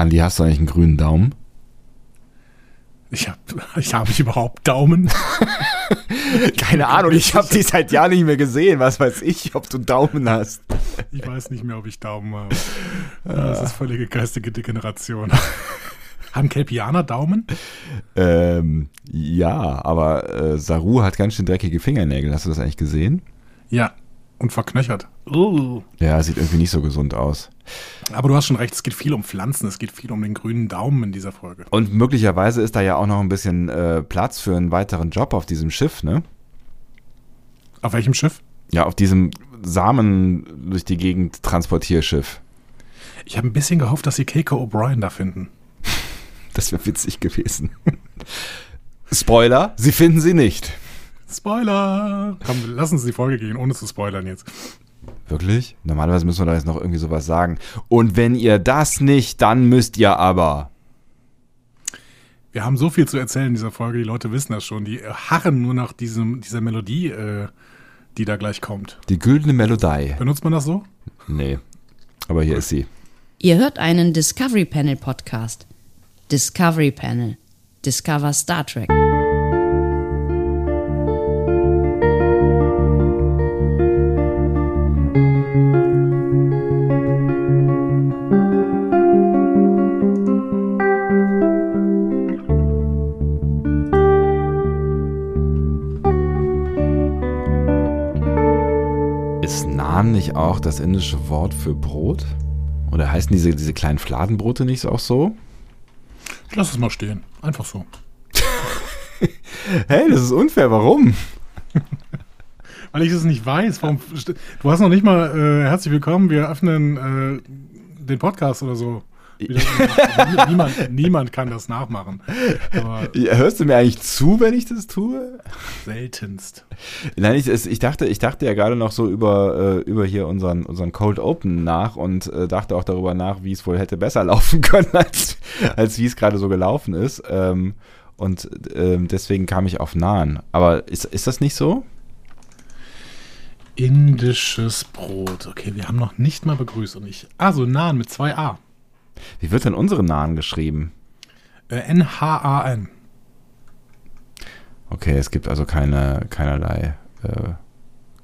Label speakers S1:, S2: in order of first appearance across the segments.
S1: Andi, hast du eigentlich einen grünen Daumen?
S2: Ich habe ich hab ich überhaupt Daumen?
S1: Keine Ahnung, ich habe die seit Jahren nicht mehr gesehen. Was weiß ich, ob du Daumen hast.
S2: Ich weiß nicht mehr, ob ich Daumen habe. Das ist völlige geistige Degeneration. Haben Kelpianer Daumen?
S1: Ähm, ja, aber äh, Saru hat ganz schön dreckige Fingernägel. Hast du das eigentlich gesehen?
S2: Ja, und verknöchert. Uh.
S1: Ja, sieht irgendwie nicht so gesund aus.
S2: Aber du hast schon recht, es geht viel um Pflanzen, es geht viel um den grünen Daumen in dieser Folge.
S1: Und möglicherweise ist da ja auch noch ein bisschen äh, Platz für einen weiteren Job auf diesem Schiff, ne?
S2: Auf welchem Schiff?
S1: Ja, auf diesem Samen durch die Gegend Transportierschiff.
S2: Ich habe ein bisschen gehofft, dass sie Keiko O'Brien da finden.
S1: Das wäre witzig gewesen. Spoiler, sie finden sie nicht.
S2: Spoiler! Komm, lass uns die Folge gehen, ohne zu spoilern jetzt.
S1: Wirklich? Normalerweise müssen wir da jetzt noch irgendwie sowas sagen. Und wenn ihr das nicht, dann müsst ihr aber.
S2: Wir haben so viel zu erzählen in dieser Folge, die Leute wissen das schon. Die harren nur nach diesem, dieser Melodie, äh, die da gleich kommt.
S1: Die güldene Melodie.
S2: Benutzt man das so?
S1: Nee. Aber hier ist sie.
S3: Ihr hört einen Discovery Panel Podcast. Discovery Panel. Discover Star Trek.
S1: Auch das indische Wort für Brot? Oder heißen diese, diese kleinen Fladenbrote nicht auch so?
S2: Lass es mal stehen. Einfach so.
S1: Hey, das ist unfair. Warum?
S2: Weil ich es nicht weiß. Warum, du hast noch nicht mal äh, herzlich willkommen. Wir öffnen äh, den Podcast oder so. Niemand, niemand kann das nachmachen. Aber
S1: Hörst du mir eigentlich zu, wenn ich das tue?
S2: seltenst.
S1: Nein, ich, ich, dachte, ich dachte ja gerade noch so über, äh, über hier unseren, unseren Cold Open nach und äh, dachte auch darüber nach, wie es wohl hätte besser laufen können, als, als wie es gerade so gelaufen ist. Ähm, und ähm, deswegen kam ich auf Nahen. Aber ist, ist das nicht so?
S2: Indisches Brot. Okay, wir haben noch nicht mal begrüßt. Und ich, ah, so Nahen mit zwei A.
S1: Wie wird denn unsere Nahen geschrieben?
S2: Äh, N-H-A-N.
S1: Okay, es gibt also keine, keinerlei äh,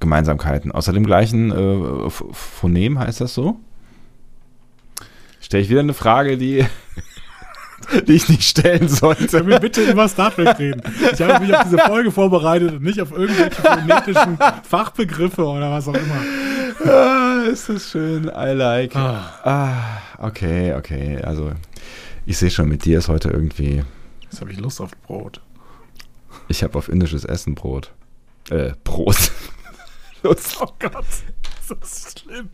S1: Gemeinsamkeiten. Außer dem gleichen äh, Ph- Phonem heißt das so? Stelle ich wieder eine Frage, die, die ich nicht stellen sollte.
S2: Können wir bitte über Star Trek reden? Ich habe mich auf diese Folge vorbereitet und nicht auf irgendwelche phonetischen Fachbegriffe oder was auch immer.
S1: Ah, ist das schön. I like.
S2: Ah.
S1: Ah, okay, okay. Also, ich sehe schon, mit dir ist heute irgendwie.
S2: Jetzt habe ich Lust auf Brot.
S1: Ich habe auf indisches Essen Brot. Äh, Brot. Lust.
S2: Oh Gott, das ist schlimm.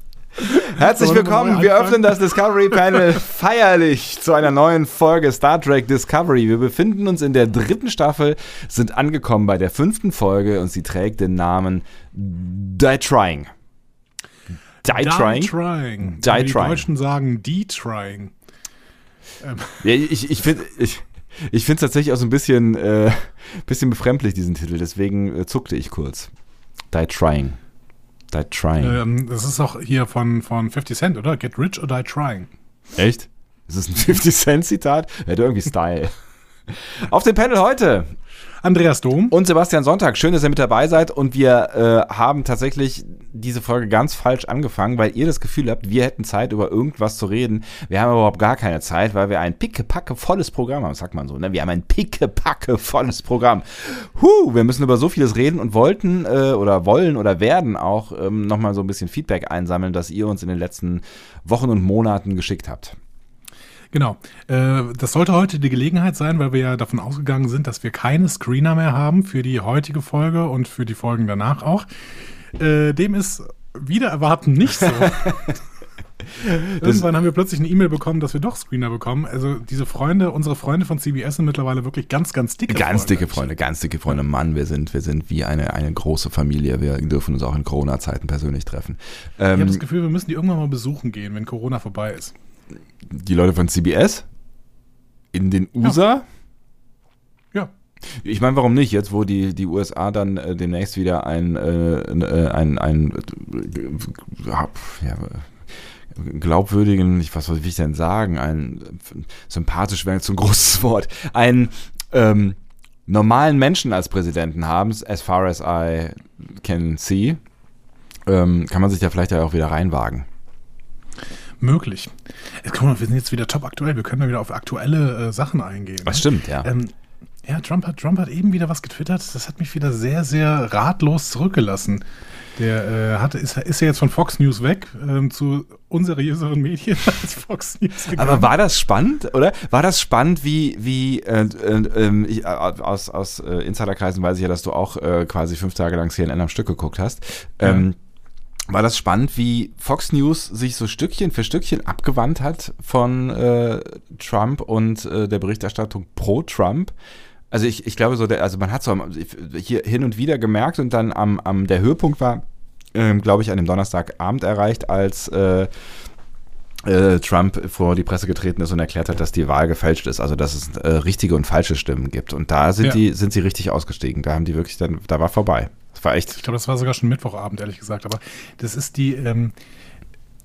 S1: Herzlich willkommen. Wir öffnen das Discovery Panel feierlich zu einer neuen Folge Star Trek Discovery. Wir befinden uns in der dritten Staffel, sind angekommen bei der fünften Folge und sie trägt den Namen Die Trying. Die Trying?
S2: trying.
S1: Die
S2: Aber die
S1: trying.
S2: Deutschen sagen die trying.
S1: Ja, ich ich finde ich, ich finde es tatsächlich auch so ein bisschen, äh, bisschen befremdlich, diesen Titel. Deswegen äh, zuckte ich kurz. Die Trying. Die Trying.
S2: Ähm, das ist auch hier von, von 50 Cent, oder? Get rich or die trying.
S1: Echt? Ist das ein 50-Cent-Zitat? Hätte irgendwie Style. Auf dem Panel heute
S2: Andreas Dom.
S1: und Sebastian Sonntag. Schön, dass ihr mit dabei seid. Und wir äh, haben tatsächlich diese Folge ganz falsch angefangen, weil ihr das Gefühl habt, wir hätten Zeit, über irgendwas zu reden. Wir haben überhaupt gar keine Zeit, weil wir ein pickepacke volles Programm haben, sagt man so. Ne? Wir haben ein pickepacke volles Programm. Huh, wir müssen über so vieles reden und wollten äh, oder wollen oder werden auch ähm, nochmal so ein bisschen Feedback einsammeln, das ihr uns in den letzten Wochen und Monaten geschickt habt.
S2: Genau. Äh, das sollte heute die Gelegenheit sein, weil wir ja davon ausgegangen sind, dass wir keine Screener mehr haben für die heutige Folge und für die Folgen danach auch. Äh, dem ist wieder erwarten nicht so. Irgendwann haben wir plötzlich eine E-Mail bekommen, dass wir doch Screener bekommen. Also diese Freunde, unsere Freunde von CBS sind mittlerweile wirklich ganz, ganz dicke
S1: Ganz
S2: Freunde.
S1: dicke Freunde, ganz dicke Freunde. Mann, wir sind, wir sind wie eine, eine große Familie. Wir dürfen uns auch in Corona-Zeiten persönlich treffen.
S2: Ich habe
S1: Ähm,
S2: das Gefühl, wir müssen die irgendwann mal besuchen gehen, wenn Corona vorbei ist.
S1: Die Leute von CBS in den USA.
S2: Ja.
S1: Ich meine, warum nicht? Jetzt, wo die, die USA dann äh, demnächst wieder ein, äh, äh, ein, ein, äh, ja, glaubwürdigen, ich, was will ich denn sagen, ein sympathisch wäre jetzt so ein großes Wort, einen ähm, normalen Menschen als Präsidenten haben, as far as I can see, ähm, kann man sich da vielleicht ja auch wieder reinwagen.
S2: Möglich. Jetzt, guck mal, wir sind jetzt wieder top aktuell. Wir können da wieder auf aktuelle äh, Sachen eingehen.
S1: Das ne? stimmt, ja. Ähm,
S2: ja, Trump hat, Trump hat eben wieder was getwittert. Das hat mich wieder sehr, sehr ratlos zurückgelassen. Der äh, hatte, ist, ist ja jetzt von Fox News weg ähm, zu unseriöseren Medien als Fox
S1: News gegangen. Aber war das spannend, oder? War das spannend, wie, wie äh, äh, ähm, ich, äh, aus, aus äh, Insiderkreisen weiß ich ja, dass du auch äh, quasi fünf Tage lang CNN am Stück geguckt hast. Ähm, ja. War das spannend, wie Fox News sich so Stückchen für Stückchen abgewandt hat von äh, Trump und äh, der Berichterstattung pro Trump? Also ich, ich glaube so, der, also man hat so hier hin und wieder gemerkt und dann am, am der Höhepunkt war, ähm, glaube ich, an dem Donnerstagabend erreicht, als äh, äh, Trump vor die Presse getreten ist und erklärt hat, dass die Wahl gefälscht ist, also dass es äh, richtige und falsche Stimmen gibt. Und da sind ja. die, sind sie richtig ausgestiegen. Da haben die wirklich dann, da war vorbei. War echt.
S2: Ich glaube, das war sogar schon Mittwochabend, ehrlich gesagt. Aber das ist die, ähm,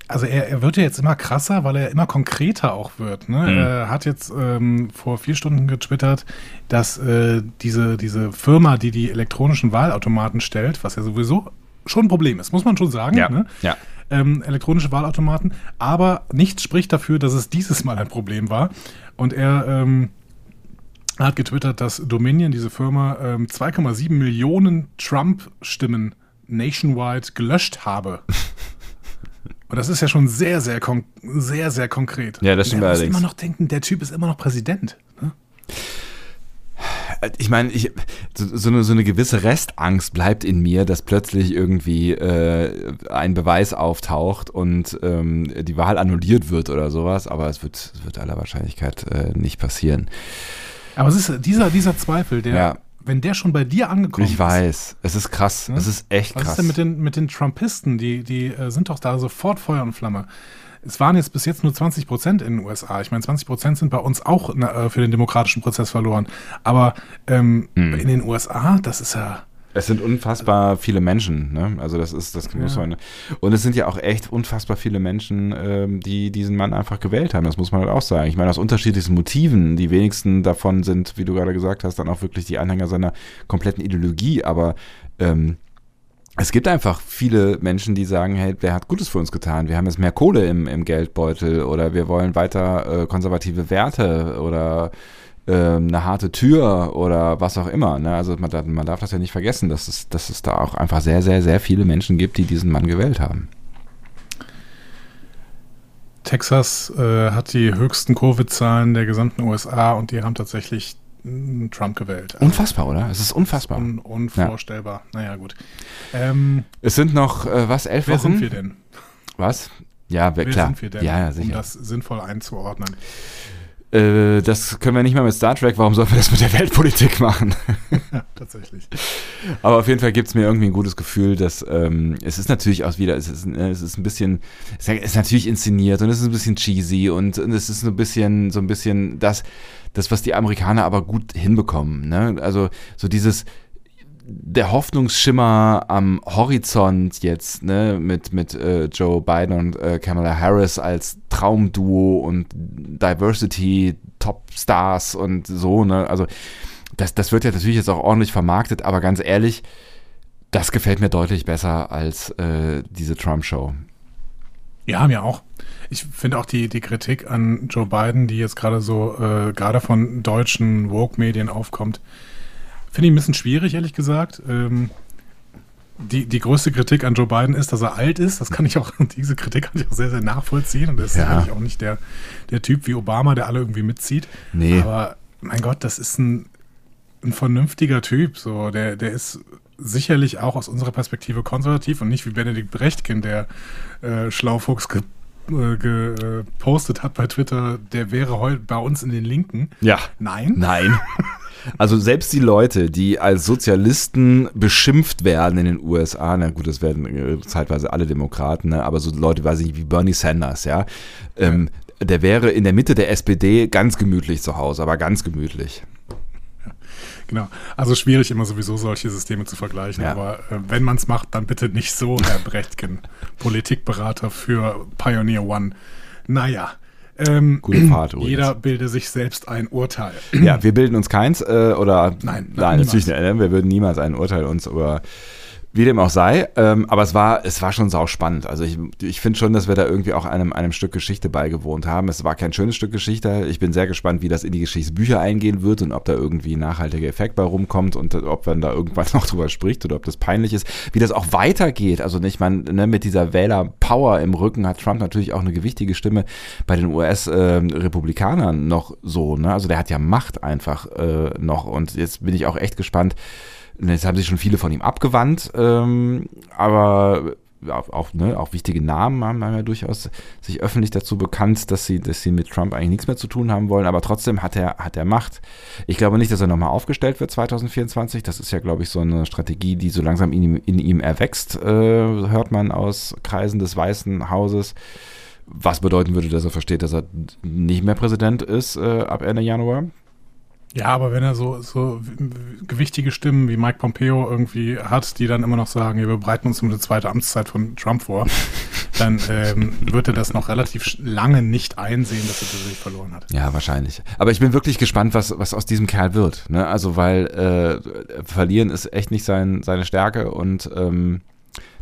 S2: also er, er, wird ja jetzt immer krasser, weil er immer konkreter auch wird. Ne? Mhm. Er hat jetzt ähm, vor vier Stunden getwittert, dass äh, diese, diese Firma, die die elektronischen Wahlautomaten stellt, was ja sowieso schon ein Problem ist, muss man schon sagen.
S1: Ja.
S2: Ne?
S1: ja.
S2: Ähm, elektronische Wahlautomaten, aber nichts spricht dafür, dass es dieses Mal ein Problem war. Und er ähm, hat getwittert, dass Dominion, diese Firma, ähm, 2,7 Millionen Trump-Stimmen nationwide gelöscht habe. Und das ist ja schon sehr, sehr, sehr, sehr konkret.
S1: Ja, das stimmt
S2: allerdings. Ich muss immer noch denken, der Typ ist immer noch Präsident. Ne?
S1: Ich meine, ich, so, so, eine, so eine gewisse Restangst bleibt in mir, dass plötzlich irgendwie äh, ein Beweis auftaucht und ähm, die Wahl annulliert wird oder sowas, aber es wird, es wird aller Wahrscheinlichkeit äh, nicht passieren.
S2: Aber es ist dieser, dieser Zweifel, der ja wenn der schon bei dir angekommen
S1: ist. Ich weiß, es ist krass, ja? es ist echt
S2: krass.
S1: Was
S2: ist denn mit den, mit den Trumpisten? Die, die äh, sind doch da sofort Feuer und Flamme. Es waren jetzt bis jetzt nur 20 Prozent in den USA. Ich meine, 20 Prozent sind bei uns auch äh, für den demokratischen Prozess verloren. Aber ähm, hm. in den USA, das ist ja
S1: es sind unfassbar viele Menschen, ne? Also das ist, das muss man. Und es sind ja auch echt unfassbar viele Menschen, ähm, die diesen Mann einfach gewählt haben. Das muss man halt auch sagen. Ich meine, aus unterschiedlichsten Motiven. Die wenigsten davon sind, wie du gerade gesagt hast, dann auch wirklich die Anhänger seiner kompletten Ideologie. Aber ähm, es gibt einfach viele Menschen, die sagen, hey, der hat Gutes für uns getan. Wir haben jetzt mehr Kohle im, im Geldbeutel oder wir wollen weiter äh, konservative Werte oder ähm, eine harte Tür oder was auch immer. Ne? Also man, man, darf das ja nicht vergessen, dass es, dass es da auch einfach sehr, sehr, sehr viele Menschen gibt, die diesen Mann gewählt haben.
S2: Texas äh, hat die höchsten Covid-Zahlen der gesamten USA und die haben tatsächlich hm, Trump gewählt.
S1: Also unfassbar, oder? Es ist unfassbar.
S2: Un unvorstellbar. Ja. Naja, gut.
S1: Ähm, es sind noch, äh, was, elf
S2: wer
S1: Wochen?
S2: Wer sind wir denn?
S1: Was? Ja, wer,
S2: wer
S1: klar.
S2: sind wir denn,
S1: ja, ja, sicher.
S2: um das sinnvoll einzuordnen?
S1: Äh, das können wir nicht mal mit Star Trek, warum sollen wir das mit der Weltpolitik machen?
S2: ja, tatsächlich.
S1: Aber auf jeden Fall gibt es mir irgendwie ein gutes Gefühl, dass ähm, es ist natürlich auch wieder, es ist, äh, es ist ein bisschen, es ist natürlich inszeniert und es ist ein bisschen cheesy und, und es ist ein bisschen, so ein bisschen das, das, was die Amerikaner aber gut hinbekommen. Ne? Also so dieses, der Hoffnungsschimmer am Horizont jetzt, ne, mit, mit äh, Joe Biden und äh, Kamala Harris als Traumduo und Diversity, Top-Stars und so, ne, also das, das wird ja natürlich jetzt auch ordentlich vermarktet, aber ganz ehrlich, das gefällt mir deutlich besser als äh, diese Trump-Show.
S2: Ja, mir auch. Ich finde auch die, die Kritik an Joe Biden, die jetzt gerade so, äh, gerade von deutschen Woke-Medien aufkommt, Finde ich ein bisschen schwierig, ehrlich gesagt. Ähm, die, die größte Kritik an Joe Biden ist, dass er alt ist. Das kann ich auch, diese Kritik kann ich auch sehr, sehr nachvollziehen. Und das ja. ist eigentlich auch nicht der, der Typ wie Obama, der alle irgendwie mitzieht.
S1: Nee.
S2: Aber mein Gott, das ist ein, ein vernünftiger Typ. So, der, der ist sicherlich auch aus unserer Perspektive konservativ und nicht wie Benedikt Brechtkin, der äh, Schlaufuchs ge, äh, gepostet hat bei Twitter, der wäre heute bei uns in den Linken.
S1: Ja.
S2: Nein.
S1: Nein. Also selbst die Leute, die als Sozialisten beschimpft werden in den USA, na gut, das werden äh, zeitweise alle Demokraten, ne, aber so Leute, weiß ich, wie Bernie Sanders, ja, ähm, der wäre in der Mitte der SPD ganz gemütlich zu Hause, aber ganz gemütlich.
S2: Genau. Also schwierig immer sowieso solche Systeme zu vergleichen.
S1: Ja.
S2: Aber äh, wenn man es macht, dann bitte nicht so, Herr Brechtken, Politikberater für Pioneer One. Naja. Ähm,
S1: Gute Fahrt übrigens.
S2: Jeder bilde sich selbst ein Urteil.
S1: Ja, wir bilden uns keins äh, oder
S2: Nein,
S1: nein,
S2: niemals.
S1: natürlich nicht. ne? Wir würden niemals ein Urteil uns über wie dem auch sei. Ähm, aber es war, es war schon sau spannend. Also ich, ich finde schon, dass wir da irgendwie auch einem, einem Stück Geschichte beigewohnt haben. Es war kein schönes Stück Geschichte. Ich bin sehr gespannt, wie das in die Geschichtsbücher eingehen wird und ob da irgendwie ein nachhaltiger Effekt bei rumkommt und ob man da irgendwann noch drüber spricht oder ob das peinlich ist. Wie das auch weitergeht. Also nicht, man, ne, mit dieser Wähler-Power im Rücken hat Trump natürlich auch eine gewichtige Stimme bei den US-Republikanern noch so. Ne? Also der hat ja Macht einfach äh, noch. Und jetzt bin ich auch echt gespannt, Jetzt haben sich schon viele von ihm abgewandt, ähm, aber auch, auch, ne, auch wichtige Namen haben, haben ja durchaus sich öffentlich dazu bekannt, dass sie, dass sie mit Trump eigentlich nichts mehr zu tun haben wollen, aber trotzdem hat er, hat er Macht. Ich glaube nicht, dass er nochmal aufgestellt wird 2024. Das ist ja, glaube ich, so eine Strategie, die so langsam in ihm, in ihm erwächst, äh, hört man aus Kreisen des Weißen Hauses. Was bedeuten würde, dass er versteht, dass er nicht mehr Präsident ist äh, ab Ende Januar.
S2: Ja, aber wenn er so, so gewichtige Stimmen wie Mike Pompeo irgendwie hat, die dann immer noch sagen, wir bereiten uns um eine zweite Amtszeit von Trump vor, dann ähm, wird er das noch relativ lange nicht einsehen, dass er tatsächlich verloren hat.
S1: Ja, wahrscheinlich. Aber ich bin wirklich gespannt, was, was aus diesem Kerl wird. Ne? Also, weil äh, verlieren ist echt nicht sein, seine Stärke und ähm,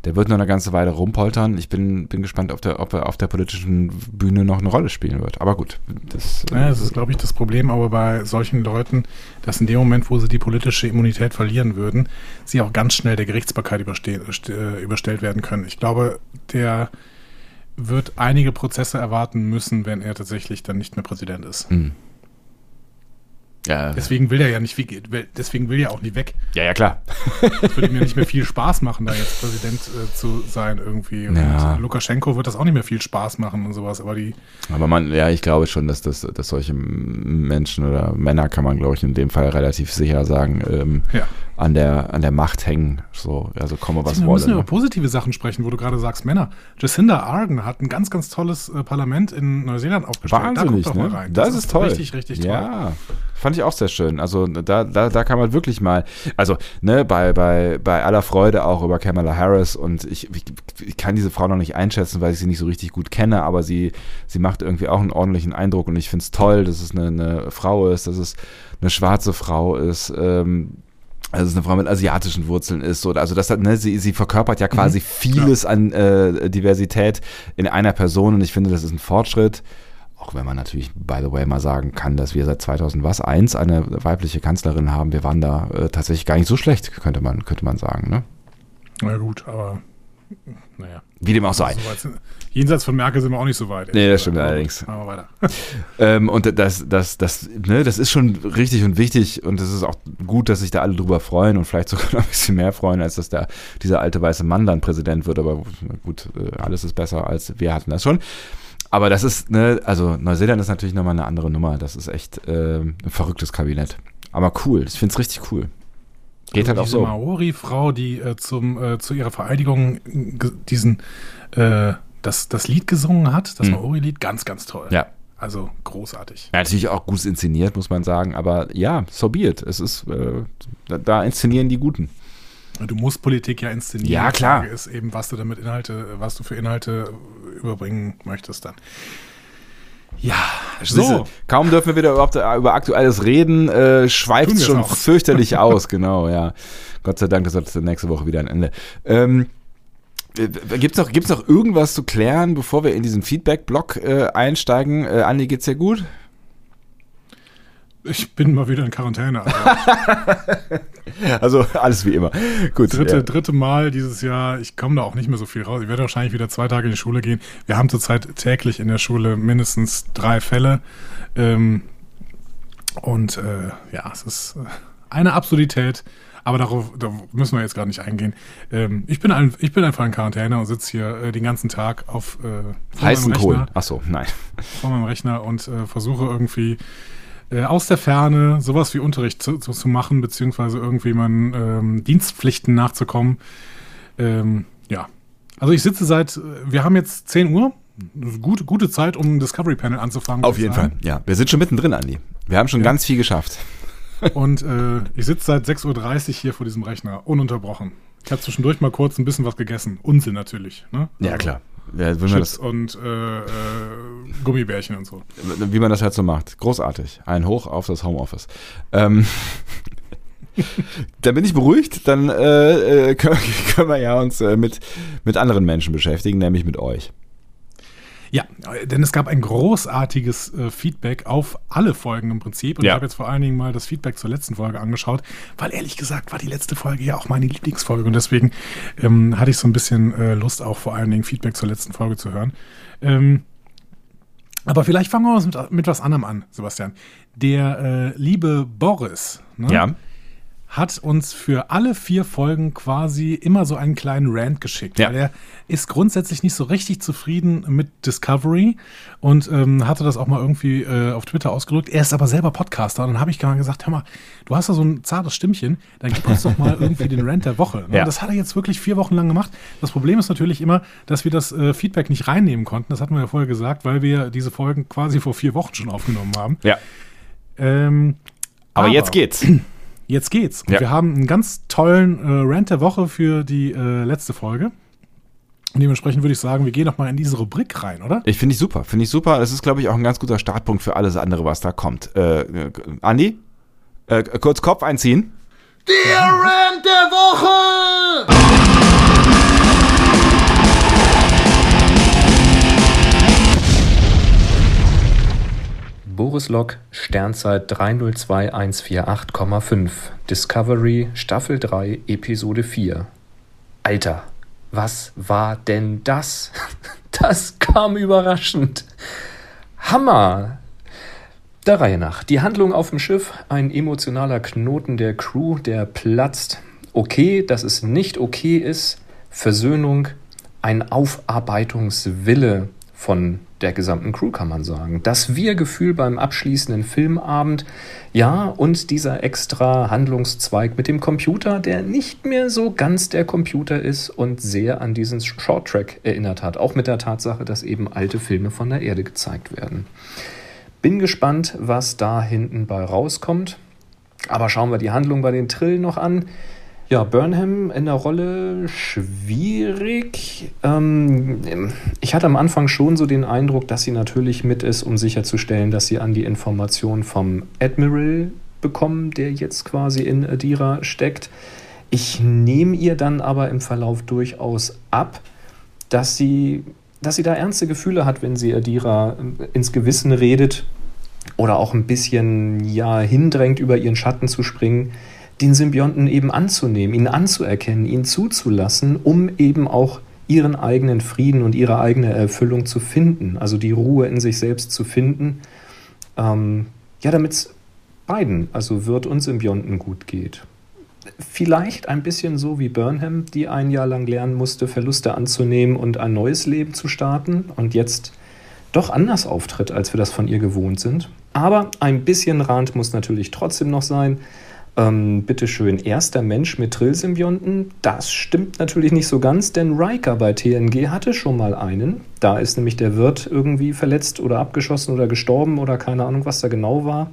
S1: der wird noch eine ganze Weile rumpoltern. Ich bin, bin gespannt, ob, der, ob er auf der politischen Bühne noch eine Rolle spielen wird. Aber gut, das, äh,
S2: Ja, das ist, glaube ich, das Problem aber bei solchen Leuten, dass in dem Moment, wo sie die politische Immunität verlieren würden, sie auch ganz schnell der Gerichtsbarkeit äh, überstellt werden können. Ich glaube, der wird einige Prozesse erwarten müssen, wenn er tatsächlich dann nicht mehr Präsident ist.
S1: hm. Ja,
S2: Deswegen will er ja nicht, deswegen will er auch nicht weg.
S1: ja, ja, klar.
S2: Es würde ja nicht mehr viel Spaß machen, da jetzt Präsident äh, zu sein irgendwie. Und
S1: Ja.
S2: Lukaschenko wird das auch nicht mehr viel Spaß machen und sowas. Aber die,
S1: Aber man, ja, ich glaube schon, dass, das, dass solche Menschen oder Männer, kann man, glaube ich, in dem Fall relativ sicher sagen, ähm,
S2: ja.
S1: an, der, an der Macht hängen. So, also komme, was
S2: wir müssen
S1: wolle.
S2: über
S1: Ne?
S2: positive Sachen sprechen, wo du gerade sagst, Männer. Jacinda Ardern hat ein ganz, ganz tolles äh, Parlament in Neuseeland aufgestellt.
S1: Wahnsinnig,
S2: da guck doch
S1: ne?
S2: mal rein.
S1: Das, ist toll.
S2: Richtig, richtig toll.
S1: Ja, fand ich auch sehr schön. Also da, da, da kann man wirklich mal, also ne, bei, bei, bei aller Freude auch über Kamala Harris und ich, ich, ich kann diese Frau noch nicht einschätzen, weil ich sie nicht so richtig gut kenne, aber sie, sie macht irgendwie auch einen ordentlichen Eindruck und ich finde es toll, dass es eine, eine Frau ist, dass es eine schwarze Frau ist, ähm, also es eine Frau mit asiatischen Wurzeln ist, so, also das hat, ne, sie, sie verkörpert ja quasi vieles an äh, Diversität in einer Person und ich finde, das ist ein Fortschritt. Auch wenn man natürlich, by the way, mal sagen kann, dass wir seit 2000 was eins eine weibliche Kanzlerin haben. Wir waren da äh, tatsächlich gar nicht so schlecht, könnte man, könnte man sagen. Ne?
S2: Na gut, aber naja.
S1: Wie dem auch sei.
S2: So jenseits von Merkel sind wir auch nicht so weit.
S1: Nee, das stimmt
S2: Aber
S1: allerdings.
S2: Machen wir weiter.
S1: Ähm, und das, das, das, ne, das ist schon richtig und wichtig und es ist auch gut, dass sich da alle drüber freuen und vielleicht sogar noch ein bisschen mehr freuen, als dass der, dieser alte weiße Mann dann Präsident wird. Aber gut, äh, alles ist besser als wir hatten das schon. Aber das ist, ne, also Neuseeland ist natürlich nochmal eine andere Nummer. Das ist echt äh, ein verrücktes Kabinett. Aber cool, ich finde es richtig cool. Geht halt auch
S2: Also diese
S1: so.
S2: Maori-Frau, die äh, zum, äh, zu ihrer Vereidigung ge- diesen, äh, das, das Lied gesungen hat, das
S1: Hm.
S2: Maori-Lied, ganz, ganz toll.
S1: Ja.
S2: Also großartig.
S1: Ja, natürlich auch gut inszeniert, muss man sagen. Aber ja, so be it. Es ist, äh, da, da inszenieren die Guten.
S2: Du musst Politik ja inszenieren.
S1: Ja,
S2: Die
S1: klar.
S2: Frage ist eben, was du damit Inhalte, was du für Inhalte überbringen möchtest dann. Ja,
S1: So. Kaum dürfen wir wieder überhaupt äh, über Aktuelles reden, äh, schweift
S2: wir
S1: schon
S2: es auch.
S1: fürchterlich aus, genau, ja. Gott sei Dank, das hat nächste Woche wieder ein Ende. Ähm, Gibt es noch, gibt's noch irgendwas zu klären, bevor wir in diesen Feedback-Block äh, einsteigen? Äh, Andi, geht's dir gut?
S2: Ich bin mal wieder in Quarantäne. Also
S1: Also alles wie immer. Gut.
S2: dritte,
S1: ja.
S2: dritte Mal dieses Jahr. Ich komme da auch nicht mehr so viel raus. Ich werde wahrscheinlich wieder zwei Tage in die Schule gehen. Wir haben zurzeit täglich in der Schule mindestens drei Fälle. Ähm, und äh, ja, es ist äh, eine Absurdität. Aber darauf da müssen wir jetzt gar nicht eingehen. Ähm, ich, bin ein, ich bin einfach in Quarantäne und sitze hier äh, den ganzen Tag auf äh,
S1: Heißen Kohlen. Achso, nein.
S2: vor meinem Rechner und äh, versuche irgendwie äh, aus der Ferne sowas wie Unterricht zu, zu, zu machen, beziehungsweise irgendwie meinen ähm, Dienstpflichten nachzukommen. Ähm, ja. Also ich sitze seit, äh, wir haben jetzt 10 Uhr. Gute, gute Zeit, um ein Discovery Panel anzufangen.
S1: Auf jeden. Fall. Ja, wir sind schon mittendrin, Andi. Wir haben schon ganz viel geschafft.
S2: Und äh, ich sitze seit 6.30 Uhr hier vor diesem Rechner, ununterbrochen. Ich habe zwischendurch mal kurz ein bisschen was gegessen. Unsinn natürlich. Ne?
S1: Ja,
S2: Also
S1: klar. Ja,
S2: Chips und äh, äh, Gummibärchen und so.
S1: wie man das halt so macht. Großartig. Ein Hoch auf das Homeoffice. Ähm, dann bin ich beruhigt. Dann äh, äh, können, können wir ja uns äh, mit, mit anderen Menschen beschäftigen, nämlich mit euch.
S2: Ja, denn es gab ein großartiges äh, Feedback auf alle Folgen im Prinzip. Und
S1: Ja.
S2: ich habe jetzt vor allen Dingen mal das Feedback zur letzten Folge angeschaut, weil ehrlich gesagt war die letzte Folge ja auch meine Lieblingsfolge. Und deswegen ähm, hatte ich so ein bisschen äh, Lust, auch vor allen Dingen Feedback zur letzten Folge zu hören. Ähm, aber vielleicht fangen wir mit, mit was anderem an, Sebastian. Der äh, liebe Boris ne,
S1: Ja.
S2: Hat uns für alle vier Folgen quasi immer so einen kleinen Rant geschickt.
S1: Ja.
S2: Weil er ist grundsätzlich nicht so richtig zufrieden mit Discovery und ähm, hatte das auch mal irgendwie äh, auf Twitter ausgedrückt. Er ist aber selber Podcaster und dann habe ich mal gesagt, hör mal, du hast da so ein zartes Stimmchen, dann gib uns doch mal irgendwie den Rant der Woche. Ne?
S1: Ja.
S2: Das hat er jetzt wirklich vier Wochen lang gemacht. Das Problem ist natürlich immer, dass wir das äh, Feedback nicht reinnehmen konnten. Das hatten wir ja vorher gesagt, weil wir diese Folgen quasi vor vier Wochen schon aufgenommen haben.
S1: Ja.
S2: Ähm,
S1: Aber, jetzt geht's.
S2: Jetzt geht's. Und
S1: Ja.
S2: wir haben einen ganz tollen äh, Rant der Woche für die äh, letzte Folge. Und dementsprechend würde ich sagen, wir gehen noch mal in diese Rubrik rein, oder?
S1: Ich finde ich super. Finde ich super. Das ist, glaube ich, auch ein ganz guter Startpunkt für alles andere, was da kommt. Äh, äh, Andi? Äh, kurz Kopf einziehen.
S4: Der Rant der Woche!
S5: Boris Lok, Sternzeit 302148,5. Discovery, Staffel 3, Episode 4. Alter, was war denn das? Das kam überraschend. Hammer! Der Reihe nach. Die Handlung auf dem Schiff, ein emotionaler Knoten der Crew, der platzt. Okay, dass es nicht okay ist. Versöhnung, ein Aufarbeitungswille von der gesamten Crew, kann man sagen. Das Wir-Gefühl beim abschließenden Filmabend. Ja, und dieser extra Handlungszweig mit dem Computer, der nicht mehr so ganz der Computer ist und sehr an diesen Short-Track erinnert hat. Auch mit der Tatsache, dass eben alte Filme von der Erde gezeigt werden. Bin gespannt, was da hinten bei rauskommt. Aber schauen wir die Handlung bei den Trillen noch an. Ja, Burnham in der Rolle schwierig. Ähm, ich hatte am Anfang schon so den Eindruck, dass sie natürlich mit ist, um sicherzustellen, dass sie an die Information vom Admiral bekommen, der jetzt quasi in Adira steckt. Ich nehme ihr dann aber im Verlauf durchaus ab, dass sie, dass sie da ernste Gefühle hat, wenn sie Adira ins Gewissen redet oder auch ein bisschen ja hindrängt, über ihren Schatten zu springen, den Symbionten eben anzunehmen, ihn anzuerkennen, ihn zuzulassen, um eben auch ihren eigenen Frieden und ihre eigene Erfüllung zu finden, also die Ruhe in sich selbst zu finden, ähm, ja, damit es beiden, also Wirt und Symbionten gut geht. Vielleicht ein bisschen so wie Burnham, die ein Jahr lang lernen musste, Verluste anzunehmen und ein neues Leben zu starten und jetzt doch anders auftritt, als wir das von ihr gewohnt sind. Aber ein bisschen Rand muss natürlich trotzdem noch sein. Ähm, bitteschön, erster Mensch mit Trill-Symbionten. Das stimmt natürlich nicht so ganz, denn Riker bei TNG hatte schon mal einen. Da ist nämlich der Wirt irgendwie verletzt oder abgeschossen oder gestorben oder keine Ahnung, was da genau war.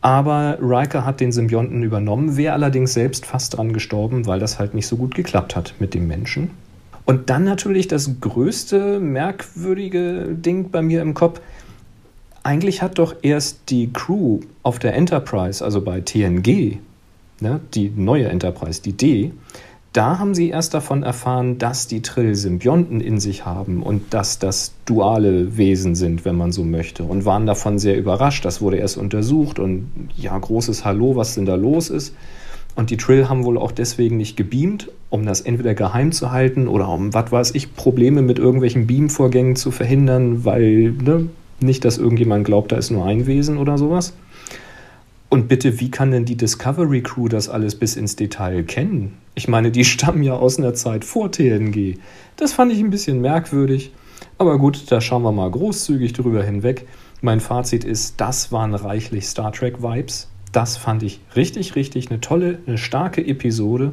S5: Aber Riker hat den Symbionten übernommen, wäre allerdings selbst fast dran gestorben, weil das halt nicht so gut geklappt hat mit dem Menschen. Und dann natürlich das größte merkwürdige Ding bei mir im Kopf. Eigentlich hat doch erst die Crew auf der Enterprise, also bei TNG, ne, die neue Enterprise, die D, da haben sie erst davon erfahren, dass die Trill Symbionten in sich haben und dass das duale Wesen sind, wenn man so möchte. Und waren davon sehr überrascht. Das wurde erst untersucht und ja, großes Hallo, was denn da los ist. Und die Trill haben wohl auch deswegen nicht gebeamt, um das entweder geheim zu halten oder um, was weiß ich, Probleme mit irgendwelchen Beam-Vorgängen zu verhindern, weil ne, nicht, dass irgendjemand glaubt, da ist nur ein Wesen oder sowas. Und bitte, wie kann denn die Discovery Crew das alles bis ins Detail kennen? Ich meine, die stammen ja aus einer Zeit vor TNG. Das fand ich ein bisschen merkwürdig. Aber gut, da schauen wir mal großzügig drüber hinweg. Mein Fazit ist, das waren reichlich Star Trek-Vibes. Das fand ich richtig, richtig eine tolle, eine starke Episode.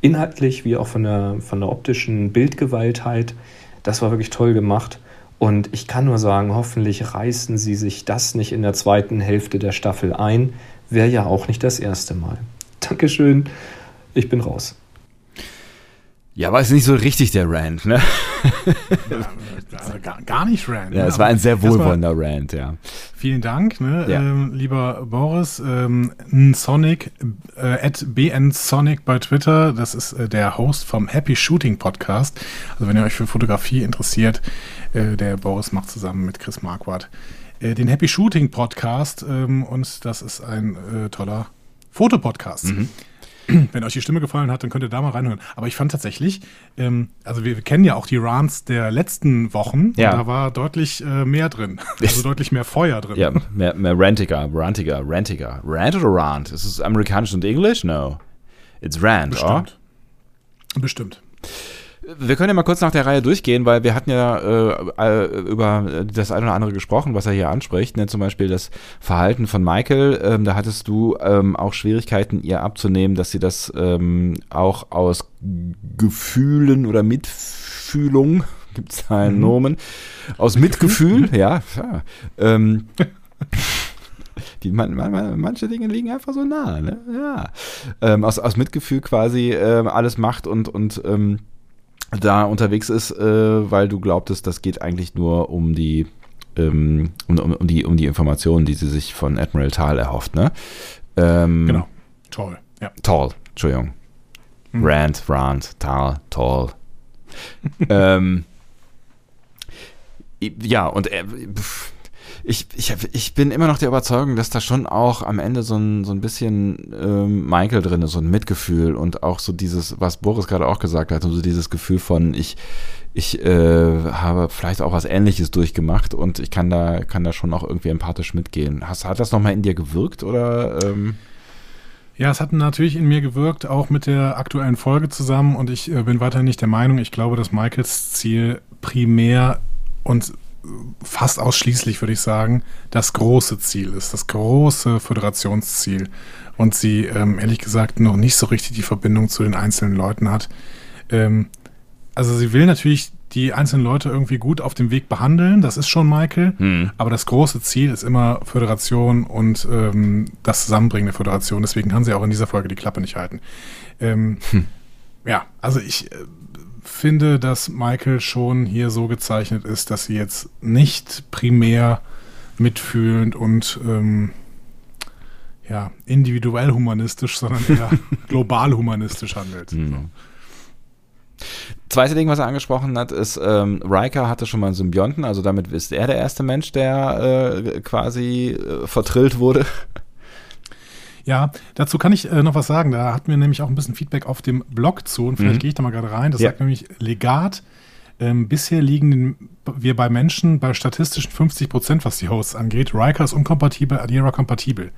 S5: Inhaltlich wie auch von der, von der optischen Bildgewaltheit. Das war wirklich toll gemacht. Und ich kann nur sagen, hoffentlich reißen sie sich das nicht in der zweiten Hälfte der Staffel ein. Wäre ja auch nicht das erste Mal. Dankeschön, ich bin raus.
S1: Ja, aber es ist nicht so richtig der Rant, ne?
S2: Also gar, gar nicht Rand.
S1: Ja,
S2: ne?
S1: es war ein sehr wohlwollender Rant, ja.
S2: Vielen Dank, ne,
S1: Ja.
S2: ähm, lieber Boris. Ähm, Sonic, äh, at bnsonic bei Twitter, das ist äh, der Host vom Happy Shooting Podcast. Also wenn ihr euch für Fotografie interessiert, äh, der Boris macht zusammen mit Chris Marquardt äh, den Happy Shooting Podcast ähm, und das ist ein äh, toller Fotopodcast. Wenn euch die Stimme gefallen hat, dann könnt ihr da mal reinhören. Aber ich fand tatsächlich, ähm, also wir, wir kennen ja auch die Rants der letzten Wochen.
S1: Ja.
S2: Da war deutlich äh, mehr drin. Also deutlich mehr Feuer drin.
S1: Ja, mehr, mehr rantiger, rantiger, rantiger. Rant oder Rant? Ist es amerikanisch und Englisch? No. It's Rant, or?
S2: Bestimmt.
S1: Wir können ja mal kurz nach der Reihe durchgehen, weil wir hatten ja äh, über das eine oder andere gesprochen, was er hier anspricht. Ne? Zum Beispiel das Verhalten von Michael. Ähm, da hattest du ähm, auch Schwierigkeiten, ihr abzunehmen, dass sie das ähm, auch aus Gefühlen oder Mitfühlung, gibt es da einen Nomen, aus Mitgefühl, ja, ja ähm, die man, man, manche Dinge liegen einfach so nah, ne? Ja. Ähm, aus, aus Mitgefühl quasi ähm, alles macht und, und ähm, da unterwegs ist, äh, weil du glaubtest, das geht eigentlich nur um die, ähm, um, um, um die, um die Informationen, die sie sich von Admiral Tal erhofft, ne? Ähm,
S2: Genau. Toll. Ja.
S1: Tall, Entschuldigung.
S2: Hm.
S1: Rand, Rand, Tal, Tall. ähm, ja, und er, pff, ich, ich, ich bin immer noch der Überzeugung, dass da schon auch am Ende so ein, so ein bisschen ähm, Michael drin ist, so ein Mitgefühl und auch so dieses, was Boris gerade auch gesagt hat, so dieses Gefühl von, ich, ich äh, habe vielleicht auch was Ähnliches durchgemacht und ich kann da, kann da schon auch irgendwie empathisch mitgehen. Hast, hat das nochmal in dir gewirkt oder? Ähm?
S2: Ja, es hat natürlich in mir gewirkt, auch mit der aktuellen Folge zusammen. Und ich äh, bin weiterhin nicht der Meinung, ich glaube, dass Michaels Ziel primär und fast ausschließlich, würde ich sagen, das große Ziel ist, das große Föderationsziel. Und sie, ähm, ehrlich gesagt, noch nicht so richtig die Verbindung zu den einzelnen Leuten hat. Ähm, also sie will natürlich die einzelnen Leute irgendwie gut auf dem Weg behandeln, das ist schon Michael,
S1: Hm.
S2: aber das große Ziel ist immer Föderation und ähm, das Zusammenbringen der Föderation. Deswegen kann sie auch in dieser Folge die Klappe nicht halten. Ähm, Ja, also ich äh, finde, dass Michael schon hier so gezeichnet ist, dass sie jetzt nicht primär mitfühlend und ähm, ja, individuell humanistisch, sondern eher global humanistisch handelt.
S1: Mhm. Zweite Ding, was er angesprochen hat, ist, ähm, Riker hatte schon mal einen Symbionten, also damit ist er der erste Mensch, der äh, quasi äh, vertrillt wurde.
S2: Ja, dazu kann ich äh, noch was sagen. Da hatten wir nämlich auch ein bisschen Feedback auf dem Blog zu und vielleicht
S1: Mhm.
S2: gehe ich da mal gerade rein. Das
S1: Ja.
S2: sagt nämlich Legat. Ähm, bisher liegen wir bei Menschen bei statistischen 50 Prozent, was die Hosts angeht. Riker ist unkompatibel, Adira kompatibel.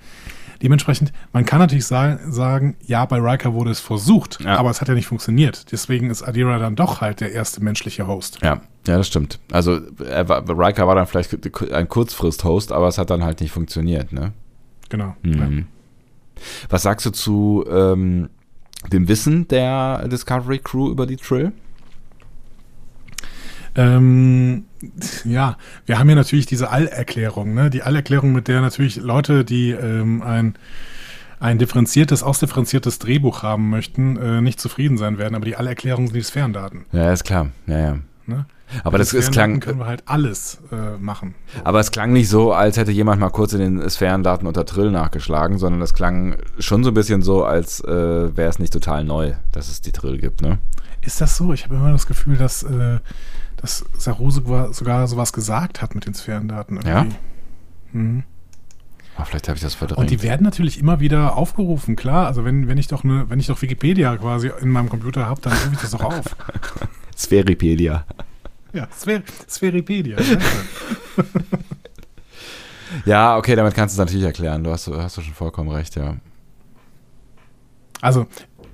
S2: Dementsprechend, man kann natürlich sagen, sagen, ja, bei Riker wurde es versucht,
S1: Ja.
S2: aber es hat ja nicht funktioniert. Deswegen ist Adira dann doch halt der erste menschliche Host.
S1: Ja, ja, das stimmt. Also war, Riker war dann vielleicht ein Kurzfrist-Host, aber es hat dann halt nicht funktioniert, ne?
S2: Genau.
S1: Mhm. Was sagst du zu ähm, dem Wissen der Discovery Crew über die Trill?
S2: Ähm, ja, wir haben ja natürlich diese Allerklärung, ne? Die Allerklärung, mit der natürlich Leute, die ähm, ein, ein differenziertes, ausdifferenziertes Drehbuch haben möchten, äh, nicht zufrieden sein werden. Aber die Allerklärung sind die Sphärendaten.
S1: Ja, ist klar. Ja, ja.
S2: Ne?
S1: Aber das
S2: Sphärendaten
S1: klang,
S2: können wir halt alles äh, machen.
S1: aber es klang nicht so, als hätte jemand mal kurz in den Sphärendaten unter Trill nachgeschlagen, sondern es klang schon so ein bisschen so, als äh, wäre es nicht total neu, dass es die Trill gibt, ne?
S2: Ist das so? Ich habe immer das Gefühl, dass, äh, dass Saru sogar, sowas gesagt hat mit den Sphärendaten. irgendwie. Mhm.
S1: Aber vielleicht habe ich das verdrängt.
S2: Und die werden natürlich immer wieder aufgerufen, klar. Also wenn, wenn ich doch ne, wenn ich doch Wikipedia quasi in meinem Computer habe, dann rufe ich das doch auf.
S1: Spheripedia.
S2: Ja, Spher Spheripedia. danke.
S1: Ja, okay, damit kannst du es natürlich erklären. Du hast, hast du schon vollkommen recht, ja.
S2: Also,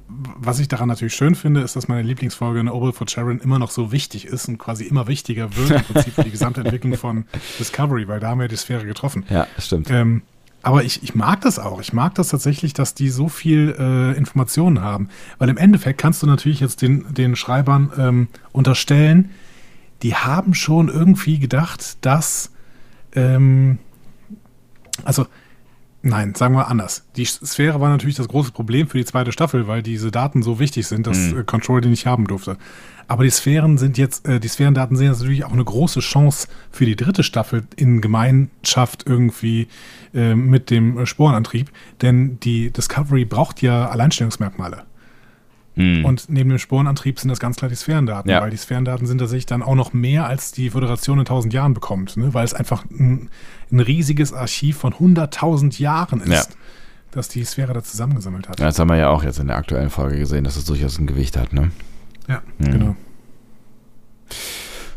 S2: was ich daran natürlich schön finde, ist, dass meine Lieblingsfolge in Oval for Sharon immer noch so wichtig ist und quasi immer wichtiger wird im Prinzip für die gesamte Entwicklung von Discovery, weil da haben wir die Sphäre getroffen.
S1: Ja, stimmt.
S2: Ähm, aber ich, ich mag das auch. Ich mag das tatsächlich, dass die so viel äh, Informationen haben. Weil im Endeffekt kannst du natürlich jetzt den, den Schreibern ähm, unterstellen, die haben schon irgendwie gedacht, dass, ähm, also, nein, sagen wir anders. Die Sphäre war natürlich das große Problem für die zweite Staffel, weil diese Daten so wichtig sind, dass
S1: Mhm.
S2: äh, Control die nicht haben durfte. Aber die Sphären sind jetzt, äh, die Sphärendaten sind jetzt natürlich auch eine große Chance für die dritte Staffel in Gemeinschaft irgendwie äh, mit dem äh, Sporenantrieb, denn die Discovery braucht ja Alleinstellungsmerkmale.
S1: Hm.
S2: Und neben dem Sporenantrieb sind das ganz klar die Sphärendaten,
S1: Ja.
S2: weil die Sphärendaten sind tatsächlich dann auch noch mehr, als die Föderation in tausend Jahren bekommt, ne? weil es einfach ein, ein riesiges Archiv von hunderttausend Jahren ist,
S1: Ja.
S2: das die Sphäre da zusammengesammelt hat.
S1: Ja, Das haben wir ja auch jetzt in der aktuellen Folge gesehen, dass es durchaus ein Gewicht hat, ne?
S2: Ja,
S1: Mhm.
S2: genau.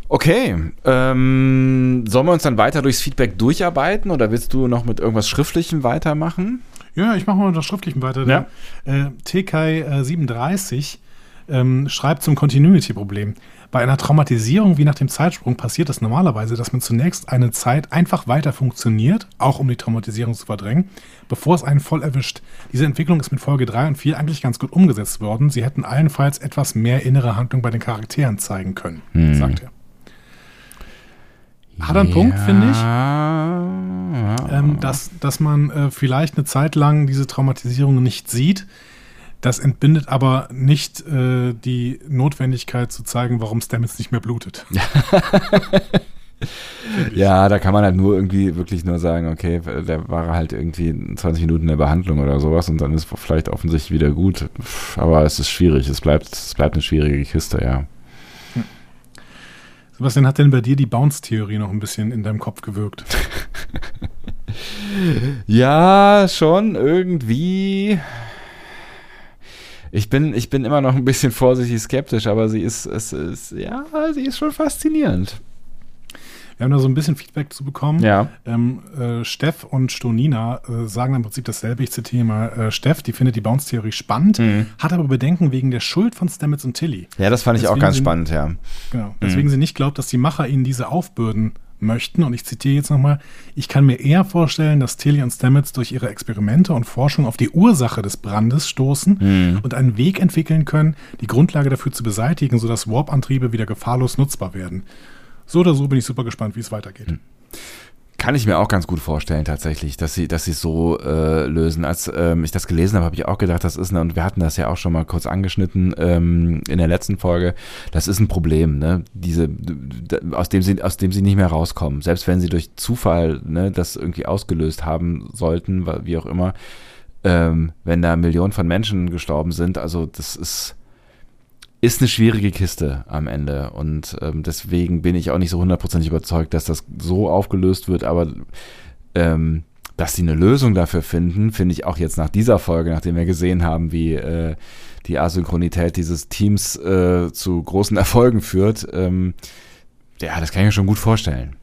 S1: Okay, ähm, sollen wir uns dann weiter durchs Feedback durcharbeiten oder willst du noch mit irgendwas Schriftlichem weitermachen?
S2: Ja, ich mache mal mit Schriftlichen weiter.
S1: Ja.
S2: Der, Äh, TK äh, 37 ähm, schreibt zum Continuity-Problem. Bei einer Traumatisierung wie nach dem Zeitsprung passiert es normalerweise, dass man zunächst eine Zeit einfach weiter funktioniert, auch um die Traumatisierung zu verdrängen, bevor es einen voll erwischt. Diese Entwicklung ist mit Folge 3 und 4 eigentlich ganz gut umgesetzt worden. Sie hätten allenfalls etwas mehr innere Handlung bei den Charakteren zeigen können, sagt er. Hat er einen Punkt, finde ich.
S1: Ja.
S2: ähm, dass, dass man äh, vielleicht eine Zeit lang diese Traumatisierung nicht sieht. Das entbindet aber nicht äh, die Notwendigkeit zu zeigen, warum Stamets nicht mehr blutet.
S1: Ja, da kann man halt nur irgendwie wirklich nur sagen, okay, der war halt irgendwie 20 Minuten in der Behandlung oder sowas und dann ist vielleicht offensichtlich wieder gut. Aber es ist schwierig, es bleibt, es bleibt eine schwierige Kiste, ja.
S2: Sebastian, hat denn bei dir die Bounce-Theorie noch ein bisschen in deinem Kopf gewirkt?
S1: Ja, schon irgendwie. Ich bin, ich bin immer noch ein bisschen vorsichtig skeptisch, aber sie ist, es ist, ja, sie ist schon faszinierend.
S2: Wir haben da so ein bisschen Feedback zu bekommen.
S1: Ja.
S2: Ähm, äh, Steff und Stonina äh, sagen im Prinzip dasselbe. Ich zitiere mal äh, Steff, die findet die Bounce-Theorie spannend, hat aber Bedenken wegen der Schuld von Stamets und Tilly.
S1: Ja, das fand ich auch
S2: Deswegen
S1: ganz
S2: sind-
S1: spannend, ja.
S2: Genau. Deswegen sie nicht glaubt, dass die Macher ihnen diese aufbürden möchten. Und ich zitiere jetzt nochmal, ich kann mir eher vorstellen, dass Tilly und Stamets durch ihre Experimente und Forschung auf die Ursache des Brandes stoßen und einen Weg entwickeln können, die Grundlage dafür zu beseitigen, sodass Warp-Antriebe wieder gefahrlos nutzbar werden. So oder so bin ich super gespannt, wie es weitergeht.
S1: Kann ich mir auch ganz gut vorstellen, tatsächlich, dass sie, dass sie es so äh, lösen. Als ähm, ich das gelesen habe, habe ich auch gedacht, das ist eine, und wir hatten das ja auch schon mal kurz angeschnitten ähm, in der letzten Folge, das ist ein Problem, ne? Diese, aus dem sie, aus dem sie nicht mehr rauskommen. Selbst wenn sie durch Zufall ne, das irgendwie ausgelöst haben sollten, wie auch immer, ähm, wenn da Millionen von Menschen gestorben sind, also das ist ist eine schwierige Kiste am Ende und ähm, deswegen bin ich auch nicht so hundertprozentig überzeugt, dass das so aufgelöst wird, aber ähm, dass sie eine Lösung dafür finden, finde ich auch jetzt nach dieser Folge, nachdem wir gesehen haben, wie äh, die Asynchronität dieses Teams äh, zu großen Erfolgen führt, ähm, ja, das kann ich mir schon gut vorstellen.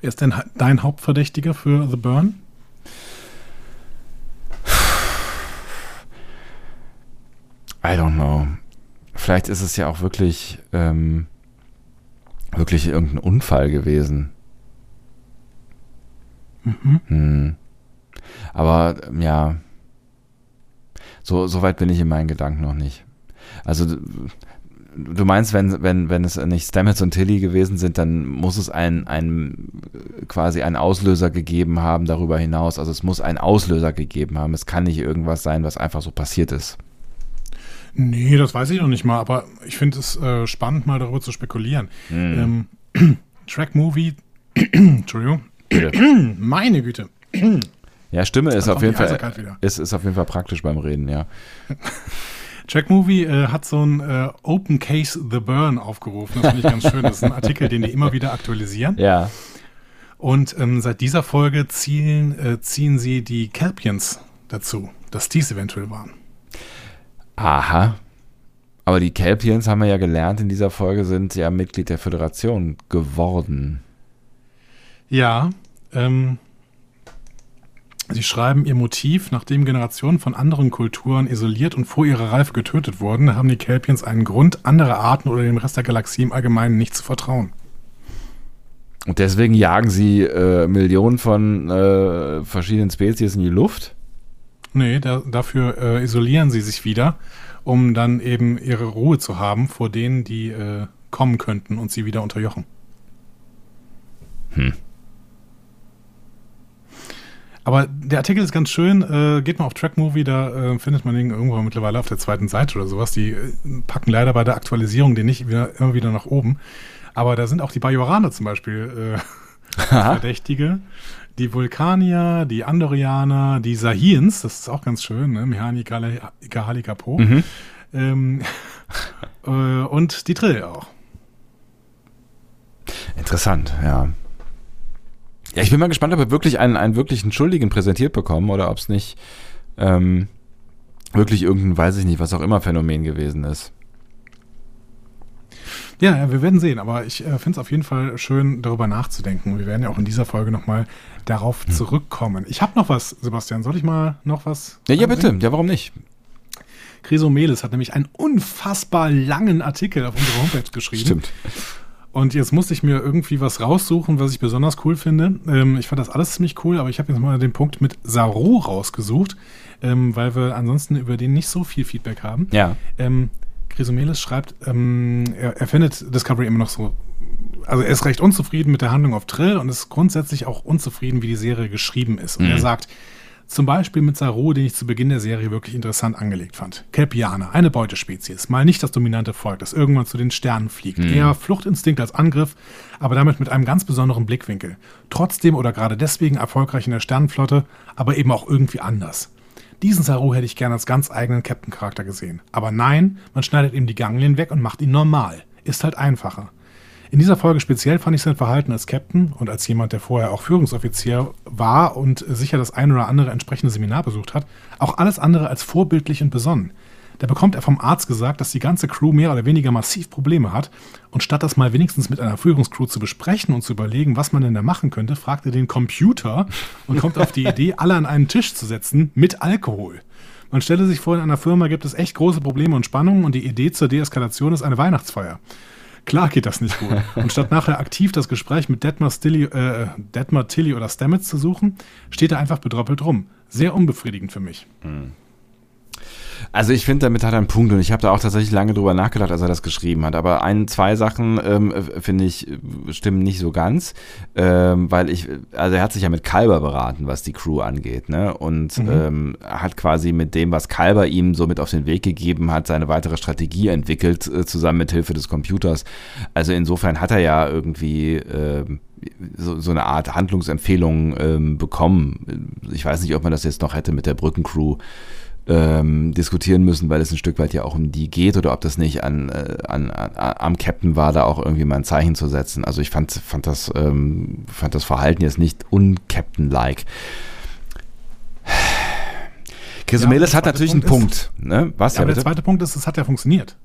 S2: Wer ist denn dein Hauptverdächtiger für The Burn?
S1: I don't know. Vielleicht ist es ja auch wirklich, ähm, wirklich irgendein Unfall gewesen. Hm. Aber ähm, ja, so, so weit bin ich in meinen Gedanken noch nicht. Also du meinst, wenn, wenn, wenn es nicht Stamets und Tilly gewesen sind, dann muss es ein, ein quasi einen Auslöser gegeben haben darüber hinaus. Also es muss einen Auslöser gegeben haben. Es kann nicht irgendwas sein, was einfach so passiert ist.
S2: Nee, das weiß ich noch nicht mal, aber ich finde es äh, spannend, mal darüber zu spekulieren.
S1: Hm.
S2: Ähm, Track Movie, Entschuldigung, meine Güte.
S1: Ja, Stimme ist auf jeden Fall
S2: wieder.
S1: ist, ist auf jeden Fall praktisch beim Reden, ja.
S2: Track Movie äh, hat so ein äh, Open Case The Burn aufgerufen. Das finde ich ganz schön. Das ist ein Artikel, den die immer wieder aktualisieren.
S1: Ja.
S2: Und ähm, seit dieser Folge zielen, äh, ziehen sie die Kelpians dazu, dass dies eventuell waren.
S1: Aha. Aber die Kelpians haben wir ja gelernt in dieser Folge sind ja Mitglied der Föderation geworden.
S2: Ja, ähm, sie schreiben ihr Motiv, nachdem Generationen von anderen Kulturen isoliert und vor ihrer Reife getötet wurden, haben die Kelpians einen Grund, andere Arten oder dem Rest der Galaxie im Allgemeinen nicht zu vertrauen.
S1: Und deswegen jagen sie äh, Millionen von äh, verschiedenen Spezies in die Luft.
S2: Nee, da, dafür äh, isolieren sie sich wieder, um dann eben ihre Ruhe zu haben vor denen, die äh, kommen könnten und sie wieder unterjochen. Hm. Aber der Artikel ist ganz schön. Äh, geht mal auf Trackmovie, da äh, findet man ihn irgendwo mittlerweile auf der zweiten Seite oder sowas. Die äh, packen leider bei der Aktualisierung den nicht wieder, immer wieder nach oben. Aber da sind auch die Bajoraner zum Beispiel äh, Verdächtige. Die Vulkanier, die Andorianer, die Sahiens, das ist auch ganz schön, ne? Mihani Gahali Kapo. Mhm. Ähm, äh, und die Trill auch.
S1: Interessant, ja. Ja, ich bin mal gespannt, ob wir wirklich einen, einen wirklichen Schuldigen präsentiert bekommen oder ob es nicht ähm, wirklich irgendein, weiß ich nicht, was auch immer Phänomen gewesen ist.
S2: Ja, wir werden sehen, aber ich äh, finde es auf jeden Fall schön, darüber nachzudenken. Wir werden ja auch in dieser Folge nochmal darauf hm. zurückkommen. Ich habe noch was, Sebastian. Soll ich mal noch was?
S1: Ja, ja, bitte. Ja, warum nicht?
S2: Chrysomelis hat nämlich einen unfassbar langen Artikel auf unserer Homepage geschrieben. Stimmt. Und jetzt musste ich mir irgendwie was raussuchen, was ich besonders cool finde. Ähm, ich fand das alles ziemlich cool, aber ich habe jetzt mal den Punkt mit Saru rausgesucht, ähm, weil wir ansonsten über den nicht so viel Feedback haben.
S1: Ja.
S2: Ähm, Chrysomelis schreibt, ähm, er, er findet Discovery immer noch so also er ist recht unzufrieden mit der Handlung auf Trill und ist grundsätzlich auch unzufrieden, wie die Serie geschrieben ist. Und mhm. er sagt, zum Beispiel mit Saru, den ich zu Beginn der Serie wirklich interessant angelegt fand. Kelpianer, eine Beutespezies. Mal nicht das dominante Volk, das irgendwann zu den Sternen fliegt. Mhm. Eher Fluchtinstinkt als Angriff, aber damit mit einem ganz besonderen Blickwinkel. Trotzdem oder gerade deswegen erfolgreich in der Sternenflotte, aber eben auch irgendwie anders. Diesen Saru hätte ich gerne als ganz eigenen Captain-Charakter gesehen. Aber nein, man schneidet ihm die Ganglien weg und macht ihn normal. Ist halt einfacher. In dieser Folge speziell fand ich sein Verhalten als Captain und als jemand, der vorher auch Führungsoffizier war und sicher das ein oder andere entsprechende Seminar besucht hat, auch alles andere als vorbildlich und besonnen. Da bekommt er vom Arzt gesagt, dass die ganze Crew mehr oder weniger massiv Probleme hat. Und statt das mal wenigstens mit einer Führungscrew zu besprechen und zu überlegen, was man denn da machen könnte, fragt er den Computer und kommt auf die Idee, alle an einen Tisch zu setzen mit Alkohol. Man stelle sich vor, in einer Firma gibt es echt große Probleme und Spannungen und die Idee zur Deeskalation ist eine Weihnachtsfeier. Klar geht das nicht gut. Und statt nachher aktiv das Gespräch mit Detmar, Stilly, äh, Detmar Tilly oder Stamets zu suchen, steht er einfach bedroppelt rum. Sehr unbefriedigend für mich. Mhm.
S1: Also ich finde, damit hat er einen Punkt und ich habe da auch tatsächlich lange drüber nachgedacht, als er das geschrieben hat. Aber ein, zwei Sachen ähm, finde ich stimmen nicht so ganz, ähm, weil ich, also er hat sich ja mit Kalber beraten, was die Crew angeht, ne? Und mhm. ähm, hat quasi mit dem, was Kalber ihm so mit auf den Weg gegeben hat, seine weitere Strategie entwickelt, äh, zusammen mit Hilfe des Computers. Also insofern hat er ja irgendwie äh, so, so eine Art Handlungsempfehlung ähm, bekommen. Ich weiß nicht, ob man das jetzt noch hätte mit der Brückencrew ähm, diskutieren müssen, weil es ein Stück weit ja auch um die geht oder ob das nicht an, äh, an, an, am Captain war, da auch irgendwie mal ein Zeichen zu setzen. Also ich fand, fand, das, ähm, fand das Verhalten jetzt nicht un-Captain-like. Chrysomelis ja, hat natürlich Punkt einen Punkt. ne?
S2: Was ja, ja der zweite Punkt ist, es hat ja funktioniert.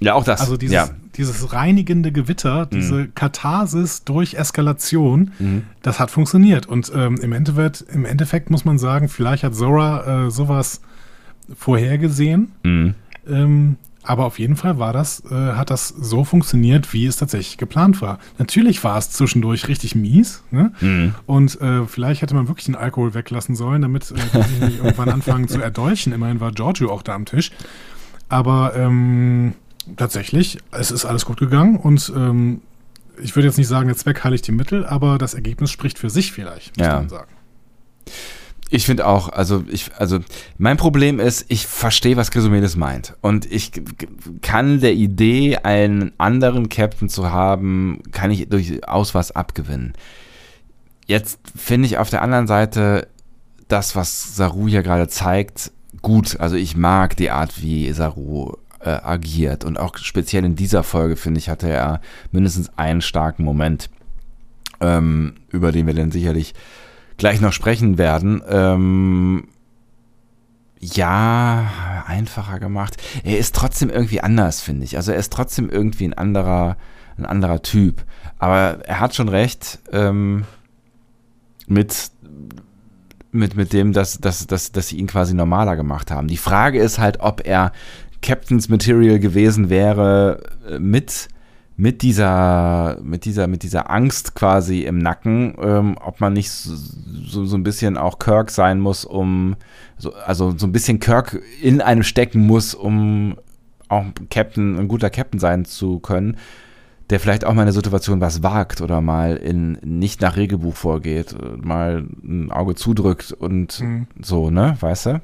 S1: Ja, auch das.
S2: Also dieses,
S1: ja.
S2: dieses reinigende Gewitter, diese mhm. Katharsis durch Eskalation, mhm. das hat funktioniert. Und ähm, im, Endeffekt, im Endeffekt muss man sagen, vielleicht hat Zora äh, sowas vorhergesehen. Mhm. Ähm, aber auf jeden Fall war das, äh, hat das so funktioniert, wie es tatsächlich geplant war. Natürlich war es zwischendurch richtig mies. Ne? Mhm. Und äh, vielleicht hätte man wirklich den Alkohol weglassen sollen, damit äh, die nicht irgendwann anfangen zu erdolchen. Immerhin war Giorgio auch da am Tisch. Aber ähm, tatsächlich, es ist alles gut gegangen und ähm, ich würde jetzt nicht sagen, der Zweck heiligt die Mittel, aber das Ergebnis spricht für sich vielleicht,
S1: muss ja. man sagen. Ich finde auch, also ich, also mein Problem ist, ich verstehe, was Chrysomedes meint. Und ich kann der Idee, einen anderen Captain zu haben, kann ich durchaus was abgewinnen. Jetzt finde ich auf der anderen Seite das, was Saru hier gerade zeigt, gut. Also ich mag die Art, wie Saru äh, agiert. Und auch speziell in dieser Folge, finde ich, hatte er mindestens einen starken Moment, ähm, über den wir dann sicherlich gleich noch sprechen werden. Ähm, ja, einfacher gemacht. Er ist trotzdem irgendwie anders, finde ich. Also er ist trotzdem irgendwie ein anderer, ein anderer Typ. Aber er hat schon recht ähm, mit, mit, mit dem, dass, dass, dass, dass sie ihn quasi normaler gemacht haben. Die Frage ist halt, ob er Captain's Material gewesen wäre äh, mit mit dieser, mit dieser, mit dieser Angst quasi im Nacken, ähm, ob man nicht so, so ein bisschen auch Kirk sein muss, um, so, also so ein bisschen Kirk in einem stecken muss, um auch Captain, ein guter Captain sein zu können. der vielleicht auch mal in der Situation was wagt oder mal in nicht nach Regelbuch vorgeht, mal ein Auge zudrückt und
S2: Mhm.
S1: so, ne, weißt du?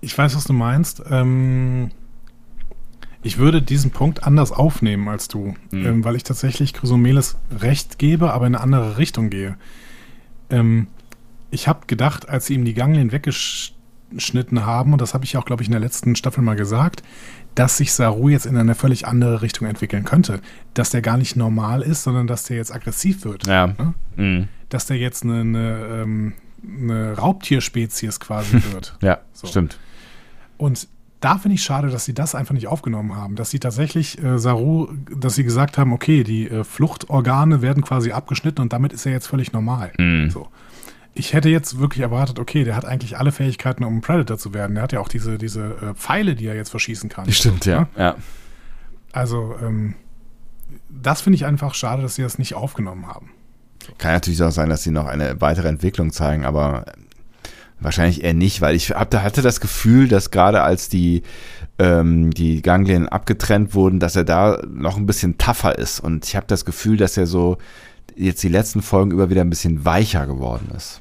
S2: Ich weiß, was du meinst. Ähm, ich würde diesen Punkt anders aufnehmen als du,
S1: Mhm.
S2: ähm, weil ich tatsächlich Chrysomeles recht gebe, aber in eine andere Richtung gehe. Ähm, ich habe gedacht, als sie ihm die Ganglien weggeschnitten haben, und das habe ich auch, glaube ich, in der letzten Staffel mal gesagt, dass sich Saru jetzt in eine völlig andere Richtung entwickeln könnte. Dass der gar nicht normal ist, sondern dass der jetzt aggressiv wird.
S1: Ja.
S2: Ne?
S1: Mhm.
S2: Dass der jetzt eine, eine, ähm, eine Raubtierspezies quasi wird.
S1: Ja,
S2: So.
S1: stimmt.
S2: Und da finde ich schade, dass sie das einfach nicht aufgenommen haben. Dass sie tatsächlich äh, Saru, dass sie gesagt haben, okay, die äh, Fluchtorgane werden quasi abgeschnitten und damit ist er jetzt völlig normal.
S1: Mhm.
S2: So. Ich hätte jetzt wirklich erwartet, okay, der hat eigentlich alle Fähigkeiten, um ein Predator zu werden. Der hat ja auch diese, diese äh, Pfeile, die er jetzt verschießen kann.
S1: Stimmt, ja. ja.
S2: Also, ähm, das finde ich einfach schade, dass sie das nicht aufgenommen haben.
S1: Kann natürlich auch sein, dass sie noch eine weitere Entwicklung zeigen, aber wahrscheinlich eher nicht, weil ich hab, hatte das Gefühl, dass gerade als die, ähm, die Ganglien abgetrennt wurden, dass er da noch ein bisschen tougher ist. Und ich habe das Gefühl, dass er so jetzt die letzten Folgen über wieder ein bisschen weicher geworden ist.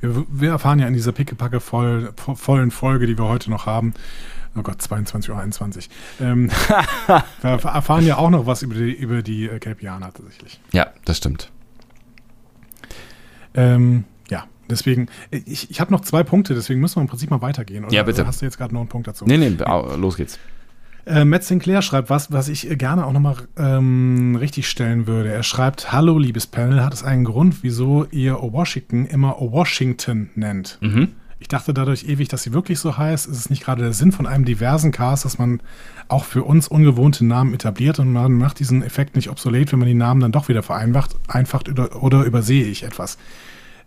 S2: Wir, wir erfahren ja in dieser pickepacke voll, vo- vollen Folge, die wir heute noch haben, oh Gott, 22.21 Uhr, ähm, wir erfahren ja auch noch was über die, über die äh, Kelpianer tatsächlich.
S1: Ja, das stimmt.
S2: Ähm, deswegen, ich, ich habe noch zwei Punkte, deswegen müssen wir im Prinzip mal weitergehen. Oder
S1: Ja, bitte.
S2: Hast du jetzt gerade noch einen Punkt dazu?
S1: Nee, nee, au- los geht's.
S2: Äh, Matt Sinclair schreibt was, was ich äh, gerne auch nochmal ähm, richtig stellen würde. Er schreibt, Hallo, liebes Panel, hat es einen Grund, wieso ihr Washington immer Washington nennt? Ich dachte dadurch ewig, dass sie wirklich so heißt. Ist es nicht gerade der Sinn von einem diversen Cast, dass man auch für uns ungewohnte Namen etabliert und man macht diesen Effekt nicht obsolet, wenn man die Namen dann doch wieder vereinfacht einfacht oder, oder übersehe ich etwas?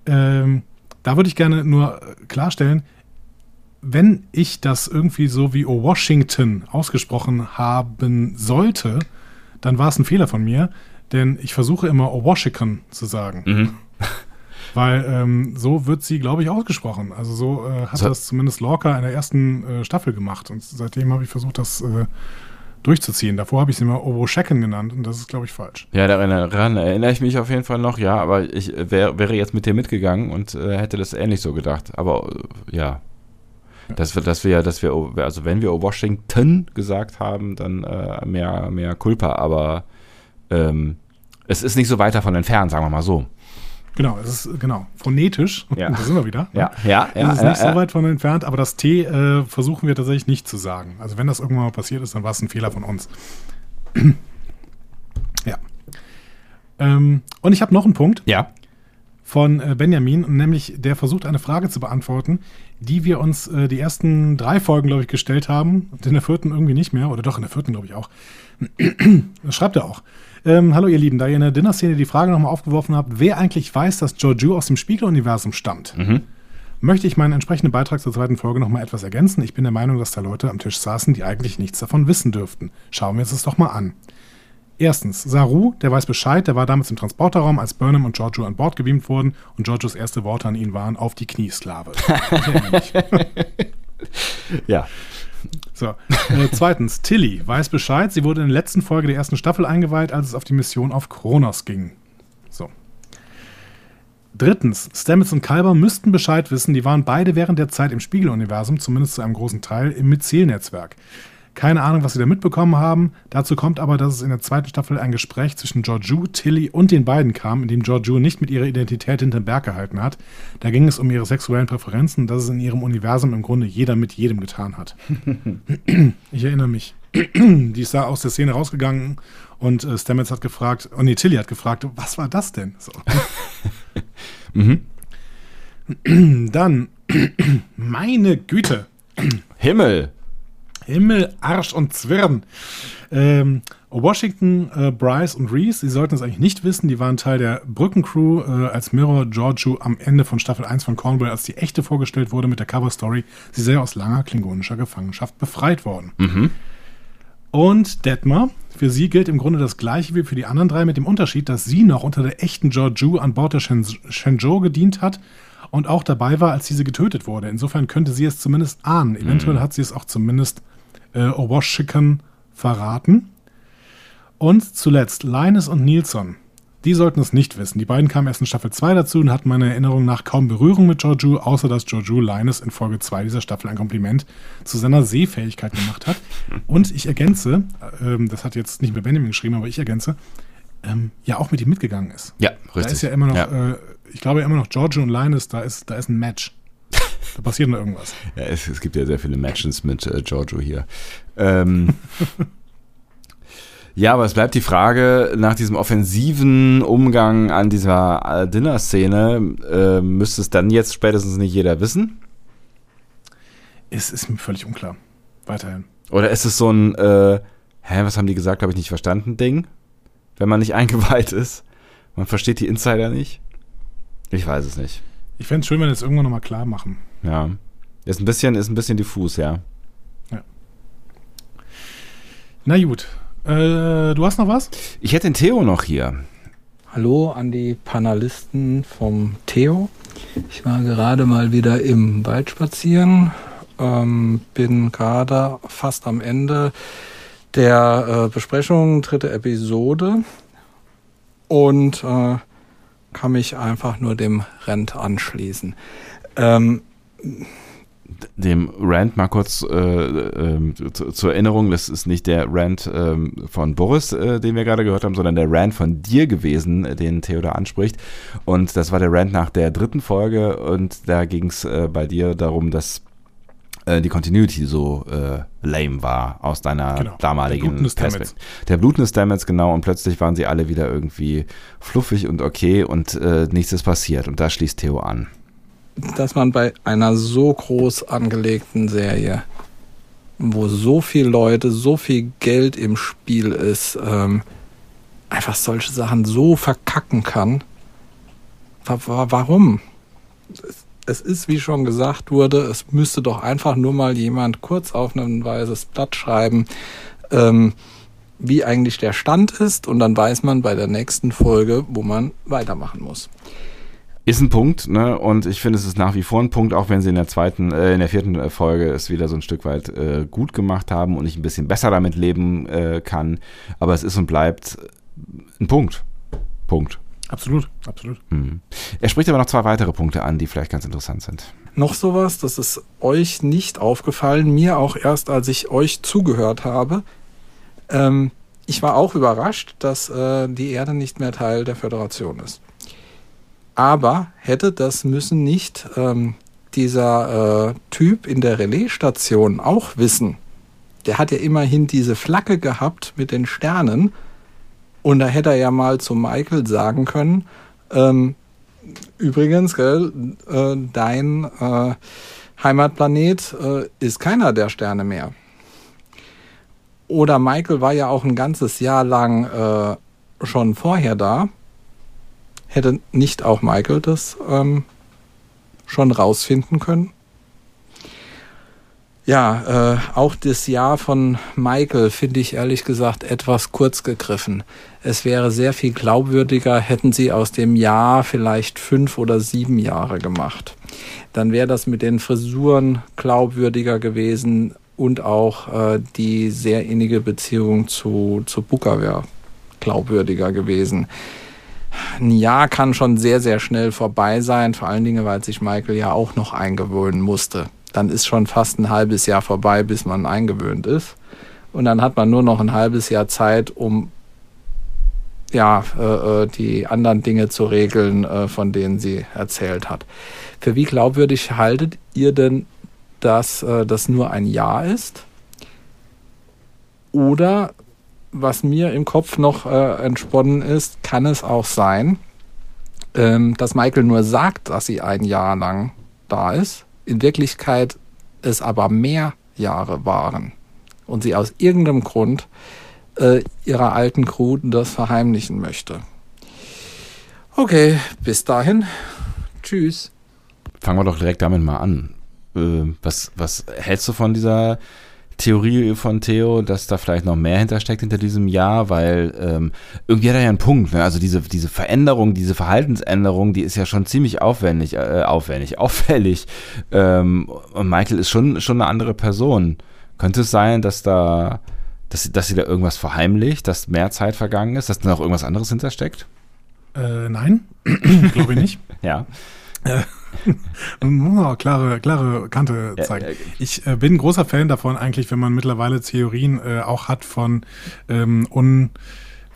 S2: Ähm, da würde ich gerne nur äh, klarstellen, wenn ich das irgendwie so wie O Washington ausgesprochen haben sollte, dann war es ein Fehler von mir, denn ich versuche immer O Washington zu sagen. Weil ähm, so wird sie, glaube ich, ausgesprochen. Also so äh, hat
S1: So-
S2: das zumindest Lorca in der ersten äh, Staffel gemacht. Und seitdem habe ich versucht, das äh, durchzuziehen. Davor habe ich sie immer Obo Shacken genannt und das ist, glaube ich, falsch.
S1: Ja, daran, erinnere ich mich auf jeden Fall noch, ja, aber ich äh, wär, wäre jetzt mit dir mitgegangen und äh, hätte das ähnlich so gedacht. Aber äh, ja. Dass wir, dass wir, dass wir, also wenn wir Washington gesagt haben, dann äh, mehr, mehr Culpa, aber ähm, es ist nicht so weit davon entfernt, sagen wir mal so.
S2: Genau, es ist genau phonetisch.
S1: Ja.
S2: da sind wir wieder.
S1: Ja, ja,
S2: Es ist nicht so weit von entfernt, aber das T äh, versuchen wir tatsächlich nicht zu sagen. Also wenn das irgendwann mal passiert ist, dann war es ein Fehler von uns. ja. Ähm, und ich habe noch einen Punkt
S1: Ja.
S2: von äh, Benjamin, nämlich der versucht eine Frage zu beantworten, die wir uns äh, die ersten drei Folgen, glaube ich, gestellt haben und in der vierten irgendwie nicht mehr, oder doch in der vierten, glaube ich, auch. Das schreibt er auch. Ähm, hallo ihr Lieben, da ihr in der Dinner-Szene die Frage nochmal aufgeworfen habt, wer eigentlich weiß, dass Giorgio aus dem Spiegeluniversum stammt, möchte ich meinen entsprechenden Beitrag zur zweiten Folge nochmal etwas ergänzen. Ich bin der Meinung, dass da Leute am Tisch saßen, die eigentlich nichts davon wissen dürften. Schauen wir uns das doch mal an. Erstens, Saru, der weiß Bescheid, der war damals im Transporterraum, als Burnham und Giorgio an Bord gebeamt wurden und Giorgios erste Worte an ihn waren, auf die Knie, Sklave.
S1: Ja.
S2: So. Äh, zweitens, Tilly weiß Bescheid. Sie wurde in der letzten Folge der ersten Staffel eingeweiht, als es auf die Mission auf Kronos ging. So. Drittens, Stamets und Kalber müssten Bescheid wissen. Die waren beide während der Zeit im Spiegeluniversum, zumindest zu einem großen Teil, im Myzel-Netzwerk. Keine Ahnung, was sie da mitbekommen haben. Dazu kommt aber, dass es in der zweiten Staffel ein Gespräch zwischen Georgiou, Tilly und den beiden kam, in dem Georgiou nicht mit ihrer Identität hinterm Berg gehalten hat. Da ging es um ihre sexuellen Präferenzen dass es in ihrem Universum im Grunde jeder mit jedem getan hat. Ich erinnere mich. Die ist da aus der Szene rausgegangen und äh, Stamets hat gefragt, oh nee, Tilly hat gefragt, was war das denn? So. Dann, meine Güte,
S1: Himmel.
S2: Himmel, Arsch und Zwirn. Ähm, Washington, äh, Bryce und Reese, sie sollten es eigentlich nicht wissen, die waren Teil der Brückencrew, äh, als Mirror Giorgio am Ende von Staffel 1 von Cornwall als die echte vorgestellt wurde mit der Cover-Story. Sie sei aus langer klingonischer Gefangenschaft befreit worden. Und Detmar, für sie gilt im Grunde das gleiche wie für die anderen drei, mit dem Unterschied, dass sie noch unter der echten Giorgio an Bord der Shen Shenzhou gedient hat und auch dabei war, als diese getötet wurde. Insofern könnte sie es zumindest ahnen. Eventuell hat sie es auch zumindest äh, Owashikan verraten. Und zuletzt Linus und Nilsson. Die sollten es nicht wissen. Die beiden kamen erst in Staffel 2 dazu und hatten meiner Erinnerung nach kaum Berührung mit Joju, außer dass Joju Linus in Folge 2 dieser Staffel ein Kompliment zu seiner Sehfähigkeit gemacht hat. Und ich ergänze, ähm, das hat jetzt nicht mehr Benjamin geschrieben, aber ich ergänze, ähm, ja auch mit ihm mitgegangen ist.
S1: Ja,
S2: Da
S1: richtig.
S2: ist ja immer noch,
S1: Ja.
S2: Äh, ich glaube ja immer noch Giorgio und Linus, da ist, da ist ein Match. Da passiert noch irgendwas.
S1: Ja, es, es gibt ja sehr viele Matches mit äh, Giorgio hier. Ähm, ja, aber es bleibt die Frage, nach diesem offensiven Umgang an dieser äh, Dinner-Szene, äh, müsste es dann jetzt spätestens nicht jeder wissen?
S2: Es ist mir völlig unklar. Weiterhin.
S1: Oder ist es so ein, äh, hä, was haben die gesagt, habe ich nicht verstanden, Ding? Wenn man nicht eingeweiht ist? Man versteht die Insider nicht? Ich weiß es nicht.
S2: Ich fände es schön, wenn wir das irgendwann nochmal klar machen.
S1: Ja. Ist ein bisschen, ist ein bisschen diffus, ja.
S2: Na gut. Äh, du hast noch was?
S1: Ich hätte den Theo noch hier.
S6: Hallo an die Panelisten vom Theo. Ich war gerade mal wieder im Wald spazieren, ähm, bin gerade fast am Ende der äh, Besprechung, dritte Episode und äh, kann mich einfach nur dem Rent anschließen. Ähm,
S1: dem Rant mal kurz äh, ähm, zu, zur Erinnerung, das ist nicht der Rant ähm, von Boris, äh, den wir gerade gehört haben, sondern der Rant von dir gewesen, äh, den Theodor anspricht. Und das war der Rant nach der dritten Folge und da ging es äh, bei dir darum, dass äh, die Continuity so äh, lame war aus deiner
S2: Genau. Der
S1: damaligen. Perspektive. Der Blutnis Stamets, genau, und plötzlich waren sie alle wieder irgendwie fluffig und okay und äh, nichts ist passiert. Und da schließt Theo an.
S6: dass man bei einer so groß angelegten Serie, wo so viele Leute, so viel Geld im Spiel ist, ähm, einfach solche Sachen so verkacken kann. Wa wa warum? Es- ist, wie schon gesagt wurde, es müsste doch einfach nur mal jemand kurz auf ein weißes Blatt schreiben, ähm, wie eigentlich der Stand ist, und dann weiß man bei der nächsten Folge, wo man weitermachen muss.
S1: Ist ein Punkt, ne? Und ich finde, es ist nach wie vor ein Punkt, auch wenn sie in der zweiten, äh, in der vierten äh, Folge es wieder so ein Stück weit äh, gut gemacht haben und ich ein bisschen besser damit leben äh, kann. Aber es ist und bleibt ein Punkt. Punkt.
S2: Absolut, absolut.
S1: Hm. Er spricht aber noch zwei weitere Punkte an, die vielleicht ganz interessant sind.
S6: noch sowas, das ist euch nicht aufgefallen, mir auch erst, als ich euch zugehört habe. Ähm, ich war auch überrascht, dass äh, die Erde nicht mehr Teil der Föderation ist. Aber hätte das müssen nicht ähm, dieser äh, Typ in der Relaisstation auch wissen. Der hat ja immerhin diese Flagge gehabt mit den Sternen. Und da hätte er ja mal zu Michael sagen können, ähm, Übrigens, gell, äh, dein äh, Heimatplanet äh, ist keiner der Sterne mehr. Oder Michael war ja auch ein ganzes Jahr lang äh, schon vorher da. Hätte nicht auch Michael das ähm, schon rausfinden können? Ja, äh, auch das Jahr von Michael finde ich ehrlich gesagt etwas kurz gegriffen. Es wäre sehr viel glaubwürdiger, hätten sie aus dem Jahr vielleicht fünf oder sieben Jahre gemacht. Dann wäre das mit den Frisuren glaubwürdiger gewesen und auch äh, die sehr innige Beziehung zu, zu Booker wäre glaubwürdiger gewesen. Ein Jahr kann schon sehr, sehr schnell vorbei sein, vor allen Dingen, weil sich Michael ja auch noch eingewöhnen musste. Dann ist schon fast ein halbes Jahr vorbei, bis man eingewöhnt ist. Und dann hat man nur noch ein halbes Jahr Zeit, um ja, äh, äh, die anderen Dinge zu regeln, äh, von denen sie erzählt hat. Für wie glaubwürdig haltet ihr denn, dass äh, das nur ein Jahr ist? Oder was mir im Kopf noch äh, entsponnen ist, kann es auch sein, ähm, dass Michael nur sagt, dass sie ein Jahr lang da ist, in Wirklichkeit es aber mehr Jahre waren und sie aus irgendeinem Grund äh, ihrer alten Crew das verheimlichen möchte. Okay, bis dahin. Tschüss.
S1: Fangen wir doch direkt damit mal an. Äh, was, was hältst du von dieser Theorie von Theo, dass da vielleicht noch mehr hintersteckt hinter diesem Jahr? Weil ähm, irgendwie hat er ja einen Punkt. Ne? Also diese, diese Veränderung, diese Verhaltensänderung, die ist ja schon ziemlich aufwendig, äh, aufwendig, auffällig. Ähm, und Michael ist schon, schon eine andere Person. Könnte es sein, dass da dass, sie- dass sie da irgendwas verheimlicht, dass mehr Zeit vergangen ist, dass da noch irgendwas anderes hintersteckt?
S2: Äh, nein, glaube ich nicht.
S1: Ja.
S2: Man klare, klare Kante zeigen.
S1: ja.
S2: Ich äh, bin ein großer Fan davon eigentlich, wenn man mittlerweile Theorien äh, auch hat von ähm, un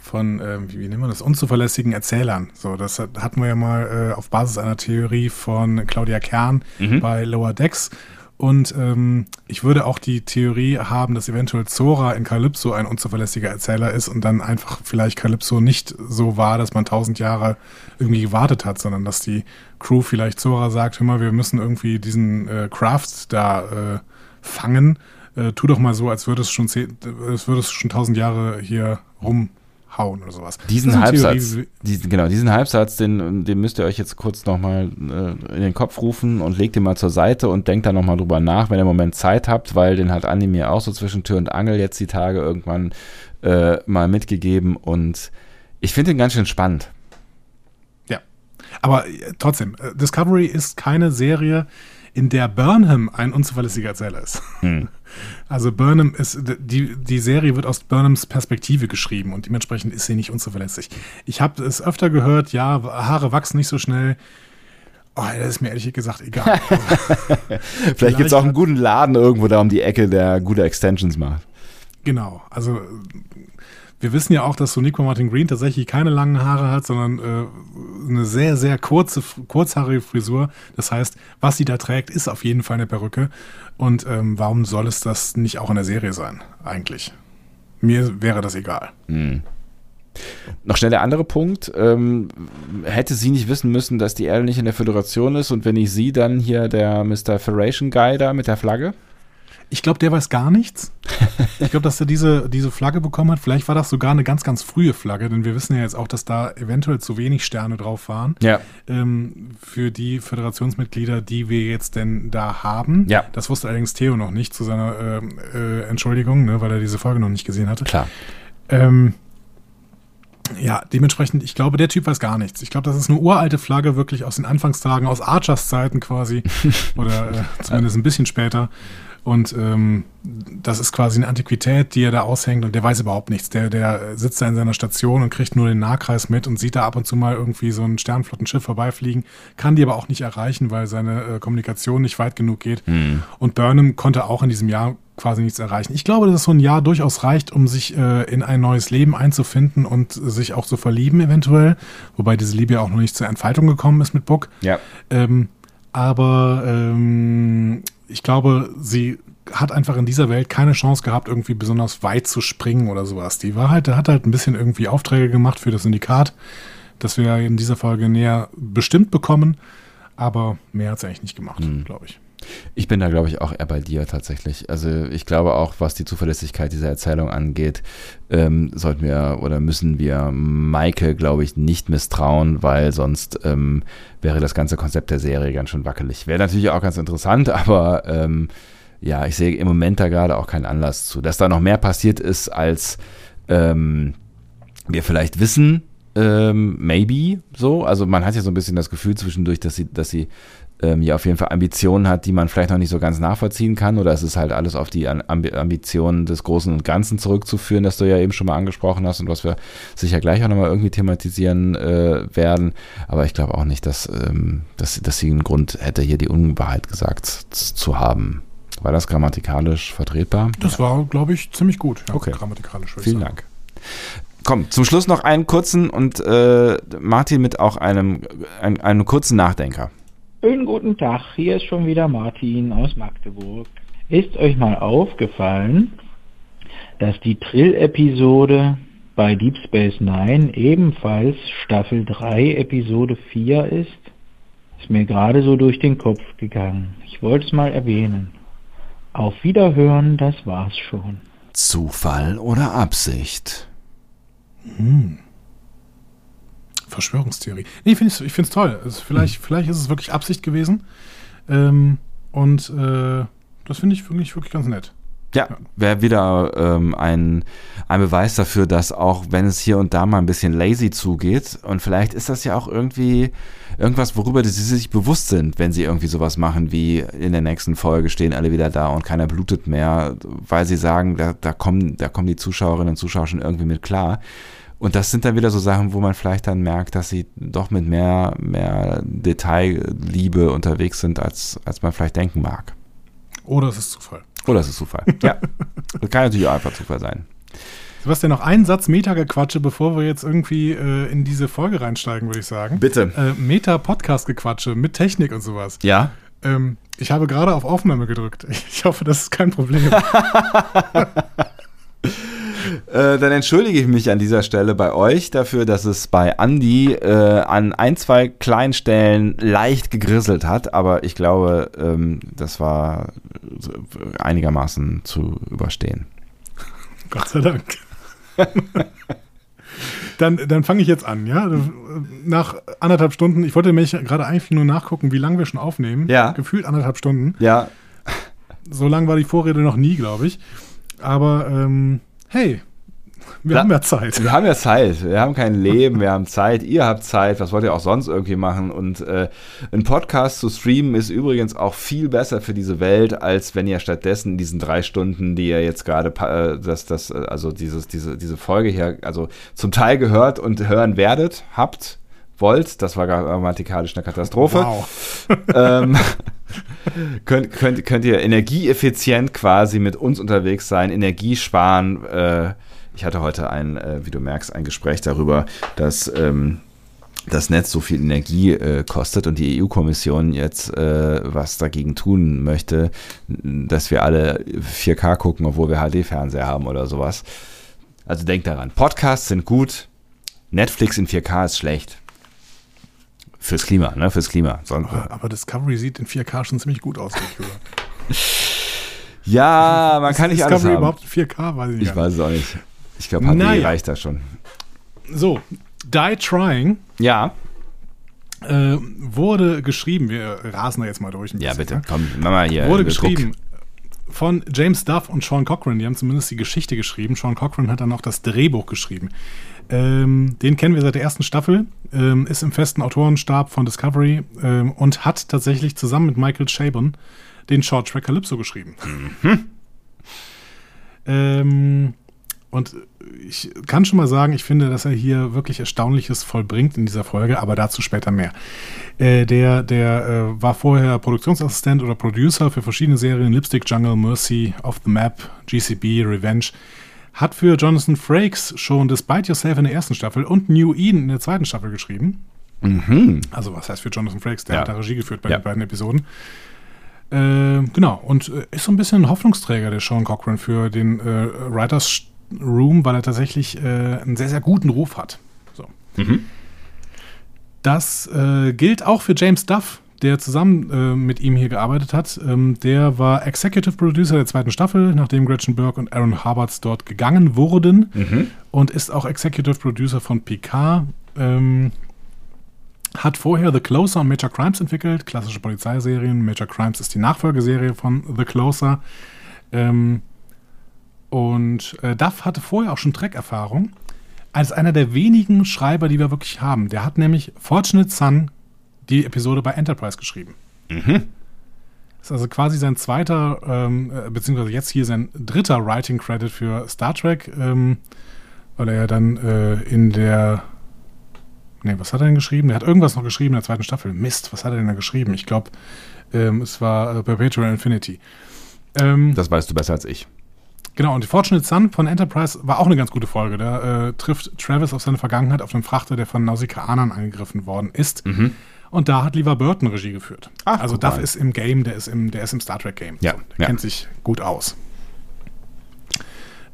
S2: von, ähm, wie, wie nennt man das, unzuverlässigen Erzählern. So, das hat, hatten wir ja mal äh, auf Basis einer Theorie von Claudia Kern bei Lower Decks. Und ähm, ich würde auch die Theorie haben, dass eventuell Zora in Calypso ein unzuverlässiger Erzähler ist und dann einfach vielleicht Calypso nicht so war, dass man tausend Jahre irgendwie gewartet hat, sondern dass die Crew vielleicht Zora sagt, hör mal, wir müssen irgendwie diesen äh, Craft da äh, fangen. Äh, tu doch mal so, als würde es schon zehn, als würde es schon tausend Jahre hier rumhauen oder sowas.
S1: Diesen Halbsatz,
S2: Theorie,
S1: diesen, genau, diesen Halbsatz, den, den müsst ihr euch jetzt kurz nochmal äh, in den Kopf rufen und legt ihn mal zur Seite und denkt da nochmal drüber nach, wenn ihr im Moment Zeit habt, weil den hat Andi mir auch so zwischen Tür und Angel jetzt die Tage irgendwann äh, mal mitgegeben und ich finde ihn ganz schön spannend.
S2: Ja. Aber äh, trotzdem, äh, Discovery ist keine Serie, in der Burnham ein unzuverlässiger Erzähler ist. Also Burnham ist, die, die Serie wird aus Burnhams Perspektive geschrieben und dementsprechend ist sie nicht unzuverlässig. Ich habe es öfter gehört, ja, Haare wachsen nicht so schnell. Oh, das ist mir ehrlich gesagt egal.
S1: Vielleicht gibt es auch einen guten Laden irgendwo da um die Ecke, der gute Extensions macht.
S2: Genau, also wir wissen ja auch, dass Sonico Martin Green tatsächlich keine langen Haare hat, sondern äh, eine sehr, sehr kurze, kurzhaarige Frisur. Das heißt, was sie da trägt, ist auf jeden Fall eine Perücke. Und ähm, warum soll es das nicht auch in der Serie sein, eigentlich? Mir wäre das egal.
S1: Noch schnell der andere Punkt. Ähm, hätte sie nicht wissen müssen, dass die Erde nicht in der Föderation ist und wenn nicht sie, dann hier der Mr. Federation Guy da mit der Flagge?
S2: Ich glaube, der weiß gar nichts. Ich glaube, dass er diese, diese Flagge bekommen hat. Vielleicht war das sogar eine ganz, ganz frühe Flagge, denn wir wissen ja jetzt auch, dass da eventuell zu wenig Sterne drauf waren.
S1: Ja.
S2: ähm, für die Föderationsmitglieder, die wir jetzt denn da haben.
S1: Ja.
S2: Das wusste allerdings Theo noch nicht zu seiner ähm, äh, Entschuldigung, ne, weil er diese Folge noch nicht gesehen hatte.
S1: Klar.
S2: Ähm, ja, dementsprechend, ich glaube, der Typ weiß gar nichts. Ich glaube, das ist eine uralte Flagge, wirklich aus den Anfangstagen, aus Archers Zeiten quasi. oder äh, zumindest ein bisschen später. Und ähm, das ist quasi eine Antiquität, die er da aushängt und der weiß überhaupt nichts. Der, der sitzt da in seiner Station und kriegt nur den Nahkreis mit und sieht da ab und zu mal irgendwie so ein Sternflottenschiff vorbeifliegen, kann die aber auch nicht erreichen, weil seine äh, Kommunikation nicht weit genug geht. Und Burnham konnte auch in diesem Jahr quasi nichts erreichen. Ich glaube, dass so ein Jahr durchaus reicht, um sich äh, in ein neues Leben einzufinden und sich auch zu verlieben eventuell. Wobei diese Liebe ja auch noch nicht zur Entfaltung gekommen ist mit Book.
S1: Ja.
S2: Ähm, aber ähm, ich glaube, sie hat einfach in dieser Welt keine Chance gehabt, irgendwie besonders weit zu springen oder sowas. Die war halt, hat halt ein bisschen irgendwie Aufträge gemacht für das Syndikat, das wir in dieser Folge näher bestimmt bekommen. Aber mehr hat sie eigentlich nicht gemacht, glaube ich.
S1: Ich bin da, glaube ich, auch eher bei dir tatsächlich. Also ich glaube auch, was die Zuverlässigkeit dieser Erzählung angeht, ähm, sollten wir oder müssen wir Maike, glaube ich, nicht misstrauen, weil sonst ähm, wäre das ganze Konzept der Serie ganz schön wackelig. Wäre natürlich auch ganz interessant, aber ähm, ja, ich sehe im Moment da gerade auch keinen Anlass zu. Dass da noch mehr passiert ist, als ähm, wir vielleicht wissen, ähm, maybe so. Also man hat ja so ein bisschen das Gefühl zwischendurch, dass sie, dass sie ähm, ja auf jeden Fall Ambitionen hat, die man vielleicht noch nicht so ganz nachvollziehen kann. Oder es ist halt alles auf die Ambi Ambitionen des Großen und Ganzen zurückzuführen, das du ja eben schon mal angesprochen hast und was wir sicher gleich auch nochmal irgendwie thematisieren äh, werden. Aber ich glaube auch nicht, dass, ähm, dass, dass sie einen Grund hätte, hier die Unwahrheit gesagt zu haben. War das grammatikalisch vertretbar?
S2: Das war, glaube ich, ziemlich gut. Ja,
S1: Okay.
S2: Grammatikalisch.
S1: Vielen
S2: sagen.
S1: Dank. Komm, zum Schluss noch einen kurzen und äh, Martin mit auch einem, ein, einem kurzen Nachdenker.
S7: Schönen guten Tag, hier ist schon wieder Martin aus Magdeburg. Ist euch mal aufgefallen, dass die Trill-Episode bei Deep Space Nine ebenfalls Staffel 3, Episode 4 ist? Ist mir gerade so durch den Kopf gegangen. Ich wollte es mal erwähnen. Auf Wiederhören, das war's schon.
S1: Zufall oder Absicht?
S2: Verschwörungstheorie. Nee, find ich, ich finde es toll. Also vielleicht, vielleicht ist es wirklich Absicht gewesen. Ähm, und äh, das finde ich wirklich, wirklich ganz nett.
S1: Ja, wäre wieder ähm, ein, ein Beweis dafür, dass auch wenn es hier und da mal ein bisschen lazy zugeht, und vielleicht ist das ja auch irgendwie irgendwas, worüber sie sich bewusst sind, wenn sie irgendwie sowas machen wie in der nächsten Folge stehen alle wieder da und keiner blutet mehr, weil sie sagen, da, da, kommen, da kommen die Zuschauerinnen und Zuschauer schon irgendwie mit klar. Und das sind dann wieder so Sachen, wo man vielleicht dann merkt, dass sie doch mit mehr, mehr Detailliebe unterwegs sind, als, als man vielleicht denken mag.
S2: Oder es ist Zufall.
S1: Oder es ist Zufall. ja. Das kann natürlich auch einfach Zufall sein.
S2: Sebastian, noch einen Satz Meta-Gequatsche, bevor wir jetzt irgendwie äh, in diese Folge reinsteigen, würde ich sagen.
S1: Bitte.
S2: Äh, Meta-Podcast-Gequatsche mit Technik und sowas.
S1: Ja.
S2: Ähm, ich habe gerade auf Aufnahme gedrückt. Ich hoffe, das ist kein Problem.
S1: Äh, dann entschuldige ich mich an dieser Stelle bei euch dafür, dass es bei Andy äh, an ein, zwei kleinen Stellen leicht gegrisselt hat, aber ich glaube, ähm, das war einigermaßen zu überstehen.
S2: Gott sei Dank. dann dann fange ich jetzt an, ja? Nach anderthalb Stunden, ich wollte mich gerade eigentlich nur nachgucken, wie lange wir schon aufnehmen.
S1: Ja.
S2: Gefühlt anderthalb Stunden.
S1: Ja.
S2: So lang war die Vorrede noch nie, glaube ich. Aber ähm, hey, wir
S1: Da-
S2: haben ja Zeit.
S1: Wir haben ja Zeit. Wir haben kein Leben, wir haben Zeit. Ihr habt Zeit. Was wollt ihr auch sonst irgendwie machen? Und äh, ein Podcast zu streamen ist übrigens auch viel besser für diese Welt, als wenn ihr stattdessen in diesen drei Stunden, die ihr jetzt gerade, äh, das, das, äh, also dieses, diese, diese Folge hier, also zum Teil gehört und hören werdet, habt, wollt. Das war grammatikalisch eine Katastrophe.
S2: Wow.
S1: ähm, könnt, könnt, könnt ihr energieeffizient quasi mit uns unterwegs sein, Energie sparen. Äh, ich hatte heute ein, äh, wie du merkst, ein Gespräch darüber, dass ähm, das Netz so viel Energie äh, kostet und die EU-Kommission jetzt äh, was dagegen tun möchte, dass wir alle 4K gucken, obwohl wir HD-Fernseher haben oder sowas. Also denkt daran, Podcasts sind gut, Netflix in 4K ist schlecht. Fürs Klima, ne? Fürs Klima. Sonst,
S2: Aber Discovery sieht in 4K schon ziemlich gut aus.
S1: Ja, man kann nicht alles
S2: Discovery
S1: haben.
S2: überhaupt in 4K? Weiß ich,
S1: Ich
S2: nicht.
S1: weiß es auch nicht. Ich glaube, HD
S2: Naja.
S1: reicht da schon.
S2: So, Die Trying
S1: Ja,
S2: äh, wurde geschrieben, wir rasen da jetzt mal durch.
S1: ja,
S2: bisschen,
S1: bitte.
S2: ja?
S1: Komm, mach mal hier.
S2: Wurde geschrieben von James Duff und Sean Cochran. Die haben zumindest die Geschichte geschrieben. Sean Cochran hat dann auch das Drehbuch geschrieben. Ähm, den kennen wir seit der ersten Staffel, ähm, ist im festen Autorenstab von Discovery ähm, und hat tatsächlich zusammen mit Michael Chabon den Short Track Calypso geschrieben. Ähm, und ich kann schon mal sagen, ich finde, dass er hier wirklich Erstaunliches vollbringt in dieser Folge, aber dazu später mehr. Äh, der der äh, war vorher Produktionsassistent oder Producer für verschiedene Serien, Lipstick Jungle, Mercy, Off the Map, GCB, Revenge. Hat für Jonathan Frakes schon Despite Yourself in der ersten Staffel und New Eden in der zweiten Staffel geschrieben. Also was heißt für Jonathan Frakes? Der
S1: Ja.
S2: hat da Regie geführt bei
S1: Ja.
S2: den beiden Episoden. Äh, genau, und äh, ist so ein bisschen ein Hoffnungsträger, der Sean Cochran, für den äh, Writers Room, weil er tatsächlich äh, einen sehr, sehr guten Ruf hat. So. Das äh, gilt auch für James Duff, der zusammen äh, mit ihm hier gearbeitet hat. Ähm, der war Executive Producer der zweiten Staffel, nachdem Gretchen Burke und Aaron Harbards dort gegangen wurden. Und ist auch Executive Producer von Picard. Ähm, hat vorher The Closer und Major Crimes entwickelt, klassische Polizeiserien. Major Crimes ist die Nachfolgeserie von The Closer. Ähm, und äh, Duff hatte vorher auch schon Track-Erfahrung. Als einer der wenigen Schreiber, die wir wirklich haben. Der hat nämlich Fortunate Son die Episode bei Enterprise geschrieben. Ist also quasi sein zweiter, ähm, äh, beziehungsweise jetzt hier sein dritter Writing Credit für Star Trek, ähm, weil er ja dann äh, in der Nee, was hat er denn geschrieben? Er hat irgendwas noch geschrieben in der zweiten Staffel. Mist, was hat er denn da geschrieben? Ich glaube, ähm, es war äh, Perpetual Infinity. Ähm,
S1: Das weißt du besser als ich.
S2: genau, und die Fortunate Son von Enterprise war auch eine ganz gute Folge. Da äh, trifft Travis auf seine Vergangenheit auf einem Frachter, der von Nausikaanern angegriffen worden ist. Und da hat Lever Burton Regie geführt.
S1: Ach,
S2: also Duff ist im Game, der ist im, der ist im Star Trek Game.
S1: Ja,
S2: so, der
S1: ja.
S2: kennt sich gut aus.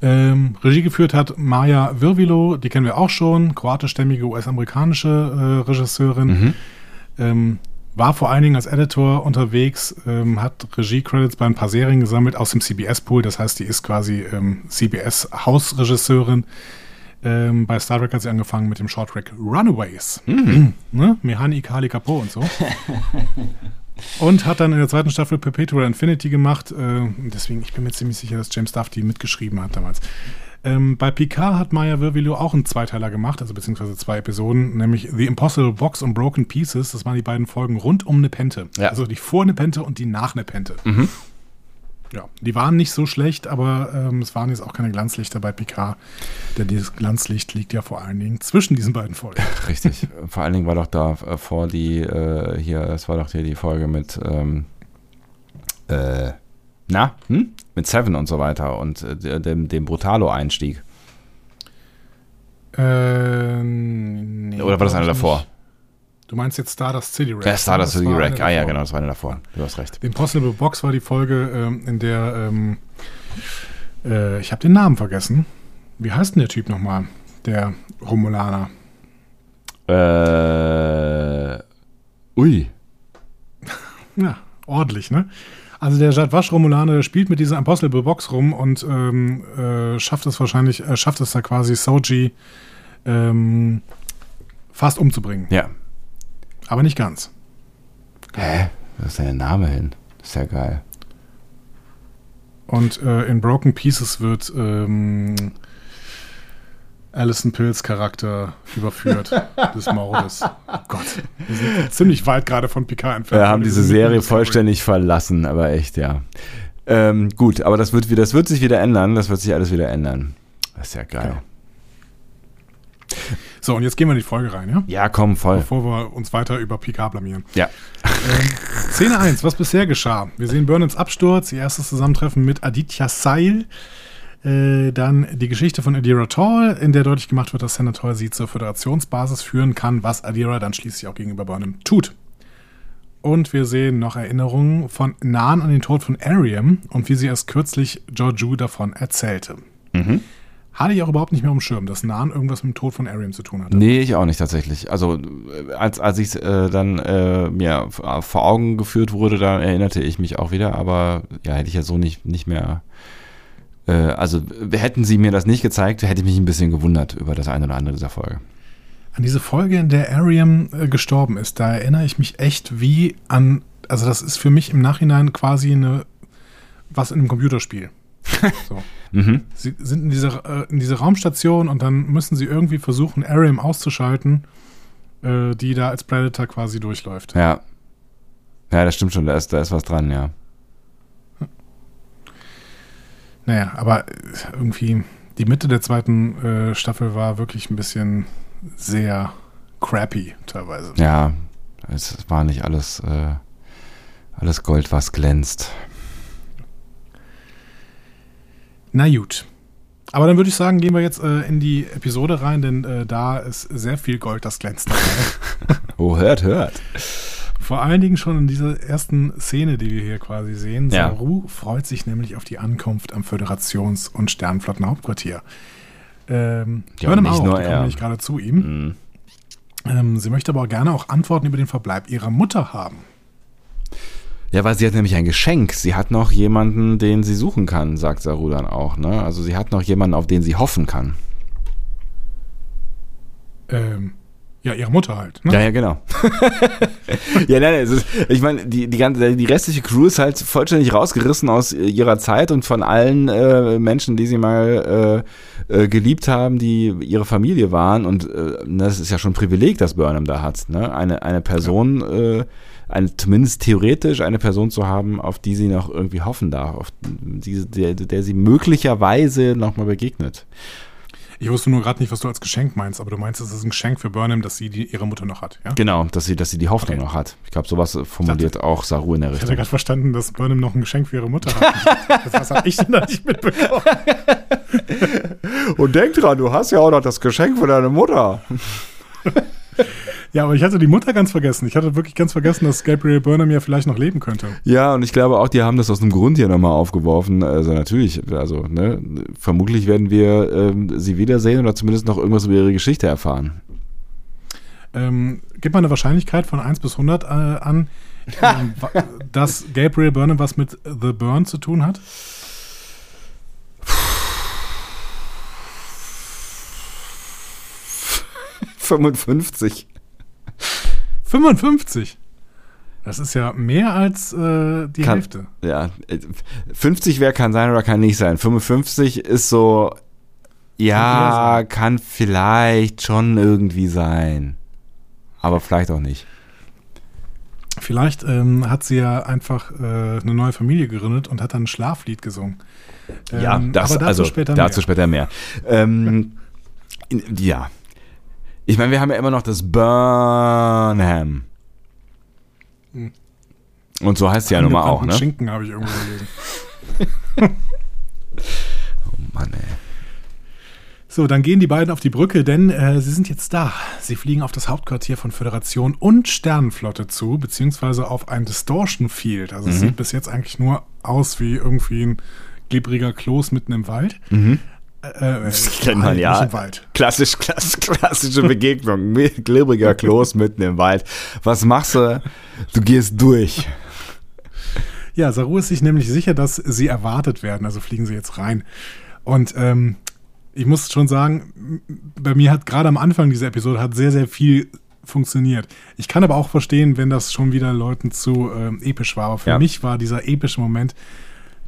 S2: Ähm, Regie geführt hat Maya Virvilo, die kennen wir auch schon, kroatischstämmige US-amerikanische äh, Regisseurin.
S1: Mhm.
S2: Ähm, war vor allen Dingen als Editor unterwegs, ähm, hat Regie-Credits bei ein paar Serien gesammelt aus dem CBS-Pool. Das heißt, die ist quasi ähm, CBS-Hausregisseurin. Ähm, bei Star Trek hat sie angefangen mit dem Shorttrack Runaways. Ne? Mechani, Kali, Capo und so. Und hat dann in der zweiten Staffel Perpetual Infinity gemacht. Äh, deswegen, ich bin mir ziemlich sicher, dass James Duff die mitgeschrieben hat damals. Ähm, bei Picard hat Maya Virvilio auch einen Zweiteiler gemacht, also beziehungsweise zwei Episoden, nämlich The Impossible Box und Broken Pieces. Das waren die beiden Folgen rund um Nepente.
S1: Ja.
S2: Also die vor Nepente und die nach Nepente. Ja, die waren nicht so schlecht, aber ähm, es waren jetzt auch keine Glanzlichter bei Picard. Denn dieses Glanzlicht liegt ja vor allen Dingen zwischen diesen beiden Folgen.
S1: Richtig. Vor allen Dingen war doch da äh, vor die, äh, hier, es war doch hier die Folge mit, ähm, äh, na, hm? Mit Seven und so weiter und äh, dem, dem Brutalo-Einstieg.
S2: Ähm, nee,
S1: Oder war das
S2: glaub
S1: eine
S2: ich
S1: davor?
S2: nicht. Du meinst jetzt Stardust City Rack?
S1: Ja, Stardust
S2: Das
S1: City Rack. Ah ja, genau, das war eine davor. Du hast recht.
S2: The Impossible Box war die Folge, ähm, in der ähm, äh, ich habe den Namen vergessen. Wie heißt denn der Typ nochmal? Der Romulaner.
S1: Äh, ui.
S2: Ja, ordentlich, ne? Also der Jadwasch Romulaner, spielt mit dieser Impossible Box rum und ähm, äh, schafft es wahrscheinlich, äh, schafft es da quasi Soji ähm, fast umzubringen.
S1: Ja.
S2: Aber nicht ganz.
S1: Hä? Was ist denn der Name hin? Das ist ja geil.
S2: Und äh, in Broken Pieces wird ähm, Alison Pills Charakter überführt des Mordes. Oh Gott. Wir sind ziemlich weit gerade von Picard entfernt.
S1: Wir haben diese Serie vollständig verlassen, aber echt, ja. Ähm, gut, aber das wird, das wird sich wieder ändern. Das wird sich alles wieder ändern. Das ist ja geil.
S2: Genau. So, und jetzt gehen wir in die Folge rein, ja?
S1: Ja, komm, voll.
S2: Bevor wir uns weiter über Picard blamieren.
S1: Ja.
S2: Szene 1, was bisher geschah. Wir sehen Burnhams Absturz, ihr erstes Zusammentreffen mit Aditya Sail. Äh, dann die Geschichte von Adira Tall, in der deutlich gemacht wird, dass Senator sie zur Föderationsbasis führen kann, was Adira dann schließlich auch gegenüber Burnham tut. Und wir sehen noch Erinnerungen von Nahen an den Tod von Ariam und wie sie erst kürzlich Georgiou davon erzählte. Hatte ich auch überhaupt nicht mehr auf dem Schirm, dass Nahen irgendwas mit dem Tod von Ariam zu tun hatte.
S1: Nee, ich auch nicht tatsächlich. Also äh, als, als ich äh, dann äh, mir f- vor Augen geführt wurde, da erinnerte ich mich auch wieder, aber ja, hätte ich ja so nicht, nicht mehr. Äh, also äh, hätten sie mir das nicht gezeigt, hätte ich mich ein bisschen gewundert über das eine oder andere dieser Folge.
S2: An diese Folge, in der Ariam äh, gestorben ist, da erinnere ich mich echt wie an, also das ist für mich im Nachhinein quasi eine, was in einem Computerspiel. So.
S1: Mhm.
S2: Sie sind in dieser, äh, in dieser Raumstation und dann müssen sie irgendwie versuchen, Ariam auszuschalten, äh, die da als Predator quasi durchläuft.
S1: Ja. Ja, das stimmt schon, da ist, da ist was dran, ja.
S2: Naja, aber äh, irgendwie die Mitte der zweiten äh, Staffel war wirklich ein bisschen sehr crappy teilweise.
S1: Ja, es war nicht alles, äh, alles Gold, was glänzt.
S2: Na gut. Aber dann würde ich sagen, gehen wir jetzt äh, in die Episode rein, denn äh, da ist sehr viel Gold, das glänzt.
S1: Oh, hört, hört.
S2: Vor allen Dingen schon in dieser ersten Szene, die wir hier quasi sehen.
S1: Ja.
S2: Saru freut sich nämlich auf die Ankunft am Föderations- und Sternflottenhauptquartier. Ähm,
S1: Ja,
S2: Burnham
S1: nicht
S2: auch,
S1: nur
S2: die nämlich gerade zu ihm.
S1: Mhm.
S2: Ähm, sie möchte aber auch gerne auch Antworten über den Verbleib ihrer Mutter haben.
S1: Ja, weil sie hat nämlich ein Geschenk. Sie hat noch jemanden, den sie suchen kann, sagt Saru dann auch. Ne? Also sie hat noch jemanden, auf den sie hoffen kann.
S2: Ähm, ja, ihre Mutter halt. Ne?
S1: Ja, ja, genau. ja, nein, es ist, ich meine, die, die, ganze, die restliche Crew ist halt vollständig rausgerissen aus ihrer Zeit und von allen äh, Menschen, die sie mal äh, äh, geliebt haben, die ihre Familie waren. Und äh, das ist ja schon ein Privileg, das Burnham da hat. Ne? Eine, eine Person, äh, eine, zumindest theoretisch eine Person zu haben, auf die sie noch irgendwie hoffen darf, auf die, der, der sie möglicherweise nochmal begegnet.
S2: Ich wusste nur gerade nicht, was du als Geschenk meinst, aber du meinst, es ist ein Geschenk für Burnham, dass sie die, ihre Mutter noch hat. Ja?
S1: Genau, dass sie, dass sie die Hoffnung
S2: Okay.
S1: noch hat. Ich glaube, sowas formuliert auch Saru in der
S2: Ich hatte
S1: Richtung.
S2: gerade verstanden, dass Burnham noch ein Geschenk für ihre Mutter hat. das, habe ich denn da nicht mitbekommen?
S1: Und denk dran, du hast ja auch noch das Geschenk von deiner Mutter.
S2: Ja, aber ich hatte die Mutter ganz vergessen. Ich hatte wirklich ganz vergessen, dass Gabriel Burnham ja vielleicht noch leben könnte.
S1: Ja, und ich glaube auch, die haben das aus einem Grund hier nochmal aufgeworfen. Also natürlich, also ne, vermutlich werden wir ähm, sie wiedersehen oder zumindest noch irgendwas über ihre Geschichte erfahren.
S2: Ähm, gib mal eine Wahrscheinlichkeit von 1 bis 100 äh, an, ähm, dass Gabriel Burnham was mit The Burn zu tun hat.
S1: 55.
S2: 55. Das ist ja mehr als äh, die
S1: Kann-
S2: Hälfte.
S1: Ja, äh, 50 wer kann sein oder kann nicht sein. 55 ist so, ja, kann vielleicht schon irgendwie sein. Aber vielleicht auch nicht.
S2: Vielleicht ähm, hat sie ja einfach äh, eine neue Familie gegründet und hat dann ein Schlaflied gesungen.
S1: Ja,
S2: Ähm,
S1: das,
S2: aber dazu
S1: also,
S2: später
S1: dazu
S2: mehr.
S1: später mehr. Ähm, in, ja. Ich meine, wir haben ja immer noch das Burnham. Und so heißt sie ja nun mal auch, ne?
S2: Schinken habe ich irgendwo gelesen.
S1: Mann, ey.
S2: So, dann gehen die beiden auf die Brücke, denn äh, sie sind jetzt da. Sie fliegen auf das Hauptquartier von Föderation und Sternenflotte zu, beziehungsweise auf ein Distortion Field. Also es sieht bis jetzt eigentlich nur aus wie irgendwie ein glibbriger Kloß mitten im Wald. Äh, äh,
S1: Das kennt man ja.
S2: Nicht im Wald.
S1: Klassisch, klass, klassische Begegnung. Mit Kloß mitten im Wald. Was machst du? Du gehst durch.
S2: Ja, Saru ist sich nämlich sicher, dass sie erwartet werden, also fliegen sie jetzt rein. Und ähm, ich muss schon sagen, bei mir hat gerade am Anfang dieser Episode hat sehr, sehr viel funktioniert. Ich kann aber auch verstehen, wenn das schon wieder Leuten zu ähm, episch war. Aber für
S1: Ja.
S2: mich war dieser epische Moment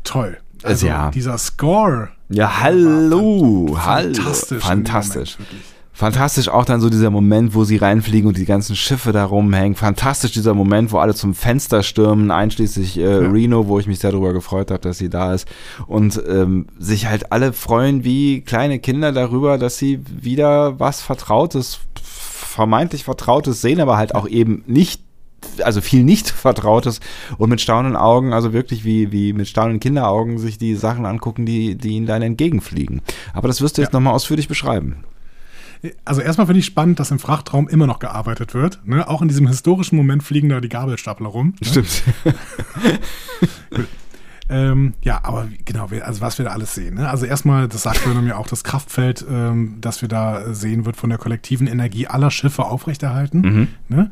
S2: toll. Also
S1: ja.
S2: dieser Score.
S1: Ja, hallo, hallo.
S2: Fantastisch.
S1: Fantastisch.
S2: Moment.
S1: Fantastisch auch dann so dieser Moment, wo sie reinfliegen und die ganzen Schiffe da rumhängen. Fantastisch dieser Moment, wo alle zum Fenster stürmen, einschließlich äh,
S2: Ja.
S1: Reno, wo ich mich sehr darüber gefreut habe, dass sie da ist. Und ähm, sich halt alle freuen wie kleine Kinder darüber, dass sie wieder was Vertrautes, vermeintlich Vertrautes sehen, aber halt auch eben nicht also viel nicht Vertrautes und mit staunenden Augen, also wirklich wie, wie mit staunenden Kinderaugen sich die Sachen angucken, die, die ihnen dann entgegenfliegen. Aber das wirst du jetzt
S2: Ja.
S1: nochmal ausführlich beschreiben.
S2: Also erstmal finde ich spannend, dass im Frachtraum immer noch gearbeitet wird. Ne? Auch in diesem historischen Moment fliegen da die Gabelstapler rum. Ne?
S1: Stimmt.
S2: Ähm, ja, aber genau, also was wir da alles sehen. Ne? Also erstmal, das sagt Burnham ja auch, das Kraftfeld, ähm, das wir da sehen, wird von der kollektiven Energie aller Schiffe aufrechterhalten. Ne?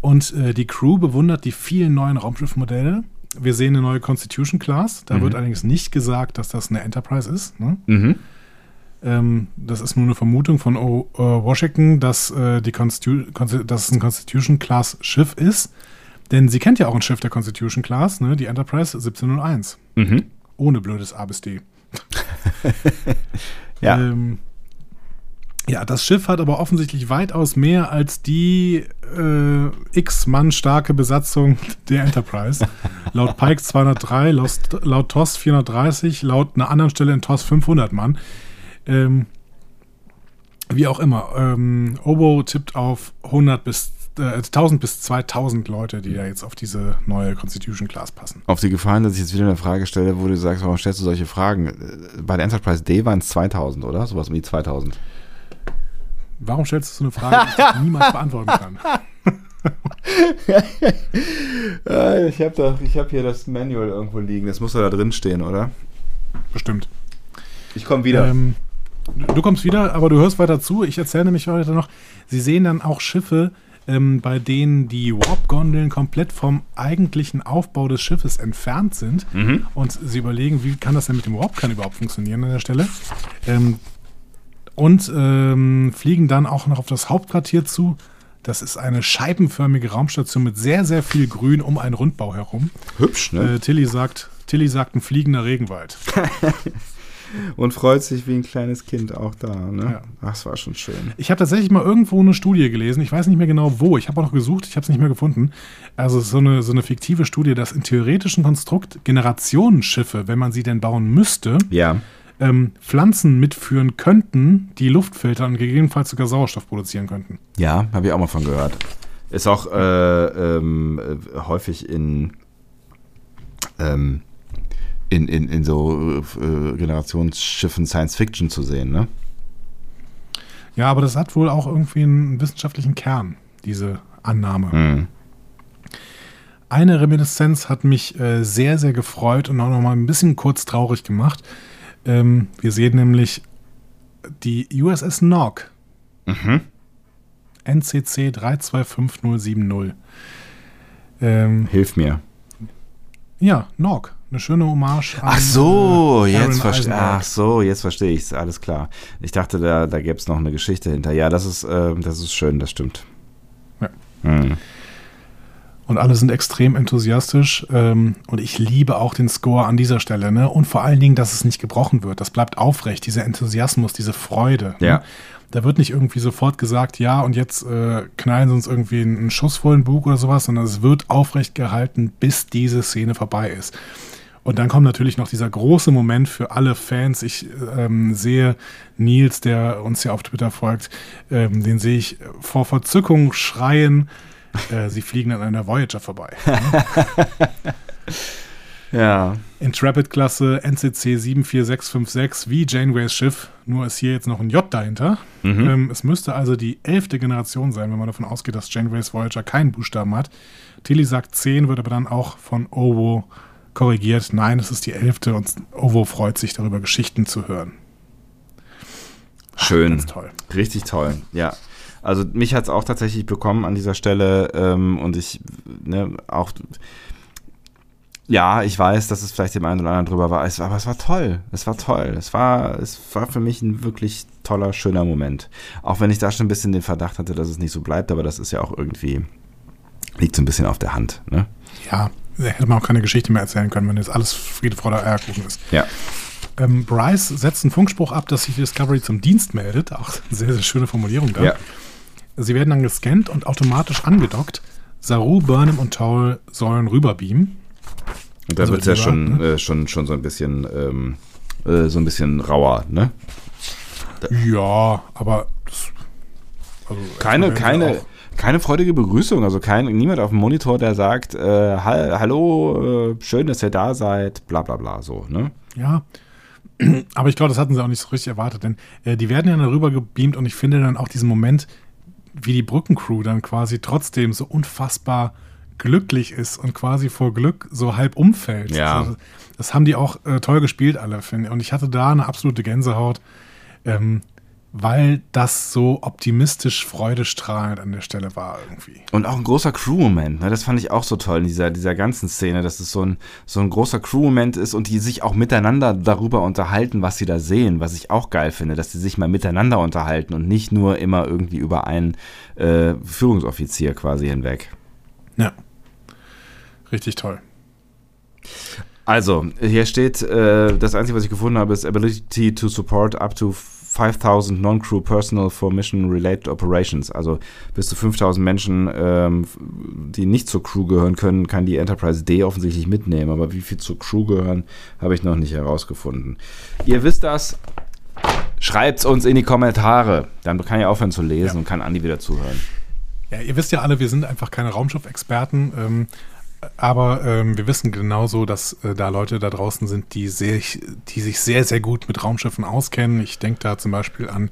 S2: Und äh, die Crew bewundert die vielen neuen Raumschiffmodelle. Wir sehen eine neue Constitution Class. Da wird allerdings nicht gesagt, dass das eine Enterprise ist. Ne?
S1: Mhm.
S2: Ähm, das ist nur eine Vermutung von o äh, Washington, dass, äh, die Constitu Consti- dass es ein Constitution Class Schiff ist. Denn sie kennt ja auch ein Schiff der Constitution Class, ne? die Enterprise 1701
S1: Mhm.
S2: ohne blödes A bis D.
S1: Ja.
S2: Ähm, ja, das Schiff hat aber offensichtlich weitaus mehr als die äh, X-Mann starke Besatzung der Enterprise. laut Pike 203, laut, laut TOS 430, laut einer anderen Stelle in TOS 500 Mann. Ähm, wie auch immer. Ähm, Obo tippt auf 100 bis äh, 1000 bis 2000 Leute, die da jetzt auf diese neue Constitution Class passen.
S1: Auf die Gefallen, dass ich jetzt wieder eine Frage stelle, wo du sagst, warum stellst du solche Fragen? Äh, Bei der Enterprise D waren es 2000, oder? Sowas um die 2000.
S2: Warum stellst du so eine Frage, die ich niemals beantworten kann?
S1: ich habe doch, ich habe hier das Manual irgendwo liegen. Das muss doch da drin stehen, oder?
S2: Bestimmt.
S1: Ich komme wieder.
S2: Ähm, du kommst wieder, aber du hörst weiter zu. Ich erzähle nämlich heute noch, sie sehen dann auch Schiffe, ähm, bei denen die Warp-Gondeln komplett vom eigentlichen Aufbau des Schiffes entfernt sind. Und sie überlegen, wie kann das denn mit dem Warp-Kern überhaupt funktionieren an der Stelle. Ähm, und ähm, fliegen dann auch noch auf das Hauptquartier zu. Das ist eine scheibenförmige Raumstation mit sehr, sehr viel Grün um einen Rundbau herum.
S1: Hübsch, ne?
S2: Äh, Tilly sagt, Tilly sagt ein fliegender Regenwald.
S1: Und freut sich wie ein kleines Kind auch da, ne?
S2: Ja.
S1: Ach, das war schon schön.
S2: Ich habe tatsächlich mal irgendwo eine Studie gelesen. Ich weiß nicht mehr genau wo. Ich habe auch noch gesucht. Ich habe es nicht mehr gefunden. Also es ist so eine, so eine fiktive Studie, dass im theoretischen Konstrukt Generationenschiffe, wenn man sie denn bauen müsste,
S1: Ja.
S2: ähm, Pflanzen mitführen könnten, die Luft filtern und gegebenenfalls sogar Sauerstoff produzieren könnten.
S1: Ja, habe ich auch mal von gehört. Ist auch äh, ähm, äh, häufig in, ähm, in, in, in so äh, Generationsschiffen Science Fiction zu sehen, ne?
S2: Ja, aber das hat wohl auch irgendwie einen wissenschaftlichen Kern, diese Annahme.
S1: Hm.
S2: Eine Reminiszenz hat mich äh, sehr, sehr gefreut und auch noch mal ein bisschen kurz traurig gemacht. Ähm, wir sehen nämlich die USS Nog. NCC 325070. Ähm,
S1: Hilf mir.
S2: ja, Nog. Eine schöne Hommage an
S1: Ach so,
S2: äh,
S1: jetzt verstehe. Ach so, jetzt verstehe ich es. Alles klar. Ich dachte, da, da gäbe es noch eine Geschichte hinter. Ja, das ist, äh, das ist schön, das stimmt.
S2: Ja.
S1: Hm.
S2: und alle sind extrem enthusiastisch. Ähm, und ich liebe auch den Score an dieser Stelle. Ne? Und vor allen Dingen, dass es nicht gebrochen wird. Das bleibt aufrecht, dieser Enthusiasmus, diese Freude.
S1: Ja.
S2: Ne? Da wird nicht irgendwie sofort gesagt, ja, und jetzt äh, knallen sie uns irgendwie einen Schuss den Bug oder sowas, sondern es wird aufrecht gehalten, bis diese Szene vorbei ist. Und dann kommt natürlich noch dieser große Moment für alle Fans. Ich ähm, sehe Nils, der uns ja auf Twitter folgt, ähm, den sehe ich vor Verzückung schreien. Äh, sie fliegen an einer Voyager vorbei.
S1: Ja.
S2: Intrepid-Klasse NCC 74656 wie Janeways Schiff, nur ist hier jetzt noch ein J dahinter. Ähm, es müsste also die elfte Generation sein, wenn man davon ausgeht, dass Janeways Voyager keinen Buchstaben hat. Tilly sagt 10, wird aber dann auch von Ovo korrigiert. Nein, es ist die elfte und Ovo freut sich darüber, Geschichten zu hören.
S1: Schön.
S2: Ganz toll.
S1: Richtig toll, ja. Also mich hat es auch tatsächlich bekommen an dieser Stelle ähm, und ich, ne, auch, ja, ich weiß, dass es vielleicht dem einen oder anderen drüber war, es, aber es war toll, es war toll, es war, es war für mich ein wirklich toller, schöner Moment. Auch wenn ich da schon ein bisschen den Verdacht hatte, dass es nicht so bleibt, aber das ist ja auch irgendwie, liegt so ein bisschen auf der Hand, ne?
S2: Ja, hätte man auch keine Geschichte mehr erzählen können, wenn jetzt alles Friede, Freude, Eierkuchen ist.
S1: Ja.
S2: Ähm, Bryce setzt einen Funkspruch ab, dass sich Discovery zum Dienst meldet. Auch eine sehr, sehr schöne Formulierung da.
S1: Ja.
S2: Sie werden dann gescannt und automatisch angedockt. Saru, Burnham und Toll sollen rüberbeamen.
S1: Und da
S2: Also
S1: wird es ja schon,
S2: ne?
S1: äh, schon, schon so ein bisschen, ähm, äh, so ein bisschen rauer, ne?
S2: Ja, aber das, also
S1: Keine, keine, keine freudige Begrüßung. Also kein, niemand auf dem Monitor, der sagt, äh, ha hallo, äh, schön, dass ihr da seid, bla bla bla, so, ne?
S2: Ja. Aber ich glaube, das hatten sie auch nicht so richtig erwartet, denn äh, die werden ja dann rüber gebeamt und ich finde dann auch diesen Moment, wie die Brückencrew dann quasi trotzdem so unfassbar glücklich ist und quasi vor Glück so halb umfällt.
S1: Ja.
S2: Also, das haben die auch äh, toll gespielt, alle, finde ich. Und ich hatte da eine absolute Gänsehaut, ähm, weil das so optimistisch freudestrahlend an der Stelle war irgendwie.
S1: Und auch ein großer Crew-Moment, ne? Das fand ich auch so toll in dieser, dieser ganzen Szene, dass es so ein, so ein großer Crew-Moment ist und die sich auch miteinander darüber unterhalten, was sie da sehen, was ich auch geil finde, dass sie sich mal miteinander unterhalten und nicht nur immer irgendwie über einen äh, Führungsoffizier quasi hinweg.
S2: Ja. Richtig toll.
S1: Also, hier steht, äh, das Einzige, was ich gefunden habe, ist Ability to support up to 5000 Non-Crew Personnel for Mission-Related Operations. Also bis zu 5000 Menschen, ähm, die nicht zur Crew gehören können, kann die Enterprise D offensichtlich mitnehmen. Aber wie viel zur Crew gehören, habe ich noch nicht herausgefunden. Ihr wisst das. Schreibt's uns in die Kommentare. Dann kann ich aufhören zu lesen
S2: Ja.
S1: und kann Andi wieder zuhören.
S2: Ja, ihr wisst ja alle, wir sind einfach keine Raumschiff-Experten, ähm, aber ähm, wir wissen genauso, dass äh, da Leute da draußen sind, die, sehr, die sich sehr, sehr gut mit Raumschiffen auskennen. Ich denke da zum Beispiel an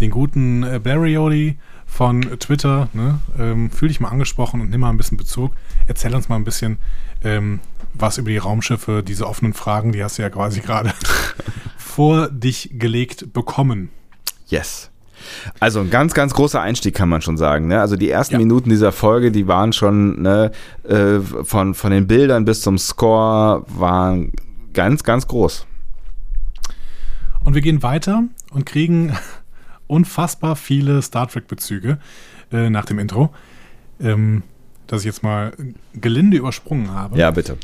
S2: den guten äh, Blarioli von Twitter. Ne? Ähm, fühl dich mal angesprochen und nimm mal ein bisschen Bezug. Erzähl uns mal ein bisschen ähm, was über die Raumschiffe, diese offenen Fragen, die hast du ja quasi gerade vor dich gelegt bekommen.
S1: Yes. Also ein ganz, ganz großer Einstieg kann man schon sagen. Ne? Also die ersten
S2: Ja.
S1: Minuten dieser Folge, die waren schon ne, äh, von, von den Bildern bis zum Score waren ganz, ganz groß.
S2: Und wir gehen weiter und kriegen unfassbar viele Star Trek-Bezüge äh, nach dem Intro, ähm, das ich jetzt mal gelinde übersprungen habe.
S1: Ja, bitte.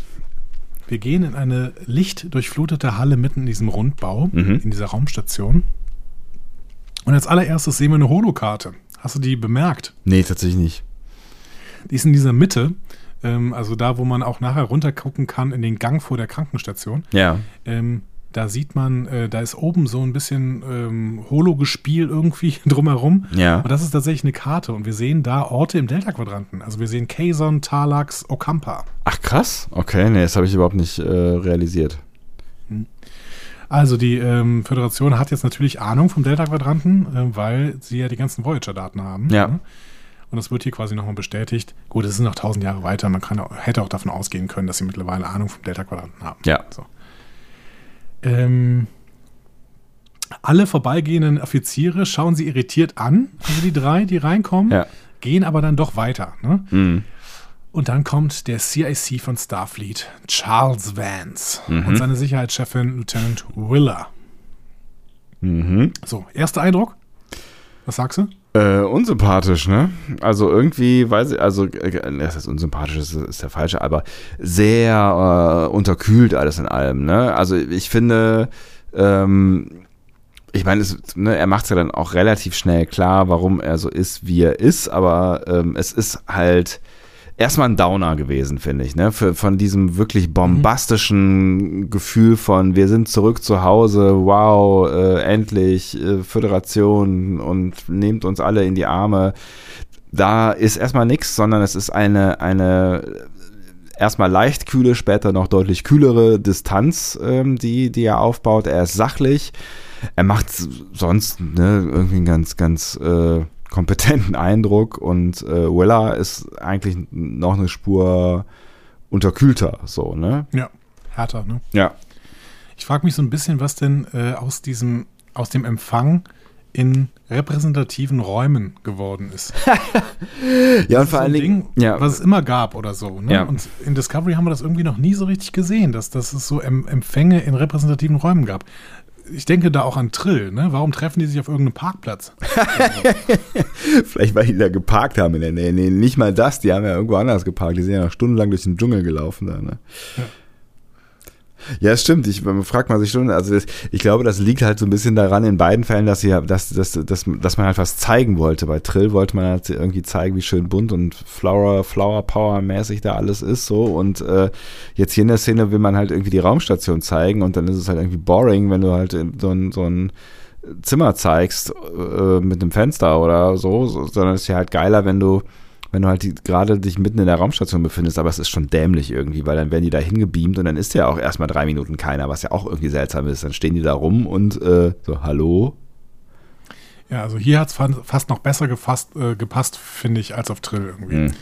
S2: Wir gehen in eine lichtdurchflutete Halle mitten in diesem Rundbau,
S1: Mhm.
S2: in dieser Raumstation. Und als allererstes sehen wir eine Holokarte. Hast du die bemerkt?
S1: Nee, tatsächlich nicht.
S2: Die ist in dieser Mitte, ähm, also da, wo man auch nachher runtergucken kann in den Gang vor der Krankenstation.
S1: Ja.
S2: Ähm, da sieht man, äh, da ist oben so ein bisschen ähm, Holo-Gespiel irgendwie drumherum.
S1: Ja.
S2: Und das ist tatsächlich eine Karte. Und wir sehen da Orte im Delta-Quadranten. Also wir sehen Kazon, Talax, Okampa.
S1: Ach krass. Okay, nee, das habe ich überhaupt nicht äh, realisiert.
S2: Also die ähm, Föderation hat jetzt natürlich Ahnung vom Delta-Quadranten, äh, weil sie ja die ganzen Voyager-Daten haben.
S1: Ja.
S2: ne? Und das wird hier quasi nochmal bestätigt. Gut, es sind noch tausend Jahre weiter. Man kann, hätte auch davon ausgehen können, dass sie mittlerweile Ahnung vom Delta-Quadranten haben.
S1: Ja.
S2: So. Ähm, alle vorbeigehenden Offiziere schauen sie irritiert an, also die drei, die reinkommen,
S1: Ja.
S2: gehen aber dann doch weiter. Ne?
S1: Mhm.
S2: Und dann kommt der CIC von Starfleet, Charles Vance,
S1: Mhm.
S2: und seine Sicherheitschefin Lieutenant Willer.
S1: Mhm.
S2: So, erster Eindruck? Was sagst du?
S1: Äh, unsympathisch, ne? Also irgendwie, weiß ich, also, äh, das ist unsympathisch, ist, ist der falsche, aber sehr äh, unterkühlt alles in allem, ne? Also ich finde, ähm, ich meine, es, ne, er macht es ja dann auch relativ schnell klar, warum er so ist, wie er ist, aber ähm, es ist halt erstmal ein Downer gewesen, finde ich, ne? Für, von diesem wirklich bombastischen mhm. Gefühl von wir sind zurück zu Hause, wow, äh, endlich äh, Föderation und nehmt uns alle in die Arme. Da ist erstmal nichts, sondern es ist eine, eine erstmal leicht kühle, später noch deutlich kühlere Distanz, ähm, die, die er aufbaut. Er ist sachlich. Er macht sonst ne, irgendwie einen ganz, ganz äh, kompetenten Eindruck und äh, Willa ist eigentlich noch eine Spur unterkühlter, so, ne?
S2: Ja, härter, ne?
S1: Ja.
S2: Ich frage mich so ein bisschen, was denn äh, aus diesem, aus dem Empfang in repräsentativen Räumen geworden ist.
S1: ja, und vor allen Dingen,
S2: ja. was es immer gab oder so. Ne?
S1: Ja.
S2: Und in Discovery haben wir das irgendwie noch nie so richtig gesehen, dass, dass es so Empfänge in repräsentativen Räumen gab ich denke da auch an Trill, ne? Warum treffen die sich auf irgendeinem Parkplatz?
S1: Vielleicht, weil die da geparkt haben in der Nähe. Nee, nicht mal das, die haben ja irgendwo anders geparkt. Die sind ja noch stundenlang durch den Dschungel gelaufen da, ne? Ja. Ja, stimmt. Ich fragt man sich schon, also das, ich glaube, das liegt halt so ein bisschen daran in beiden Fällen, dass sie dass, dass, dass, dass man halt was zeigen wollte. Bei Trill wollte man halt irgendwie zeigen, wie schön bunt und Flower, Flower Power mäßig da alles ist so. Und äh, jetzt hier in der Szene will man halt irgendwie die Raumstation zeigen und dann ist es halt irgendwie boring, wenn du halt so ein, so ein Zimmer zeigst äh, mit einem Fenster oder so, sondern es ist ja halt geiler, wenn du wenn du halt gerade dich mitten in der Raumstation befindest, aber es ist schon dämlich irgendwie, weil dann werden die da hingebeamt und dann ist ja auch erstmal drei Minuten keiner, was ja auch irgendwie seltsam ist. Dann stehen die da rum und äh, so, hallo?
S2: Ja, also hier hat es fast noch besser gefasst, äh, gepasst, finde ich, als auf Trill irgendwie. Mhm.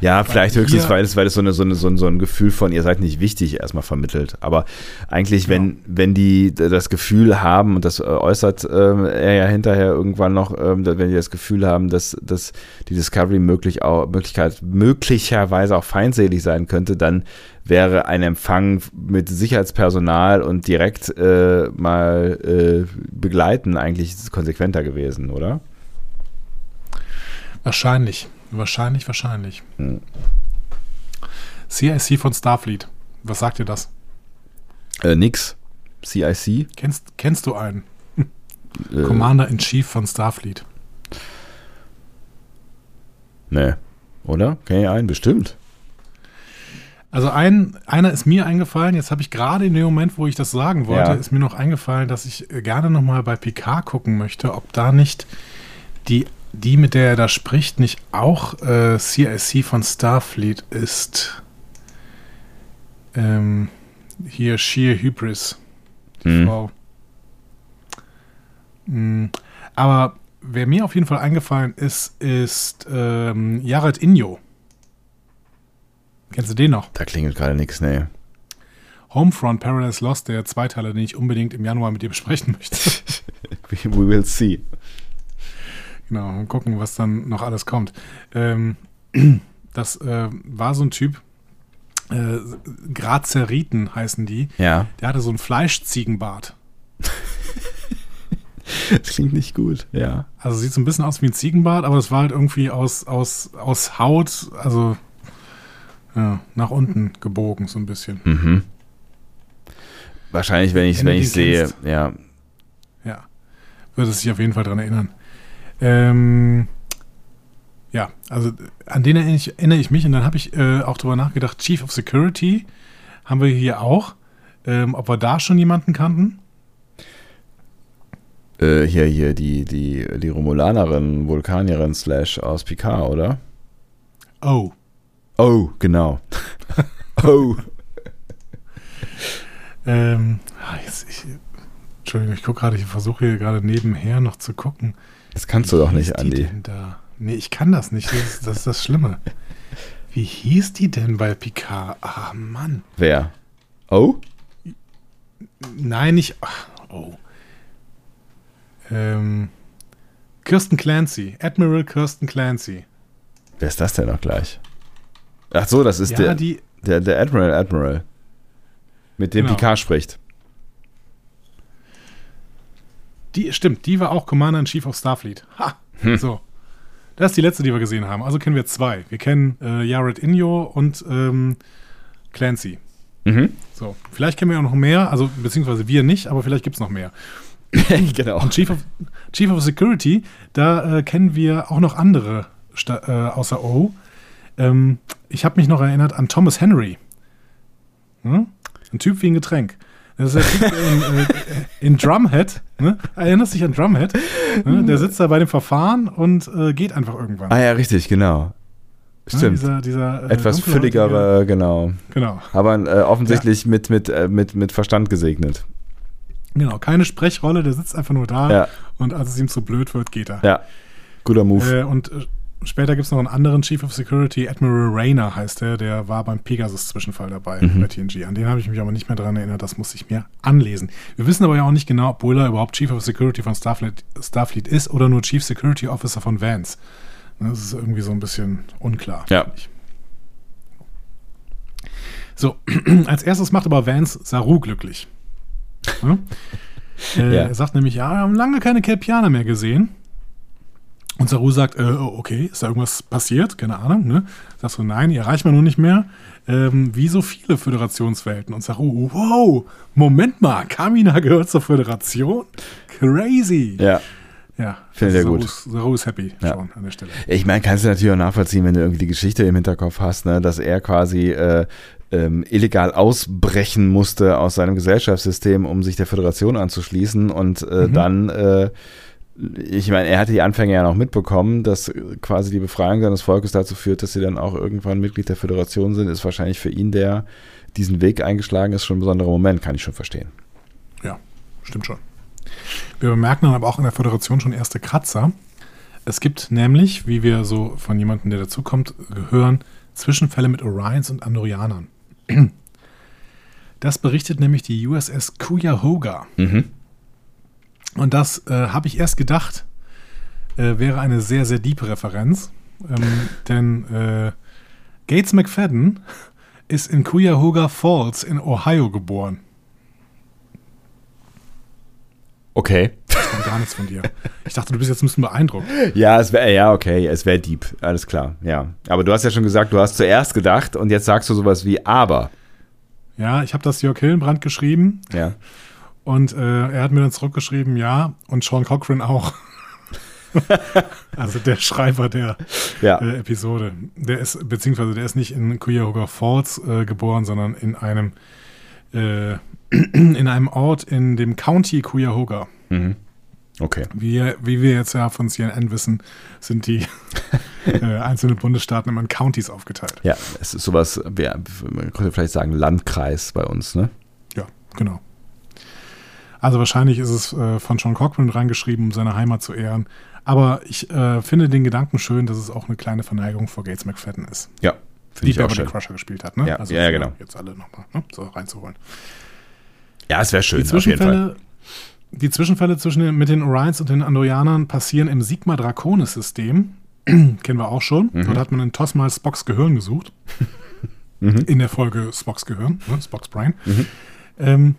S1: Ja, vielleicht weil höchstens, weil es, weil es so, eine, so, eine, so, ein, so ein Gefühl von, ihr seid nicht wichtig, erstmal vermittelt. Aber eigentlich, wenn, ja. wenn die das Gefühl haben, und das äh, äußert äh, er ja hinterher irgendwann noch, äh, wenn die das Gefühl haben, dass, dass die Discovery möglich auch, Möglichkeit, möglicherweise auch feindselig sein könnte, dann wäre ein Empfang mit Sicherheitspersonal und direkt äh, mal äh, begleiten eigentlich konsequenter gewesen, oder?
S2: Wahrscheinlich. Wahrscheinlich, wahrscheinlich. Hm. CIC von Starfleet. Was sagt dir das?
S1: Äh, nix. CIC?
S2: Kennst, kennst du einen? Äh, Commander in Chief von Starfleet.
S1: Nee. Oder? Kenn ich einen? Bestimmt.
S2: Also ein, einer ist mir eingefallen, jetzt habe ich gerade in dem Moment, wo ich das sagen wollte, ja. ist mir noch eingefallen, dass ich gerne nochmal bei Picard gucken möchte, ob da nicht die die, mit der er da spricht, nicht auch äh, CIC von Starfleet ist. Ähm, hier Sheer Hybris, die mhm. Frau. Mhm. Aber wer mir auf jeden Fall eingefallen ist, ist ähm, Jared Inyo. Kennst du den noch?
S1: Da klingelt gerade nichts, nee.
S2: Homefront Paradise Lost, der Zweiteiler, den ich unbedingt im Januar mit dir besprechen möchte.
S1: We will see.
S2: Genau, und gucken, was dann noch alles kommt. Ähm, das äh, war so ein Typ, äh, Grazeriten heißen die.
S1: Ja.
S2: Der hatte so einen Fleischziegenbart.
S1: das klingt nicht gut, ja.
S2: Also sieht so ein bisschen aus wie ein Ziegenbart, aber es war halt irgendwie aus, aus, aus Haut, also ja, nach unten gebogen, so ein bisschen.
S1: Mhm. Wahrscheinlich, wenn ich es wenn ich sehe, ja.
S2: Ja, würde es sich auf jeden Fall daran erinnern. Ähm, ja, also an den erinnere ich, erinnere ich mich und dann habe ich äh, auch drüber nachgedacht, Chief of Security haben wir hier auch. Ähm, ob wir da schon jemanden kannten?
S1: Äh, hier, hier, die, die, die Romulanerin, Vulkanierin slash aus Picard, oder?
S2: Oh.
S1: Oh, genau. oh.
S2: ähm, ah, jetzt, ich, Entschuldigung, ich gucke gerade, ich versuche hier gerade nebenher noch zu gucken.
S1: Das kannst du doch nicht, Andi.
S2: Da? Nee, ich kann das nicht. Das ist, das ist das Schlimme. Wie hieß die denn bei Picard? Ah, Mann.
S1: Wer? Oh?
S2: Nein, nicht. Oh. Ähm, Kirsten Clancy. Admiral Kirsten Clancy.
S1: Wer ist das denn noch gleich? Ach so, das ist ja, der, die, der, der Admiral Admiral. Mit dem genau. Picard spricht.
S2: Die, stimmt, die war auch Commander in Chief of Starfleet. Ha! So. Das ist die letzte, die wir gesehen haben. Also kennen wir zwei. Wir kennen äh, Yared Inyo und ähm, Clancy.
S1: Mhm.
S2: So. Vielleicht kennen wir auch noch mehr, also beziehungsweise wir nicht, aber vielleicht gibt es noch mehr.
S1: genau.
S2: Und Chief of, Chief of Security, da äh, kennen wir auch noch andere Sta äh, außer O. Ähm, ich habe mich noch erinnert an Thomas Henry. Hm? Ein Typ wie ein Getränk. Das ist der Typ in, äh, in Drumhead. Ne? Erinnerst dich an Drumhead? Ne? Der sitzt da bei dem Verfahren und äh, geht einfach irgendwann.
S1: Ah ja, richtig, genau.
S2: Ne?
S1: Stimmt.
S2: Dieser, dieser, äh,
S1: Etwas fülligere, genau.
S2: Genau,
S1: Aber äh, offensichtlich mit, mit, äh, mit, mit Verstand gesegnet.
S2: genau. Keine Sprechrolle, der sitzt einfach nur da
S1: Ja.
S2: und als es ihm zu blöd wird, geht er.
S1: Ja. Guter Move.
S2: Äh, und später gibt es noch einen anderen Chief of Security, Admiral Rayner heißt der, der war beim Pegasus-Zwischenfall dabei bei TNG. An den habe ich mich aber nicht mehr dran erinnert, das muss ich mir anlesen. Wir wissen aber ja auch nicht genau, ob Buller überhaupt Chief of Security von Starfleet, Starfleet ist oder nur Chief Security Officer von Vance. Ne, Das ist irgendwie so ein bisschen unklar.
S1: Ja.
S2: So, als erstes macht aber Vance Saru glücklich. Ne? äh,
S1: Ja.
S2: Er sagt nämlich, ja, wir haben lange keine Kelpianer mehr gesehen. Und Saru sagt, äh, oh, okay, ist da irgendwas passiert? Keine Ahnung, ne? Sagst du, nein, ihr erreicht man nur nicht mehr. Ähm, wie so viele Föderationswelten. Und Saru, wow, Moment mal, Kamina gehört zur Föderation? Crazy.
S1: Ja.
S2: Ja,
S1: Finde ich gut.
S2: Saru ist, Saru ist happy
S1: Ja.
S2: schon an der Stelle.
S1: Ich meine, kannst du natürlich auch nachvollziehen, wenn du irgendwie die Geschichte im Hinterkopf hast, ne, dass er quasi äh, ähm, illegal ausbrechen musste aus seinem Gesellschaftssystem, um sich der Föderation anzuschließen und äh,
S2: Mhm.
S1: dann, äh, ich meine, er hatte die Anfänge ja noch mitbekommen, dass quasi die Befreiung seines Volkes dazu führt, dass sie dann auch irgendwann Mitglied der Föderation sind, ist wahrscheinlich für ihn, der diesen Weg eingeschlagen ist, schon ein besonderer Moment, kann ich schon verstehen.
S2: Ja, stimmt schon. Wir bemerken dann aber auch in der Föderation schon erste Kratzer. Es gibt nämlich, wie wir so von jemandem, der dazukommt, hören, Zwischenfälle mit Orions und Andorianern. Das berichtet nämlich die USS Cuyahoga.
S1: Mhm.
S2: Und das äh, habe ich erst gedacht, äh, wäre eine sehr, sehr diepe Referenz. Ähm, denn äh, Gates McFadden ist in Cuyahoga Falls in Ohio geboren.
S1: Okay.
S2: kommt gar nichts von dir. Ich dachte, du bist jetzt ein bisschen beeindruckt.
S1: Ja, es wäre, ja, okay, es wäre deep, alles klar, ja. Aber du hast ja schon gesagt, du hast zuerst gedacht und jetzt sagst du sowas wie aber.
S2: Ja, ich habe das Jörg Hillenbrand geschrieben
S1: Ja.
S2: und äh, er hat mir dann zurückgeschrieben, ja, und Sean Cochran auch. also der Schreiber der
S1: Ja.
S2: äh, Episode. Der ist, beziehungsweise der ist nicht in Cuyahoga Falls äh, geboren, sondern in einem äh, in einem Ort in dem County Cuyahoga.
S1: Mhm. Okay.
S2: Wie, wie wir jetzt ja von CNN wissen, sind die äh, einzelnen Bundesstaaten immer in Counties aufgeteilt.
S1: Ja, es ist sowas, ja, man könnte vielleicht sagen Landkreis bei uns, ne?
S2: Ja, genau. Also wahrscheinlich ist es äh, von Sean Cochran reingeschrieben, um seine Heimat zu ehren. Aber ich äh, finde den Gedanken schön, dass es auch eine kleine Verneigung vor Gates McFadden ist,
S1: Ja,
S2: die
S1: finde ich auch schön.
S2: Crusher gespielt hat. Ne?
S1: Ja, ja, ja,
S2: für
S1: genau.
S2: Jetzt alle nochmal ne? so reinzuholen.
S1: Ja, es wäre schön,
S2: Die. Zwischenfälle, die Zwischenfälle zwischen den, mit den Orions und den Andorianern passieren im Sigma Draconis-System. Kennen wir auch schon.
S1: Mhm.
S2: Dort hat man in TOS mal Spocks Gehirn gesucht.
S1: Mhm.
S2: In der Folge Spocks Gehirn, ne? Spocks Brain. Ähm,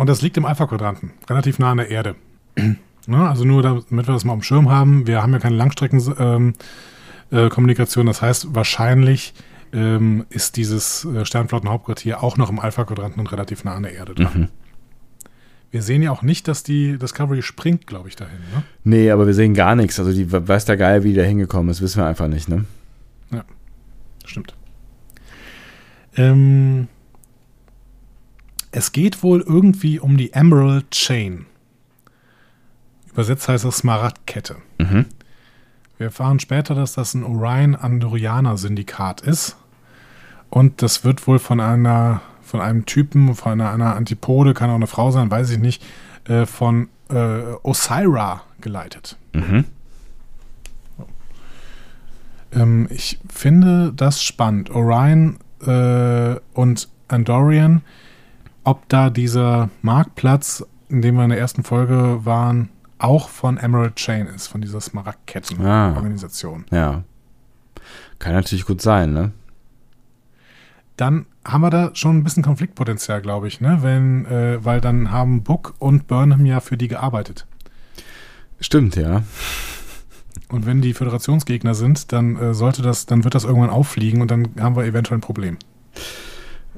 S2: und das liegt im Alpha-Quadranten, relativ nah an der Erde. ne? Also nur damit wir das mal am Schirm haben. Wir haben ja keine Langstreckenkommunikation. Äh, Kommunikation. das heißt, wahrscheinlich ähm, ist dieses äh, Sternflottenhauptquartier auch noch im Alpha-Quadranten und relativ nah an der Erde dran.
S1: Mhm.
S2: Wir sehen ja auch nicht, dass die Discovery springt, glaube ich, dahin. Ne?
S1: Nee, aber wir sehen gar nichts. Also die weiß der Geil, wie die da hingekommen ist, wissen wir einfach nicht, ne?
S2: Stimmt. Ähm, es geht wohl irgendwie um die Emerald Chain. Übersetzt heißt das Smaragdkette.
S1: Mhm.
S2: Wir erfahren später, dass das ein Orion-Andorianer-Syndikat ist. Und das wird wohl von einer, von einem Typen, von einer, einer Antipode, kann auch eine Frau sein, weiß ich nicht, äh, von äh, Osira geleitet.
S1: Mhm.
S2: Ähm, ich finde das spannend. Orion äh, und Andorian, ob da dieser Marktplatz, in dem wir in der ersten Folge waren, auch von Emerald Chain ist, von dieser
S1: Ah.
S2: Smaragdketten-Organisation.
S1: Ja. Kann natürlich gut sein, ne?
S2: Dann haben wir da schon ein bisschen Konfliktpotenzial, glaube ich, ne? Wenn, äh, weil dann haben Book und Burnham ja für die gearbeitet.
S1: Stimmt, ja.
S2: Und wenn die Föderationsgegner sind, dann äh, sollte das, dann wird das irgendwann auffliegen und dann haben wir eventuell ein Problem.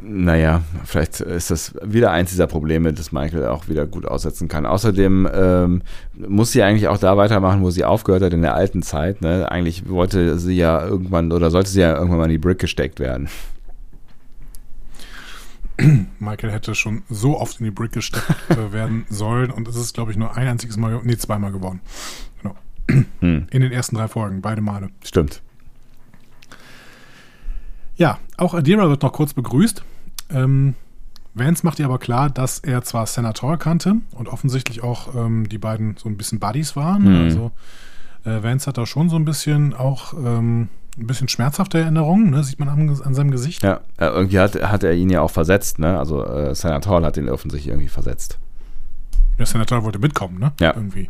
S1: Naja, vielleicht ist das wieder eins dieser Probleme, das Michael auch wieder gut aussetzen kann. Außerdem ähm, muss sie eigentlich auch da weitermachen, wo sie aufgehört hat in der alten Zeit. Ne? Eigentlich wollte sie ja irgendwann oder sollte sie ja irgendwann mal in die Brick gesteckt werden.
S2: Michael hätte schon so oft in die Brick gesteckt äh, werden sollen und es ist, glaube ich, nur ein einziges Mal, nee, zweimal geworden. Genau.
S1: Hm,
S2: In den ersten drei Folgen, beide Male.
S1: stimmt.
S2: Ja, auch Adira wird noch kurz begrüßt. Ähm, Vance macht ihr aber klar, dass er zwar Senator kannte und offensichtlich auch ähm, die beiden so ein bisschen Buddies waren.
S1: Mhm.
S2: Also äh, Vance hat da schon so ein bisschen auch ähm, ein bisschen schmerzhafte Erinnerungen, ne? sieht man an, an seinem Gesicht.
S1: Ja, äh, irgendwie hat, hat er ihn ja auch versetzt, ne? Also äh, Senator hat ihn offensichtlich irgendwie versetzt.
S2: Der Senator wollte mitkommen, ne?
S1: Ja.
S2: Irgendwie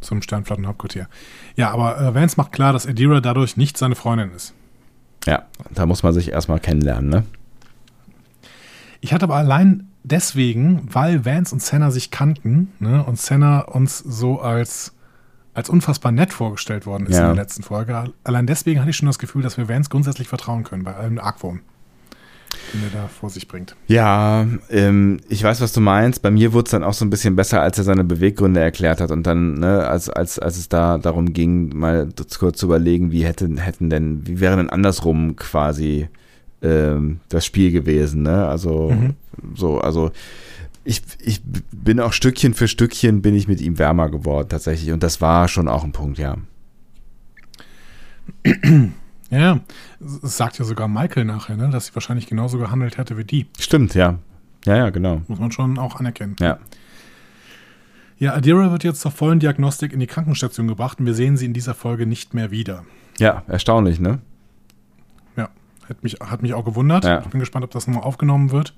S2: zum Sternflottenhauptquartier. Ja, aber äh, Vance macht klar, dass Adira dadurch nicht seine Freundin ist.
S1: Ja, da muss man sich erstmal kennenlernen, ne?
S2: Ich hatte aber allein deswegen, weil Vance und Senna sich kannten ne, und Senna uns so als, als unfassbar nett vorgestellt worden ist
S1: Ja.
S2: in der letzten Folge. Allein deswegen hatte ich schon das Gefühl, dass wir Vance grundsätzlich vertrauen können bei allem Argwohn, den er da vor sich bringt.
S1: Ja, ähm, ich weiß, was du meinst. Bei mir wurde es dann auch so ein bisschen besser, als er seine Beweggründe erklärt hat und dann, ne, als, als, als es da darum ging, mal kurz zu überlegen, wie hätten, hätten denn, wie wäre denn andersrum quasi ähm, das Spiel gewesen, ne? Also,
S2: Mhm.
S1: so, also ich, ich bin auch Stückchen für Stückchen bin ich mit ihm wärmer geworden, tatsächlich. Und das war schon auch ein Punkt, ja.
S2: Ja, es sagt ja sogar Michael nachher, ne, dass sie wahrscheinlich genauso gehandelt hätte wie die.
S1: Stimmt, ja. Ja, ja, genau.
S2: Muss man schon auch anerkennen.
S1: Ja.
S2: Ja, Adira wird jetzt zur vollen Diagnostik in die Krankenstation gebracht und wir sehen sie in dieser Folge nicht mehr wieder.
S1: Ja, erstaunlich, ne?
S2: Ja, hat mich, hat mich auch gewundert.
S1: Ja.
S2: Ich bin gespannt, ob das nochmal aufgenommen wird.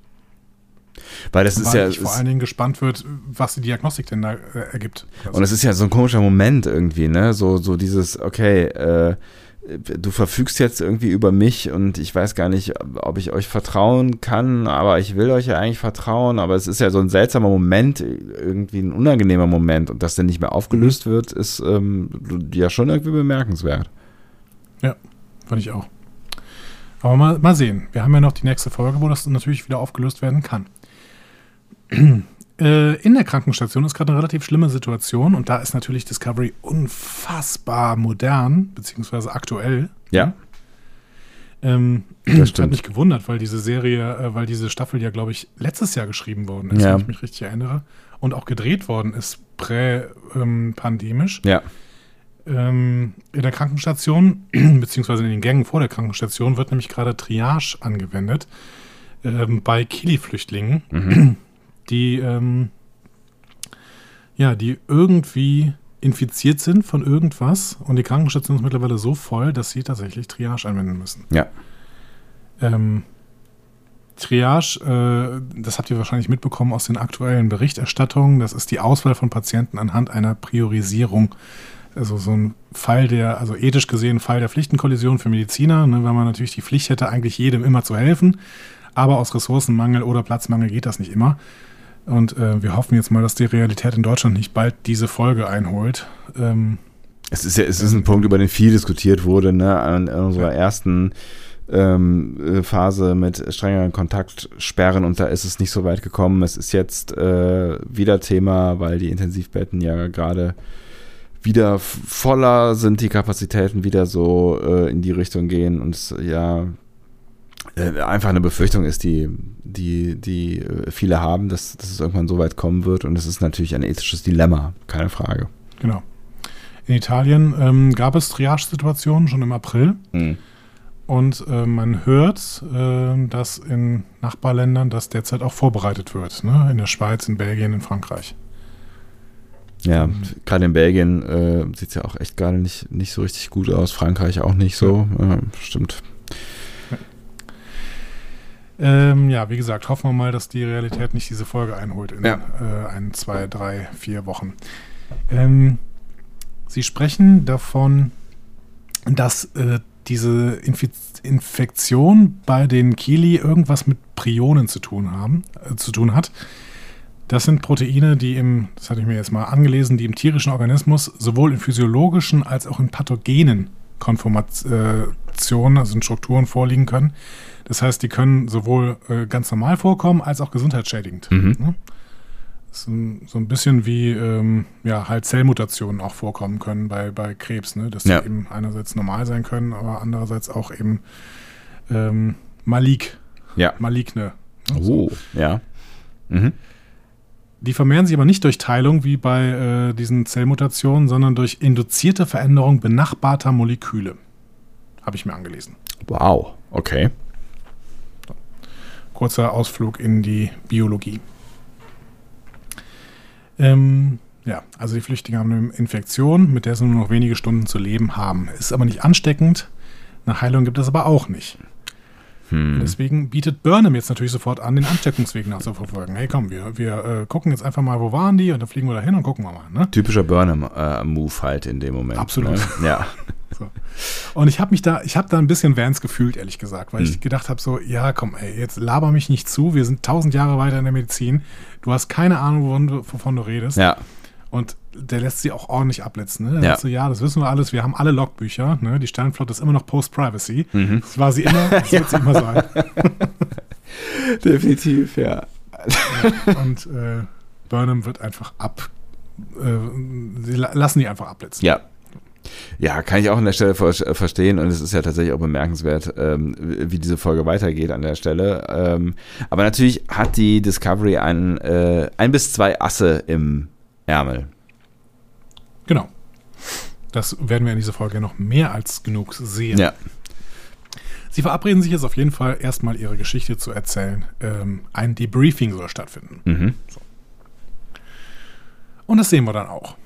S1: Weil das ist
S2: weil
S1: ja.
S2: ich vor allen Dingen gespannt wird, was die Diagnostik denn da äh, ergibt.
S1: Und es ist ja so ein komischer Moment irgendwie, ne? So, so dieses, okay, äh, du verfügst jetzt irgendwie über mich und ich weiß gar nicht, ob ich euch vertrauen kann, aber ich will euch ja eigentlich vertrauen, aber es ist ja so ein seltsamer Moment, irgendwie ein unangenehmer Moment und dass der nicht mehr aufgelöst wird, ist ähm, ja schon irgendwie bemerkenswert.
S2: Fand ich auch. Aber mal, mal sehen. Wir haben ja noch die nächste Folge, wo das natürlich wieder aufgelöst werden kann. äh, in der Krankenstation ist gerade eine relativ schlimme Situation und da ist natürlich Discovery unfassbar modern, beziehungsweise aktuell.
S1: Ja,
S2: Ähm,
S1: Das
S2: Hat
S1: stimmt.
S2: mich gewundert, weil diese Serie, äh, weil diese Staffel ja, glaube ich, letztes Jahr geschrieben worden ist,
S1: Ja.
S2: wenn ich mich richtig erinnere. Und auch gedreht worden ist, prä-pandemisch.
S1: ja,
S2: Ähm, in der Krankenstation, beziehungsweise in den Gängen vor der Krankenstation, wird nämlich gerade Triage angewendet ähm, bei Kili-Flüchtlingen,
S1: mhm.
S2: die, ähm, ja, die irgendwie infiziert sind von irgendwas und die Krankenstation ist mittlerweile so voll, dass sie tatsächlich Triage anwenden müssen.
S1: ja,
S2: Ähm, Triage, äh, das habt ihr wahrscheinlich mitbekommen aus den aktuellen Berichterstattungen, das ist die Auswahl von Patienten anhand einer Priorisierung. Also so ein Fall der, also ethisch gesehen Fall der Pflichtenkollision für Mediziner, ne, weil man natürlich die Pflicht hätte, eigentlich jedem immer zu helfen. Aber aus Ressourcenmangel oder Platzmangel geht das nicht immer. Und äh, wir hoffen jetzt mal, dass die Realität in Deutschland nicht bald diese Folge einholt. Ähm,
S1: Es ist ja, es ist ein Punkt, über den viel diskutiert wurde, ne, an in unserer ersten ähm, äh, Phase mit strengeren Kontaktsperren und da ist es nicht so weit gekommen. Es ist jetzt äh, wieder Thema, weil die Intensivbetten ja gerade wieder voller sind, die Kapazitäten wieder so äh, in die Richtung gehen und es ja äh, einfach eine Befürchtung ist, die, die, die äh, viele haben, dass, dass es irgendwann so weit kommen wird und es ist natürlich ein ethisches Dilemma, keine Frage.
S2: genau. In Italien ähm, gab es Triage-Situationen schon im April.
S1: Mhm.
S2: Und äh, man hört, äh, dass in Nachbarländern das derzeit auch vorbereitet wird. Ne? In der Schweiz, in Belgien, in Frankreich.
S1: Ja,
S2: Mhm.
S1: gerade in Belgien äh, sieht es ja auch echt gerade nicht, nicht so richtig gut aus. Frankreich auch nicht so. Ja, stimmt.
S2: Ähm, ja, wie gesagt, hoffen wir mal, dass die Realität nicht diese Folge einholt in
S1: Ja.
S2: äh, ein, zwei, drei, vier Wochen. Ähm, Sie sprechen davon, dass äh, diese Infiz Infektion bei den Kili irgendwas mit Prionen zu tun haben, äh, zu tun hat. Das sind Proteine, die im, das hatte ich mir jetzt mal angelesen, die im tierischen Organismus sowohl in physiologischen als auch in pathogenen Konformationen, also in Strukturen vorliegen können. Das heißt, die können sowohl äh, ganz normal vorkommen als auch gesundheitsschädigend.
S1: Mhm.
S2: Ne? Das ist so ein bisschen wie ähm, ja, halt Zellmutationen auch vorkommen können bei, bei Krebs, ne? dass
S1: Ja.
S2: die eben einerseits normal sein können, aber andererseits auch eben ähm, malig,
S1: Ja.
S2: maligne.
S1: Oh, ja. Mhm.
S2: Die vermehren sich aber nicht durch Teilung wie bei äh, diesen Zellmutationen, sondern durch induzierte Veränderung benachbarter Moleküle. Habe ich mir angelesen.
S1: Wow, okay.
S2: Kurzer Ausflug in die Biologie. Ähm, ja, also die Flüchtlinge haben eine Infektion, mit der sie nur noch wenige Stunden zu leben haben. Ist aber nicht ansteckend. Eine Heilung gibt es aber auch nicht.
S1: Hm.
S2: Deswegen bietet Burnham jetzt natürlich sofort an, den Ansteckungsweg nachzuverfolgen. Hey, komm, wir, wir äh, gucken jetzt einfach mal, wo waren die und dann fliegen wir da hin und gucken wir mal. Ne?
S1: Typischer Burnham-Move halt in dem Moment.
S2: Absolut.
S1: Ne? Ja.
S2: So. Und ich habe mich da, ich habe da ein bisschen Vans gefühlt, ehrlich gesagt, weil
S1: Hm.
S2: ich gedacht habe, so, ja, komm, ey, jetzt laber mich nicht zu, wir sind tausend Jahre weiter in der Medizin, du hast keine Ahnung, wovon wovon du redest.
S1: Ja.
S2: Und der lässt sie auch ordentlich abblitzen. Ne?
S1: Ja.
S2: so, ja, das wissen wir alles, wir haben alle Logbücher, ne? die Sternflotte ist immer noch Post-Privacy.
S1: Mhm.
S2: Das war sie immer, das wird sie immer sein.
S1: Definitiv, ja.
S2: Und äh, Burnham wird einfach ab, äh, sie la lassen die einfach abblitzen.
S1: Ja. Ja, kann ich auch an der Stelle ver verstehen und es ist ja tatsächlich auch bemerkenswert, ähm, wie diese Folge weitergeht an der Stelle. Ähm, aber natürlich hat die Discovery ein, äh, ein bis zwei Asse im Ärmel.
S2: Das werden wir in dieser Folge noch mehr als genug sehen.
S1: Ja.
S2: Sie verabreden sich jetzt auf jeden Fall erstmal ihre Geschichte zu erzählen. Ähm, ein Debriefing soll stattfinden.
S1: Mhm.
S2: Und das sehen wir dann auch.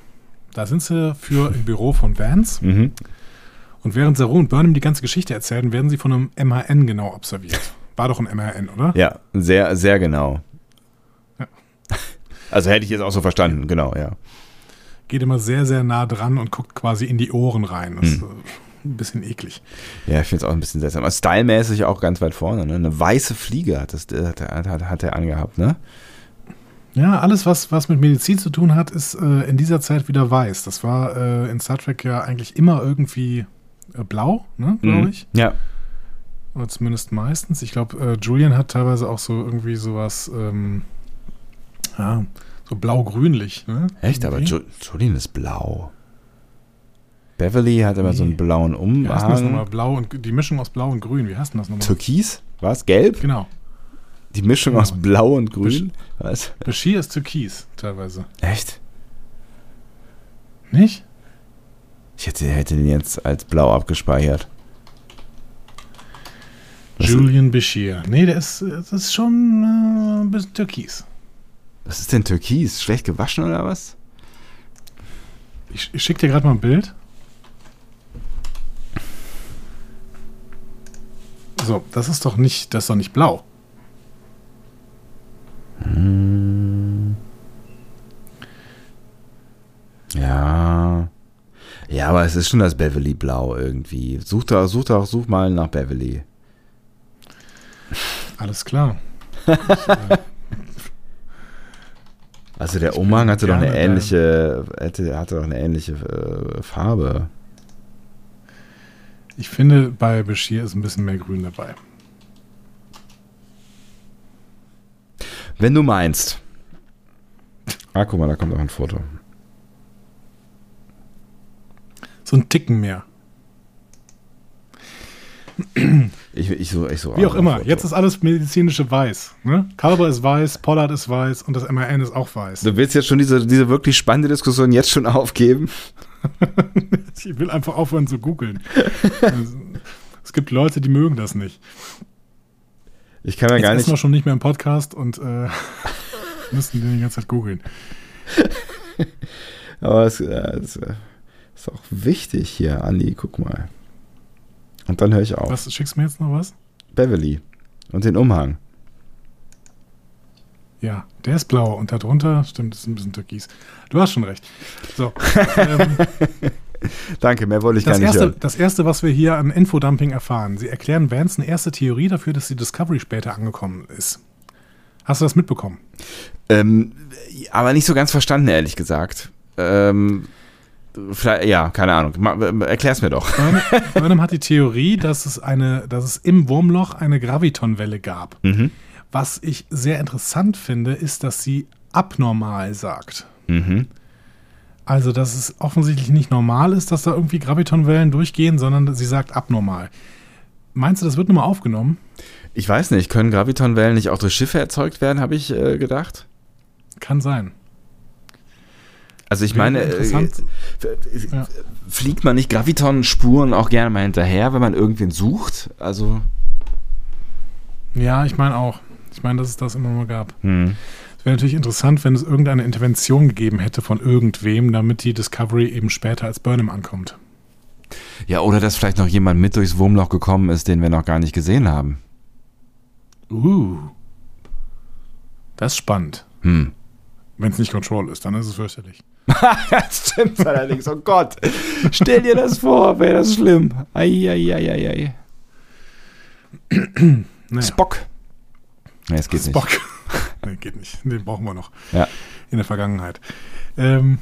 S2: Da sind sie für im Büro von Vance.
S1: Mhm.
S2: Und während Saru und Burnham die ganze Geschichte erzählen, werden sie von einem MHN genau observiert. War doch ein MHN, oder?
S1: Ja, sehr, sehr genau.
S2: Ja.
S1: Also hätte ich jetzt auch so verstanden, genau, ja.
S2: Geht immer sehr, sehr nah dran und guckt quasi in die Ohren rein. Das ist
S1: Hm.
S2: äh, ein bisschen eklig.
S1: Ja, ich finde es auch ein bisschen seltsam. Aber stylmäßig auch ganz weit vorne, ne? Eine weiße Fliege hat, das, hat, hat, hat, hat er angehabt, ne?
S2: Ja, alles, was, was mit Medizin zu tun hat, ist äh, in dieser Zeit wieder weiß. Das war äh, in Star Trek ja eigentlich immer irgendwie äh, blau, ne, glaube
S1: Mhm.
S2: ich.
S1: Ja.
S2: Oder zumindest meistens. Ich glaube, äh, Julian hat teilweise auch so irgendwie sowas, ähm, ja, so blau-grünlich. Ne?
S1: Echt, aber. Jo- Julian ist blau. Beverly hat immer so einen
S2: Nee.
S1: blauen
S2: Wie heißt das nochmal?
S1: Umhang.
S2: Blau und die Mischung aus Blau und Grün. Wie heißt denn das nochmal?
S1: Türkis? Was? Gelb?
S2: Genau.
S1: Die Mischung
S2: Genau.
S1: aus Blau und Grün? Was?
S2: Bashir ist Türkis teilweise.
S1: Echt?
S2: Nicht?
S1: Ich hätte, hätte den jetzt als blau abgespeichert. Was-
S2: Julian Bashir. Nee, der ist, das ist schon äh, ein bisschen Türkis.
S1: Was ist denn Türkis? Schlecht gewaschen oder was?
S2: Ich, ich schicke dir gerade mal ein Bild. So, das ist doch nicht, das ist doch nicht blau.
S1: Ja. Ja, aber es ist schon das Beverly Blau irgendwie. Such doch, such doch, such mal nach Beverly.
S2: Alles klar.
S1: Also der Umhang hatte doch eine ähnliche, hätte, hatte doch eine ähnliche äh, Farbe.
S2: Ich finde, bei Bashir ist ein bisschen mehr Grün dabei.
S1: Wenn du meinst. Ah, guck mal, da kommt auch ein Foto.
S2: So ein Ticken mehr.
S1: Ich, ich so, ich so.
S2: Wie auch
S1: ein
S2: immer. Jetzt ist alles medizinische weiß. Ne? Kalber ist weiß, Pollard ist weiß und das MRN ist auch weiß.
S1: Du willst jetzt schon diese, diese wirklich spannende Diskussion jetzt schon aufgeben?
S2: Ich will einfach aufhören zu googeln. Es gibt Leute, die mögen das nicht.
S1: Ich kann ja
S2: Jetzt
S1: gar nicht.
S2: wir schon nicht mehr im Podcast und äh, müssten den die ganze Zeit googeln.
S1: Aber es äh, es, äh, ist auch wichtig hier, Andi, guck mal. Und dann höre ich auf.
S2: Was, schickst du mir jetzt noch was?
S1: Beverly. Und den Umhang.
S2: Ja, der ist blau und darunter, stimmt, ist ein bisschen türkis. Du hast schon recht. So, ähm,
S1: Danke, mehr wollte ich
S2: das,
S1: gar nicht
S2: erste,
S1: hören.
S2: das erste, was wir hier an Infodumping erfahren, sie erklären Vance eine erste Theorie dafür, dass die Discovery später angekommen ist. Hast du das mitbekommen?
S1: Ähm, aber nicht so ganz verstanden, ehrlich gesagt. Ähm, vielleicht, ja, keine Ahnung. Erklär's mir doch.
S2: Burnham hat die Theorie, dass es, eine, dass es im Wurmloch eine Gravitonwelle gab.
S1: Mhm.
S2: Was ich sehr interessant finde, ist, dass sie abnormal sagt.
S1: Mhm.
S2: Also, dass es offensichtlich nicht normal ist, dass da irgendwie Gravitonwellen durchgehen, sondern sie sagt abnormal. Meinst du, das wird nochmal aufgenommen?
S1: Ich weiß nicht, können Gravitonwellen nicht auch durch Schiffe erzeugt werden, habe ich äh, gedacht.
S2: Kann sein.
S1: Also ich meine, äh,
S2: Ja.
S1: fliegt man nicht Graviton-Spuren auch gerne mal hinterher, wenn man irgendwen sucht? Also,
S2: Ja, ich meine auch. Ich meine, dass es das immer mal gab.
S1: hm.
S2: Es wäre natürlich interessant, wenn es irgendeine Intervention gegeben hätte von irgendwem, damit die Discovery eben später als Burnham ankommt.
S1: ja, oder dass vielleicht noch jemand mit durchs Wurmloch gekommen ist, den wir noch gar nicht gesehen haben.
S2: Uh. Das ist spannend.
S1: Hm.
S2: Wenn es nicht Control ist, dann ist es fürchterlich.
S1: das stimmt allerdings. Oh Gott. Stell dir das vor, wäre das schlimm. Eieieiei.
S2: Naja.
S1: Spock. Nee, es geht
S2: Spock. nee, geht nicht. Den brauchen wir noch.
S1: Ja.
S2: In der Vergangenheit. Ähm,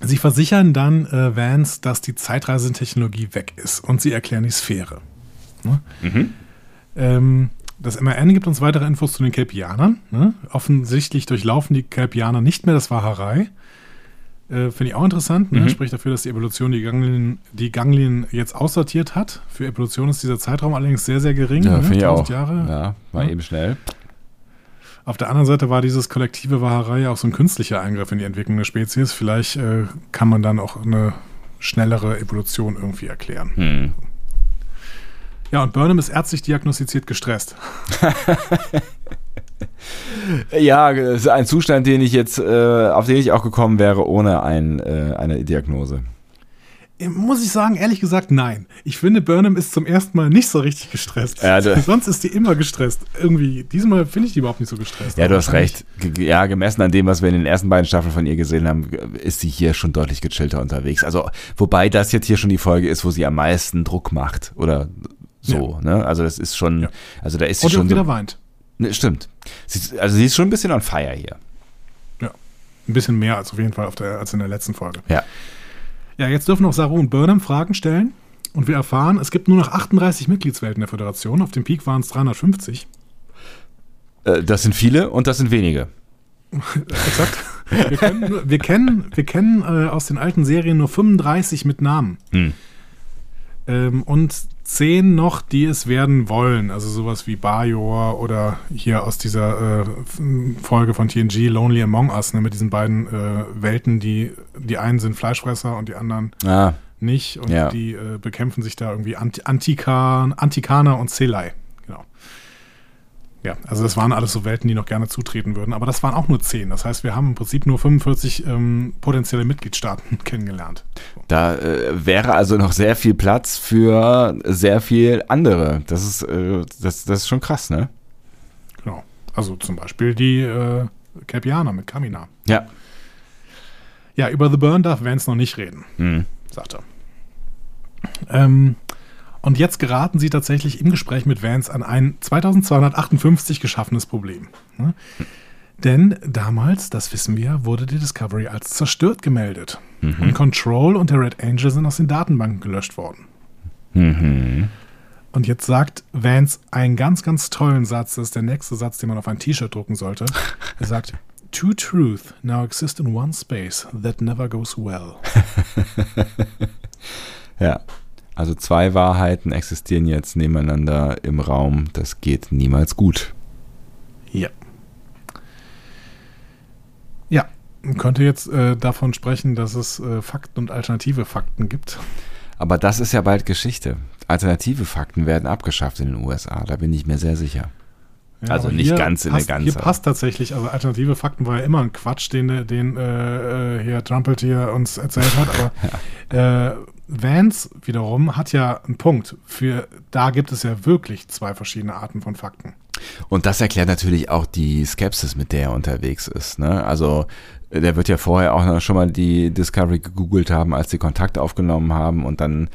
S2: sie versichern dann äh, Vance, dass die Zeitreisetechnologie weg ist und sie erklären die Sphäre. Ne?
S1: Mhm.
S2: Ähm, das MRN gibt uns weitere Infos zu den Kelpianern. Ne? Offensichtlich durchlaufen die Kelpianer nicht mehr das Waharei. Äh, Finde ich auch interessant. Ne?
S1: Mhm.
S2: Spricht dafür, dass die Evolution die Ganglien, die Ganglien jetzt aussortiert hat. Für Evolution ist dieser Zeitraum allerdings sehr, sehr gering.
S1: Ja,
S2: ne?
S1: ich
S2: 1000
S1: auch.
S2: Jahre.
S1: Ja, war
S2: Ja.
S1: eben schnell.
S2: Auf der anderen Seite war dieses kollektive Waharei ja auch so ein künstlicher Eingriff in die Entwicklung der Spezies. Vielleicht äh, kann man dann auch eine schnellere Evolution irgendwie erklären.
S1: Hm.
S2: Ja, und Burnham ist ärztlich diagnostiziert gestresst.
S1: Ja, ein Zustand, den ich jetzt, äh, auf den ich auch gekommen wäre, ohne ein, äh, eine Diagnose.
S2: Äh, Muss ich sagen, ehrlich gesagt, nein. Ich finde, Burnham ist zum ersten Mal nicht so richtig gestresst.
S1: Ja,
S2: Sonst ist die immer gestresst. Irgendwie, diesmal finde ich die überhaupt nicht so gestresst.
S1: Ja, du hast recht. Ja, gemessen an dem, was wir in den ersten beiden Staffeln von ihr gesehen haben, ist sie hier schon deutlich gechillter unterwegs. Also, wobei das jetzt hier schon die Folge ist, wo sie am meisten Druck macht. Oder so, ne? Also, das ist schon,
S2: Ja.
S1: also da ist sie
S2: Und
S1: schon
S2: wieder
S1: so,
S2: weint.
S1: ne, Stimmt. Sie, also, sie ist schon ein bisschen on fire hier.
S2: Ja. Ein bisschen mehr als auf jeden Fall auf der, als in der letzten Folge.
S1: Ja.
S2: Ja, jetzt dürfen auch Saru und Burnham Fragen stellen. Und wir erfahren, es gibt nur noch 38 Mitgliedswelten der Föderation. Auf dem Peak waren es 350.
S1: Äh, Das sind viele und das sind wenige.
S2: Exakt. Wir, können wir kennen, wir kennen äh, aus den alten Serien nur 35 mit Namen.
S1: Hm.
S2: Ähm, und 10 noch, die es werden wollen. Also sowas wie Bajor oder hier aus dieser äh, Folge von TNG, Lonely Among Us, ne, mit diesen beiden äh, Welten, die, die einen sind Fleischfresser und die anderen
S1: Ah,
S2: nicht. Und
S1: Ja.
S2: die äh, bekämpfen sich da irgendwie Ant Antikan, Antikaner und Selai. Ja, also das waren alles so Welten, die noch gerne zutreten würden. Aber das waren auch nur 10. Das heißt, wir haben im Prinzip nur 45 ähm, potenzielle Mitgliedstaaten kennengelernt.
S1: da äh, wäre also noch sehr viel Platz für sehr viel andere. Das ist, äh, das, das ist schon krass, ne?
S2: Genau. Also zum Beispiel die äh, Kelpianer mit Kamina.
S1: Ja.
S2: Ja, über The Burn darf Vance noch nicht reden,
S1: Hm.
S2: sagt er. Ähm, und jetzt geraten sie tatsächlich im Gespräch mit Vance an ein 2258 geschaffenes Problem. Ne? Denn damals, das wissen wir, wurde die Discovery als zerstört gemeldet. Und Control und der Red Angel sind aus den Datenbanken gelöscht worden.
S1: Mhm.
S2: Und jetzt sagt Vance einen ganz, ganz tollen Satz. Das ist der nächste Satz, den man auf ein T-Shirt drucken sollte. Er sagt, Two truth now exist in one space that never goes well.
S1: Ja. Also zwei Wahrheiten existieren jetzt nebeneinander im Raum. Das geht niemals gut.
S2: Ja. Ja, man könnte jetzt äh, davon sprechen, dass es äh, Fakten und alternative Fakten gibt.
S1: Aber das ist ja bald Geschichte. Alternative Fakten werden abgeschafft in den USA. Da bin ich mir sehr sicher.
S2: Ja,
S1: Also nicht ganz in der
S2: passt,
S1: Ganze.
S2: Hier passt tatsächlich, also alternative Fakten war ja immer ein Quatsch, den, den äh, äh, hier Trumpelt hier uns erzählt hat, aber äh, Vance wiederum hat ja einen Punkt. Für da gibt es ja wirklich zwei verschiedene Arten von Fakten.
S1: Und das erklärt natürlich auch die Skepsis, mit der er unterwegs ist. Ne? Also der wird ja vorher auch schon mal die Discovery gegoogelt haben, als sie Kontakt aufgenommen haben und dann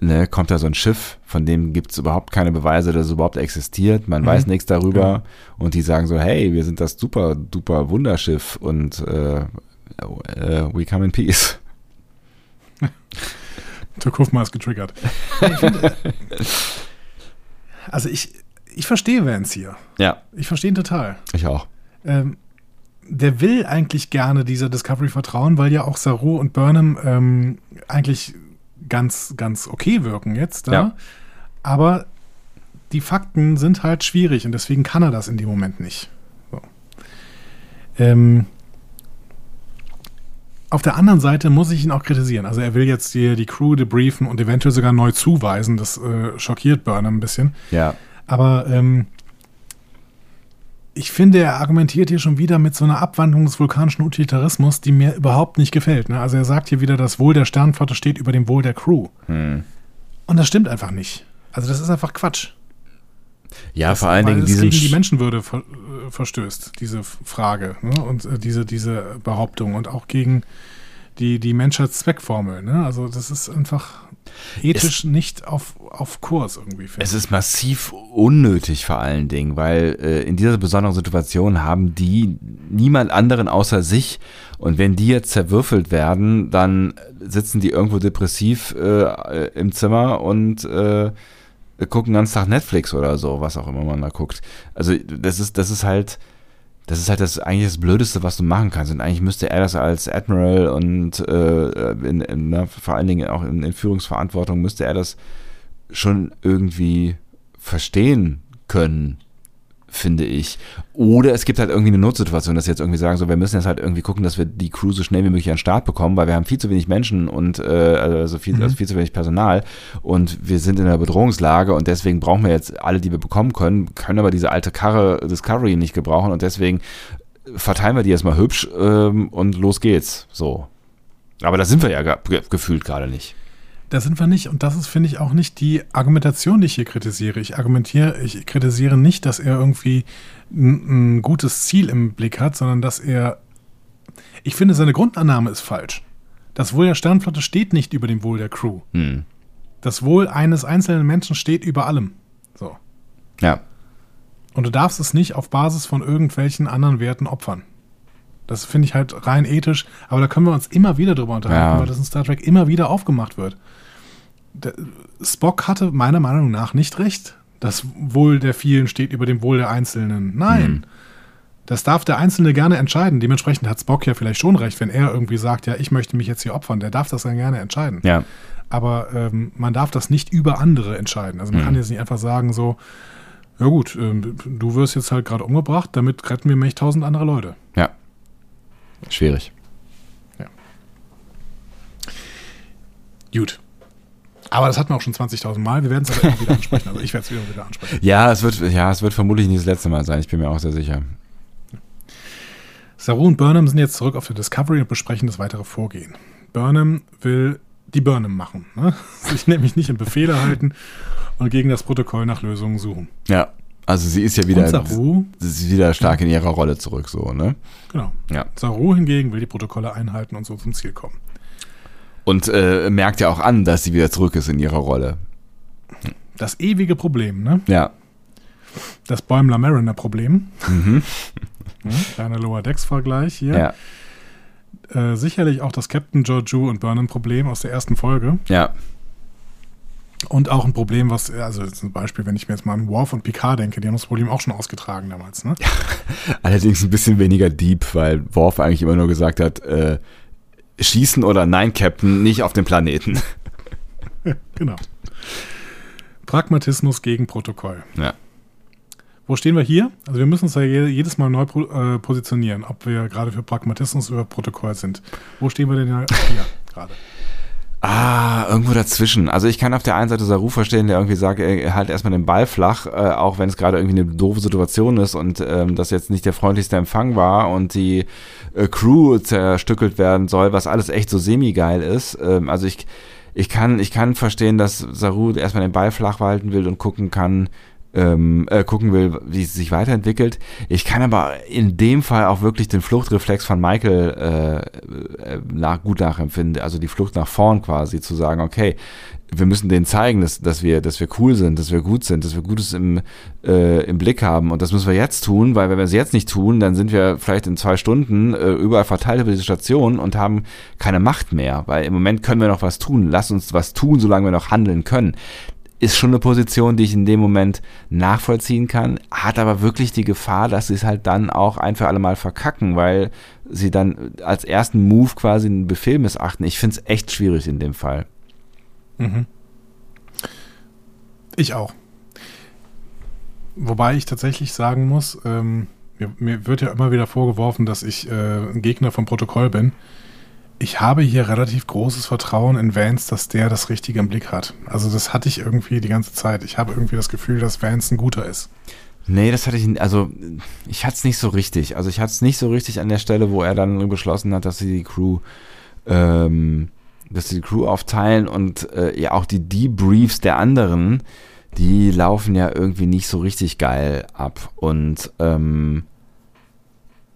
S1: ne, kommt da so ein Schiff, von dem gibt es überhaupt keine Beweise, dass es überhaupt existiert. Man weiß nichts darüber.
S2: Ja.
S1: Und die sagen so, hey, wir sind das super, duper Wunderschiff und äh, äh, we come in peace.
S2: Turkufma ist getriggert. Ich also ich, ich verstehe Vance hier.
S1: Ja,
S2: Ich verstehe ihn total.
S1: ich auch.
S2: Ähm, der will eigentlich gerne dieser Discovery vertrauen, weil ja auch Saru und Burnham ähm, eigentlich ganz, ganz okay wirken jetzt da.
S1: Ja.
S2: Aber die Fakten sind halt schwierig und deswegen kann er das in dem Moment nicht. So. Ähm, auf der anderen Seite muss ich ihn auch kritisieren. Also er will jetzt die, die Crew debriefen und eventuell sogar neu zuweisen. Das äh, schockiert Burnham ein bisschen.
S1: Ja,
S2: Aber ähm, ich finde, er argumentiert hier schon wieder mit so einer Abwandlung des vulkanischen Utilitarismus, die mir überhaupt nicht gefällt. Ne? Also er sagt hier wieder, das Wohl der Sternflotte steht über dem Wohl der Crew.
S1: hm.
S2: Und das stimmt einfach nicht. Also das ist einfach Quatsch.
S1: ja vor allen Dingen
S2: es
S1: diesen
S2: gegen die
S1: Sch-
S2: Menschenwürde verstößt, diese Frage ne? und äh, diese, diese Behauptung und auch gegen die, die Menschheitszweckformel. Ne? Also das ist einfach ethisch nicht auf, auf Kurs irgendwie.
S1: Es ist massiv unnötig vor allen Dingen, weil äh, in dieser besonderen Situation haben die niemand anderen außer sich. Und wenn die jetzt zerwürfelt werden, dann sitzen die irgendwo depressiv äh, im Zimmer und äh, gucken ganzen Tag Netflix oder so, was auch immer man da guckt. Also das ist, das ist halt, das ist halt das eigentlich das Blödeste, was du machen kannst. Und eigentlich müsste er das als Admiral und äh, in, in, na, vor allen Dingen auch in, in Führungsverantwortung müsste er das schon irgendwie verstehen können, finde ich. Oder es gibt halt irgendwie eine Notsituation, dass sie jetzt irgendwie sagen, so, wir müssen jetzt halt irgendwie gucken, dass wir die Crew so schnell wie möglich an den Start bekommen, weil wir haben viel zu wenig Menschen und äh, also, viel, also viel zu wenig Personal und wir sind in einer Bedrohungslage und deswegen brauchen wir jetzt alle, die wir bekommen können, können aber diese alte Karre Discovery nicht gebrauchen und deswegen verteilen wir die erstmal hübsch ähm, und los geht's. So. Aber da sind wir ja ge gefühlt gerade nicht.
S2: Da sind wir nicht. Und das ist, finde ich, auch nicht die Argumentation, die ich hier kritisiere. Ich argumentiere, ich kritisiere nicht, dass er irgendwie ein, ein gutes Ziel im Blick hat, sondern dass er. Ich finde, seine Grundannahme ist falsch. Das Wohl der Sternflotte steht nicht über dem Wohl der Crew.
S1: Hm.
S2: Das Wohl eines einzelnen Menschen steht über allem. So.
S1: Ja.
S2: Und du darfst es nicht auf Basis von irgendwelchen anderen Werten opfern. Das finde ich halt rein ethisch, aber da können wir uns immer wieder drüber unterhalten,
S1: Ja.
S2: weil das in Star Trek immer wieder aufgemacht wird. Der, Spock hatte meiner Meinung nach nicht recht. Das Wohl der vielen steht über dem Wohl der Einzelnen. Nein. Das darf der Einzelne gerne entscheiden. Dementsprechend hat Spock ja vielleicht schon recht, wenn er irgendwie sagt, ja, ich möchte mich jetzt hier opfern. Der darf das dann gerne entscheiden.
S1: Ja.
S2: Aber ähm, man darf das nicht über andere entscheiden. Also man kann jetzt nicht einfach sagen so, ja gut, ähm, du wirst jetzt halt gerade umgebracht, damit retten wir mich tausend andere Leute.
S1: Ja. Schwierig.
S2: Gut. Aber das hatten wir auch schon 20.000 Mal. Wir werden es aber immer wieder ansprechen. Also ich werde es immer wieder ansprechen.
S1: Ja, es wird, ja, es wird vermutlich nicht das letzte Mal sein. Ich bin mir auch sehr sicher.
S2: Saru und Burnham sind jetzt zurück auf der Discovery und besprechen das weitere Vorgehen. Burnham will die Burnham machen. Ne? Sich nämlich nicht in Befehle halten und gegen das Protokoll nach Lösungen suchen.
S1: Ja. Also sie ist ja wieder,
S2: Saru,
S1: sie ist wieder stark in ihrer Rolle zurück, so, ne?
S2: genau.
S1: Ja.
S2: Saru hingegen will die Protokolle einhalten und so zum Ziel kommen.
S1: Und äh, merkt ja auch an, dass sie wieder zurück ist in ihrer Rolle.
S2: Das ewige Problem, ne?
S1: Ja.
S2: Das Bäumler-Mariner-Problem. Ja, kleiner Lower Decks-Vergleich hier.
S1: Ja.
S2: Äh, sicherlich auch das Captain Georgiou und Burnham-Problem aus der ersten Folge.
S1: Ja.
S2: Und auch ein Problem, was, also zum Beispiel, wenn ich mir jetzt mal an Worf und Picard denke, die haben das Problem auch schon ausgetragen damals, ne?
S1: Allerdings ein bisschen weniger deep, weil Worf eigentlich immer nur gesagt hat, äh, schießen oder nein, Captain, nicht auf dem Planeten.
S2: Genau. Pragmatismus gegen Protokoll.
S1: Ja.
S2: Wo stehen wir hier? Also wir müssen uns ja je- jedes Mal neu äh, positionieren, ob wir gerade für Pragmatismus oder Protokoll sind. Wo stehen wir denn ja hier gerade?
S1: Ah, irgendwo dazwischen. Also ich kann auf der einen Seite Saru verstehen, der irgendwie sagt, er halt erstmal den Ball flach, äh, auch wenn es gerade irgendwie eine doofe Situation ist und ähm, das jetzt nicht der freundlichste Empfang war und die äh, Crew zerstückelt werden soll, was alles echt so semi-geil ist. Ähm, also ich, ich kann, ich kann verstehen, dass Saru erstmal den Ball flach halten will und gucken kann, ähm, äh, gucken will, wie es sich weiterentwickelt. Ich kann aber in dem Fall auch wirklich den Fluchtreflex von Michael äh, äh, nach, gut nachempfinden, also die Flucht nach vorn quasi, zu sagen, okay, wir müssen denen zeigen, dass, dass, wir, dass wir cool sind, dass wir gut sind, dass wir Gutes im, äh, im Blick haben. Und das müssen wir jetzt tun, weil wenn wir es jetzt nicht tun, dann sind wir vielleicht in zwei Stunden äh, überall verteilt über diese Station und haben keine Macht mehr. Weil im Moment können wir noch was tun. Lass uns was tun, solange wir noch handeln können. Ist schon eine Position, die ich in dem Moment nachvollziehen kann, hat aber wirklich die Gefahr, dass sie es halt dann auch ein für alle Mal verkacken, weil sie dann als ersten Move quasi einen Befehl missachten. Ich finde es echt schwierig in dem Fall.
S2: Mhm. Ich auch. Wobei ich tatsächlich sagen muss, ähm, mir, mir, wird ja immer wieder vorgeworfen, dass ich äh, ein Gegner vom Protokoll bin. Ich habe hier relativ großes Vertrauen in Vance, dass der das Richtige im Blick hat. Also das hatte ich irgendwie die ganze Zeit. Ich habe irgendwie das Gefühl, dass Vance ein guter ist.
S1: Nee, das hatte ich, also ich hatte es nicht so richtig. Also ich hatte es nicht so richtig an der Stelle, wo er dann beschlossen hat, dass sie die Crew ähm, dass sie die Crew aufteilen und äh, ja auch die Debriefs der anderen, die laufen ja irgendwie nicht so richtig geil ab und ähm,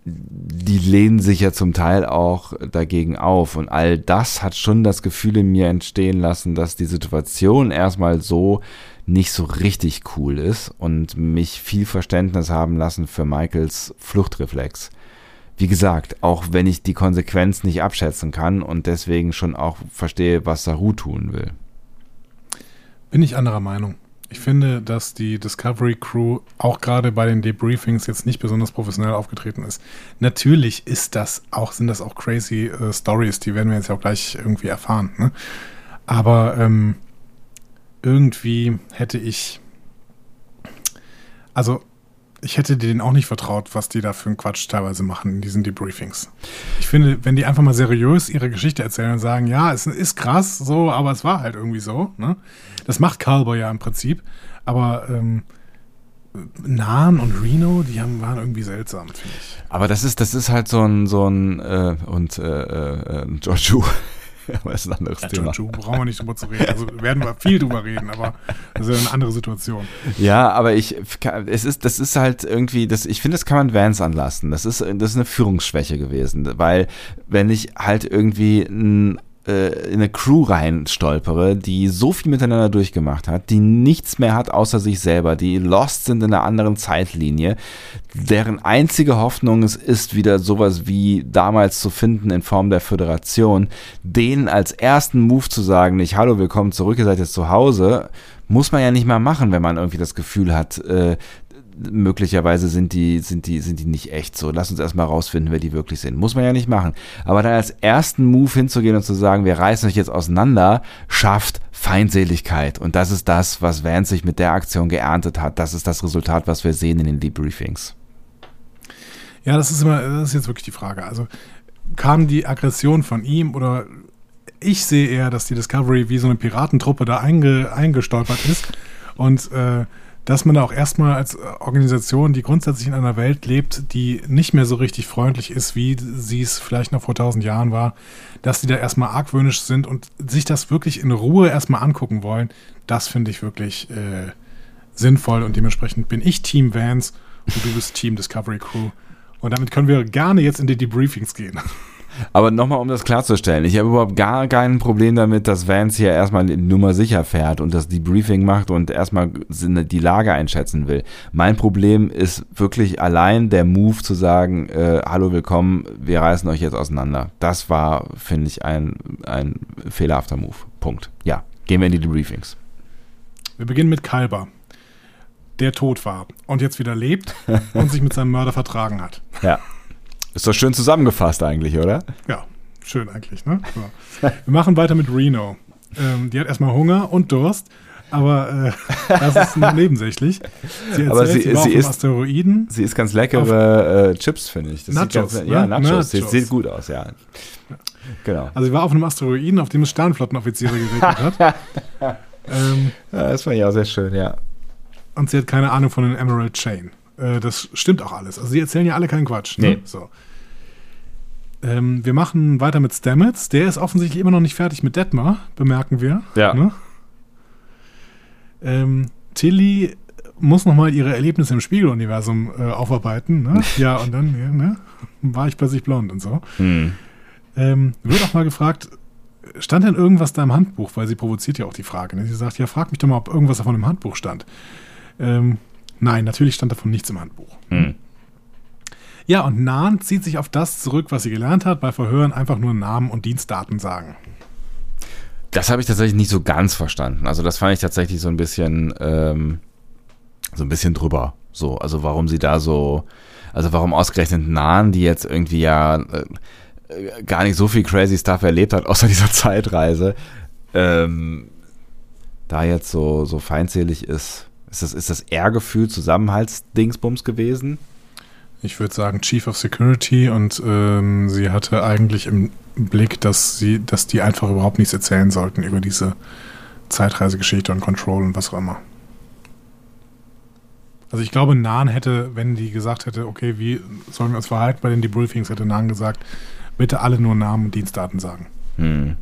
S1: die lehnen sich ja zum Teil auch dagegen auf und all das hat schon das Gefühl in mir entstehen lassen, dass die Situation erstmal so nicht so richtig cool ist und mich viel Verständnis haben lassen für Michaels Fluchtreflex wie gesagt, auch wenn ich die Konsequenz nicht abschätzen kann und deswegen schon auch verstehe, was Saru tun will.
S2: Bin ich anderer Meinung. Ich finde, dass die Discovery Crew auch gerade bei den Debriefings jetzt nicht besonders professionell aufgetreten ist. Natürlich ist das auch, sind das auch crazy äh, Stories, die werden wir jetzt ja auch gleich irgendwie erfahren. Ne? Aber ähm, irgendwie hätte ich, also ich hätte denen auch nicht vertraut, was die da für einen Quatsch teilweise machen in diesen Debriefings. Ich finde, wenn die einfach mal seriös ihre Geschichte erzählen und sagen, ja, es ist krass, so, aber es war halt irgendwie so, ne? Das macht Carlboy ja im Prinzip. Aber ähm, Nahen und Reno, die haben, waren irgendwie seltsam, finde ich.
S1: Aber das ist, das ist halt so ein, so ein, äh, und äh, äh, Giorgio aber ist ein anderes
S2: ja,
S1: Thema.
S2: Jojo, brauchen wir nicht drüber zu reden. Also werden wir viel drüber reden, aber das ist eine andere Situation.
S1: Ja, aber ich, es ist, das ist halt irgendwie, das, ich finde, das kann man Vans anlassen. Das ist, das ist eine Führungsschwäche gewesen, weil wenn ich halt irgendwie ein äh, in eine Crew rein stolpere, die so viel miteinander durchgemacht hat, die nichts mehr hat außer sich selber, die lost sind in einer anderen Zeitlinie, deren einzige Hoffnung es ist, wieder sowas wie damals zu finden in Form der Föderation, denen als ersten Move zu sagen, nicht Hallo, willkommen zurück, ihr seid jetzt zu Hause, muss man ja nicht mal machen, wenn man irgendwie das Gefühl hat, äh, möglicherweise sind die, sind die, sind die nicht echt so. Lass uns erstmal rausfinden, wer die wirklich sind. Muss man ja nicht machen. Aber dann als ersten Move hinzugehen und zu sagen, wir reißen euch jetzt auseinander, schafft Feindseligkeit. Und das ist das, was Vance sich mit der Aktion geerntet hat. Das ist das Resultat, was wir sehen in den Debriefings.
S2: Ja, das ist immer, das ist jetzt wirklich die Frage. Also kam die Aggression von ihm oder ich sehe eher, dass die Discovery wie so eine Piratentruppe da einge, eingestolpert ist und äh, dass man da auch erstmal als Organisation, die grundsätzlich in einer Welt lebt, die nicht mehr so richtig freundlich ist, wie sie es vielleicht noch vor tausend Jahren war, dass die da erstmal argwöhnisch sind und sich das wirklich in Ruhe erstmal angucken wollen, das finde ich wirklich äh, sinnvoll und dementsprechend bin ich Team Vans und du bist Team Discovery Crew. Und damit können wir gerne jetzt in die Debriefings gehen.
S1: Aber nochmal, um das klarzustellen, ich habe überhaupt gar kein Problem damit, dass Vance hier erstmal die Nummer sicher fährt und das Debriefing macht und erstmal die Lage einschätzen will. Mein Problem ist wirklich allein der Move zu sagen, äh, hallo, willkommen, wir reißen euch jetzt auseinander. Das war, finde ich, ein, ein fehlerhafter Move. Punkt. Ja, gehen wir in die Debriefings.
S2: Wir beginnen mit Kalber, der tot war und jetzt wieder lebt und sich mit seinem Mörder vertragen hat.
S1: Ja. Ist doch schön zusammengefasst eigentlich, oder?
S2: Ja, schön eigentlich, ne? So. Wir machen weiter mit Reno. Ähm, die hat erstmal Hunger und Durst, aber äh, das ist nur nebensächlich.
S1: Sie erzählt, aber sie, sie, sie ist, Asteroiden. Sie ist ganz leckere äh, Chips, finde ich.
S2: Das Nachos,
S1: ganz, ja, ne? Nachos. Nachos. Sieht, gut aus, ja.
S2: Genau. Also sie war auf einem Asteroiden, auf dem es Sternflottenoffiziere geregnet hat.
S1: ähm, ja, das fand ich auch sehr schön, ja.
S2: Und sie hat keine Ahnung von den Emerald Chain. Äh, das stimmt auch alles. Also sie erzählen ja alle keinen Quatsch. Ne? Nee. So. Ähm, wir machen weiter mit Stamets. Der ist offensichtlich immer noch nicht fertig mit Detmar, bemerken wir.
S1: Ja. Ne?
S2: Ähm, Tilly muss nochmal ihre Erlebnisse im Spiegeluniversum äh, aufarbeiten. Ne? Ja, und dann ja, ne? war ich plötzlich blond und so.
S1: Hm.
S2: Ähm, wird auch mal gefragt, stand denn irgendwas da im Handbuch? Weil sie provoziert ja auch die Frage. Ne? Sie sagt, ja, frag mich doch mal, ob irgendwas davon im Handbuch stand. Ähm, nein, natürlich stand davon nichts im Handbuch.
S1: Hm.
S2: Ja, und Nahn zieht sich auf das zurück, was sie gelernt hat, bei Verhören einfach nur Namen und Dienstdaten sagen.
S1: Das habe ich tatsächlich nicht so ganz verstanden. Also das fand ich tatsächlich so ein bisschen, ähm, so ein bisschen drüber. So, also warum sie da so, also warum ausgerechnet Nahen, die jetzt irgendwie ja äh, gar nicht so viel crazy Stuff erlebt hat, außer dieser Zeitreise, ähm, da jetzt so, so feindselig ist. Ist das, ist das Ehrgefühl Zusammenhaltsdingsbums gewesen?
S2: Ich würde sagen Chief of Security und ähm, sie hatte eigentlich im Blick, dass sie, dass die einfach überhaupt nichts erzählen sollten über diese Zeitreisegeschichte und Control und was auch immer. Also ich glaube, Nahn hätte, wenn die gesagt hätte, okay, wie sollen wir uns verhalten bei den Debriefings, hätte Nahn gesagt, bitte alle nur Namen und Dienstdaten sagen.
S1: Hm.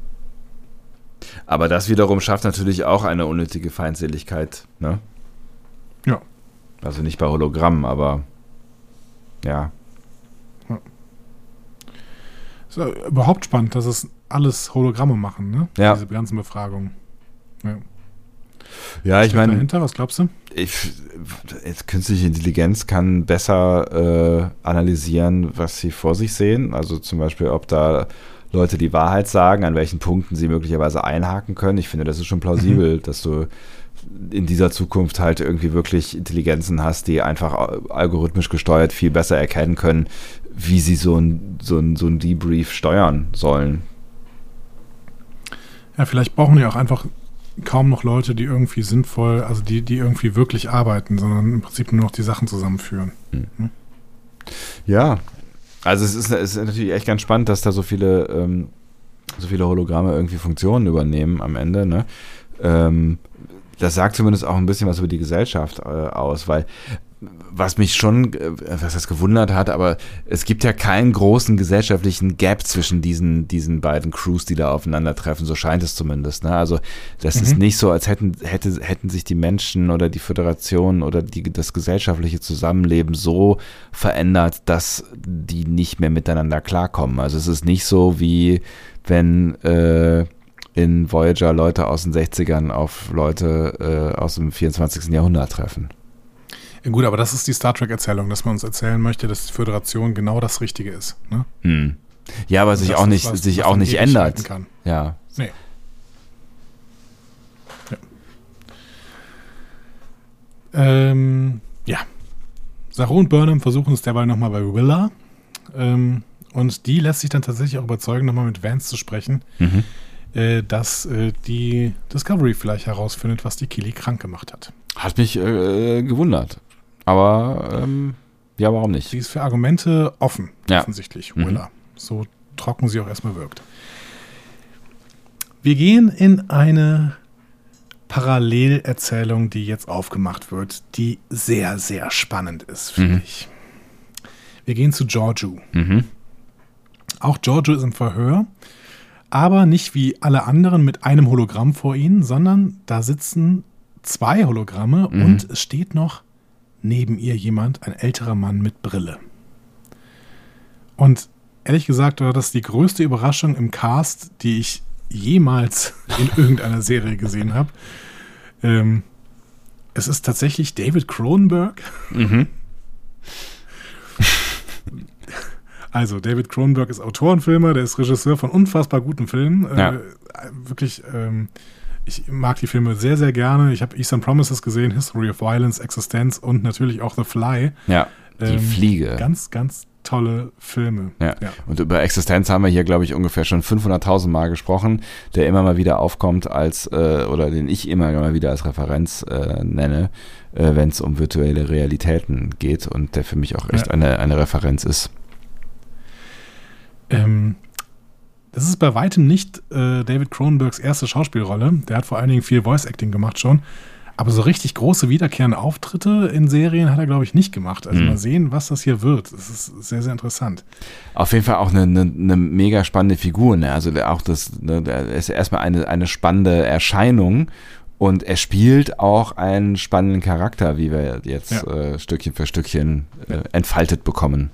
S1: Aber das wiederum schafft natürlich auch eine unnötige Feindseligkeit, ne?
S2: Ja.
S1: Also nicht bei Hologrammen, aber ja.
S2: Ist ja überhaupt spannend, dass es alles Hologramme machen, ne?
S1: Ja.
S2: Diese ganzen Befragungen. Ja.
S1: Ja, ich meine,
S2: dahinter, was glaubst du?
S1: ich, jetzt künstliche Intelligenz kann besser äh, analysieren, was sie vor sich sehen. Also zum Beispiel, ob da Leute die Wahrheit sagen, an welchen Punkten sie möglicherweise einhaken können. Ich finde, das ist schon plausibel, dass du in dieser Zukunft halt irgendwie wirklich Intelligenzen hast, die einfach algorithmisch gesteuert viel besser erkennen können, wie sie so ein, so ein, so ein Debrief steuern sollen.
S2: Ja, vielleicht brauchen die auch einfach kaum noch Leute, die irgendwie sinnvoll, also die, die irgendwie wirklich arbeiten, sondern im Prinzip nur noch die Sachen zusammenführen.
S1: Ja, also es ist, es ist natürlich echt ganz spannend, dass da so viele, ähm, so viele Hologramme irgendwie Funktionen übernehmen am Ende. Ne? Ähm, das sagt zumindest auch ein bisschen was über die Gesellschaft äh, aus, weil was mich schon, äh, was das gewundert hat, aber es gibt ja keinen großen gesellschaftlichen Gap zwischen diesen, diesen beiden Crews, die da aufeinandertreffen, so scheint es zumindest. Ne? Also das
S2: Mhm.
S1: ist nicht so, als hätten, hätte, hätten sich die Menschen oder die Föderation oder die, das gesellschaftliche Zusammenleben so verändert, dass die nicht mehr miteinander klarkommen. Also es ist nicht so wie wenn äh, in Voyager Leute aus den 60ern auf Leute äh, aus dem 24. Jahrhundert treffen.
S2: Gut, aber das ist die Star Trek-Erzählung, dass man uns erzählen möchte, dass die Föderation genau das Richtige ist. Ne?
S1: Hm. Ja, aber sich auch nicht,
S2: was,
S1: sich
S2: was
S1: auch nicht ändert.
S2: Kann.
S1: Ja.
S2: Nee. Ja. Ähm, ja. Saru und Burnham versuchen es derweil nochmal bei Willa. Ähm, und die lässt sich dann tatsächlich auch überzeugen, nochmal mit Vance zu sprechen,
S1: Mhm.
S2: Äh, dass äh, die Discovery vielleicht herausfindet, was die Kili krank gemacht hat.
S1: Hat mich äh, gewundert. Aber ähm, ja, warum nicht?
S2: Sie ist für Argumente offen,
S1: Ja.
S2: offensichtlich,
S1: Mhm.
S2: Willa. So trocken sie auch erstmal wirkt. Wir gehen in eine Parallelerzählung, die jetzt aufgemacht wird, die sehr, sehr spannend ist, finde
S1: Mhm.
S2: ich. Wir gehen zu Giorgio.
S1: Mhm.
S2: Auch Giorgio ist im Verhör, aber nicht wie alle anderen mit einem Hologramm vor ihnen, sondern da sitzen zwei Hologramme
S1: Mhm.
S2: und es steht noch neben ihr jemand, ein älterer Mann mit Brille. Und ehrlich gesagt war das die größte Überraschung im Cast, die ich jemals in irgendeiner Serie gesehen habe. Ähm, es ist tatsächlich David Cronenberg.
S1: Mhm.
S2: Also, David Cronenberg ist Autor und Filmer, der ist Regisseur von unfassbar guten Filmen.
S1: Ja.
S2: Äh, wirklich, ähm, ich mag die Filme sehr, sehr gerne. Ich habe Eastern Promises gesehen, History of Violence, Existenz und natürlich auch The Fly.
S1: Ja, die
S2: Ähm,
S1: Fliege.
S2: Ganz, ganz tolle Filme.
S1: Ja.
S2: Ja.
S1: Und über Existenz haben wir hier, glaube ich, ungefähr schon 500.000 Mal gesprochen, der immer mal wieder aufkommt als, äh, oder den ich immer mal wieder als Referenz äh, nenne, äh, wenn es um virtuelle Realitäten geht und der für mich auch echt
S2: Ja.
S1: eine, eine Referenz ist.
S2: Ähm, das ist bei weitem nicht äh, David Cronenbergs erste Schauspielrolle. Der hat vor allen Dingen viel Voice-Acting gemacht schon. Aber so richtig große wiederkehrende Auftritte in Serien hat er, glaube ich, nicht gemacht. Also
S1: Hm.
S2: mal sehen, was das hier wird. Das ist sehr, sehr interessant.
S1: Auf jeden Fall auch eine, eine, eine mega spannende Figur. Ne? Also auch das, ne, der ist erstmal eine, eine spannende Erscheinung Und er spielt auch einen spannenden Charakter, wie wir jetzt
S2: Ja.
S1: äh, Stückchen für Stückchen äh, entfaltet bekommen.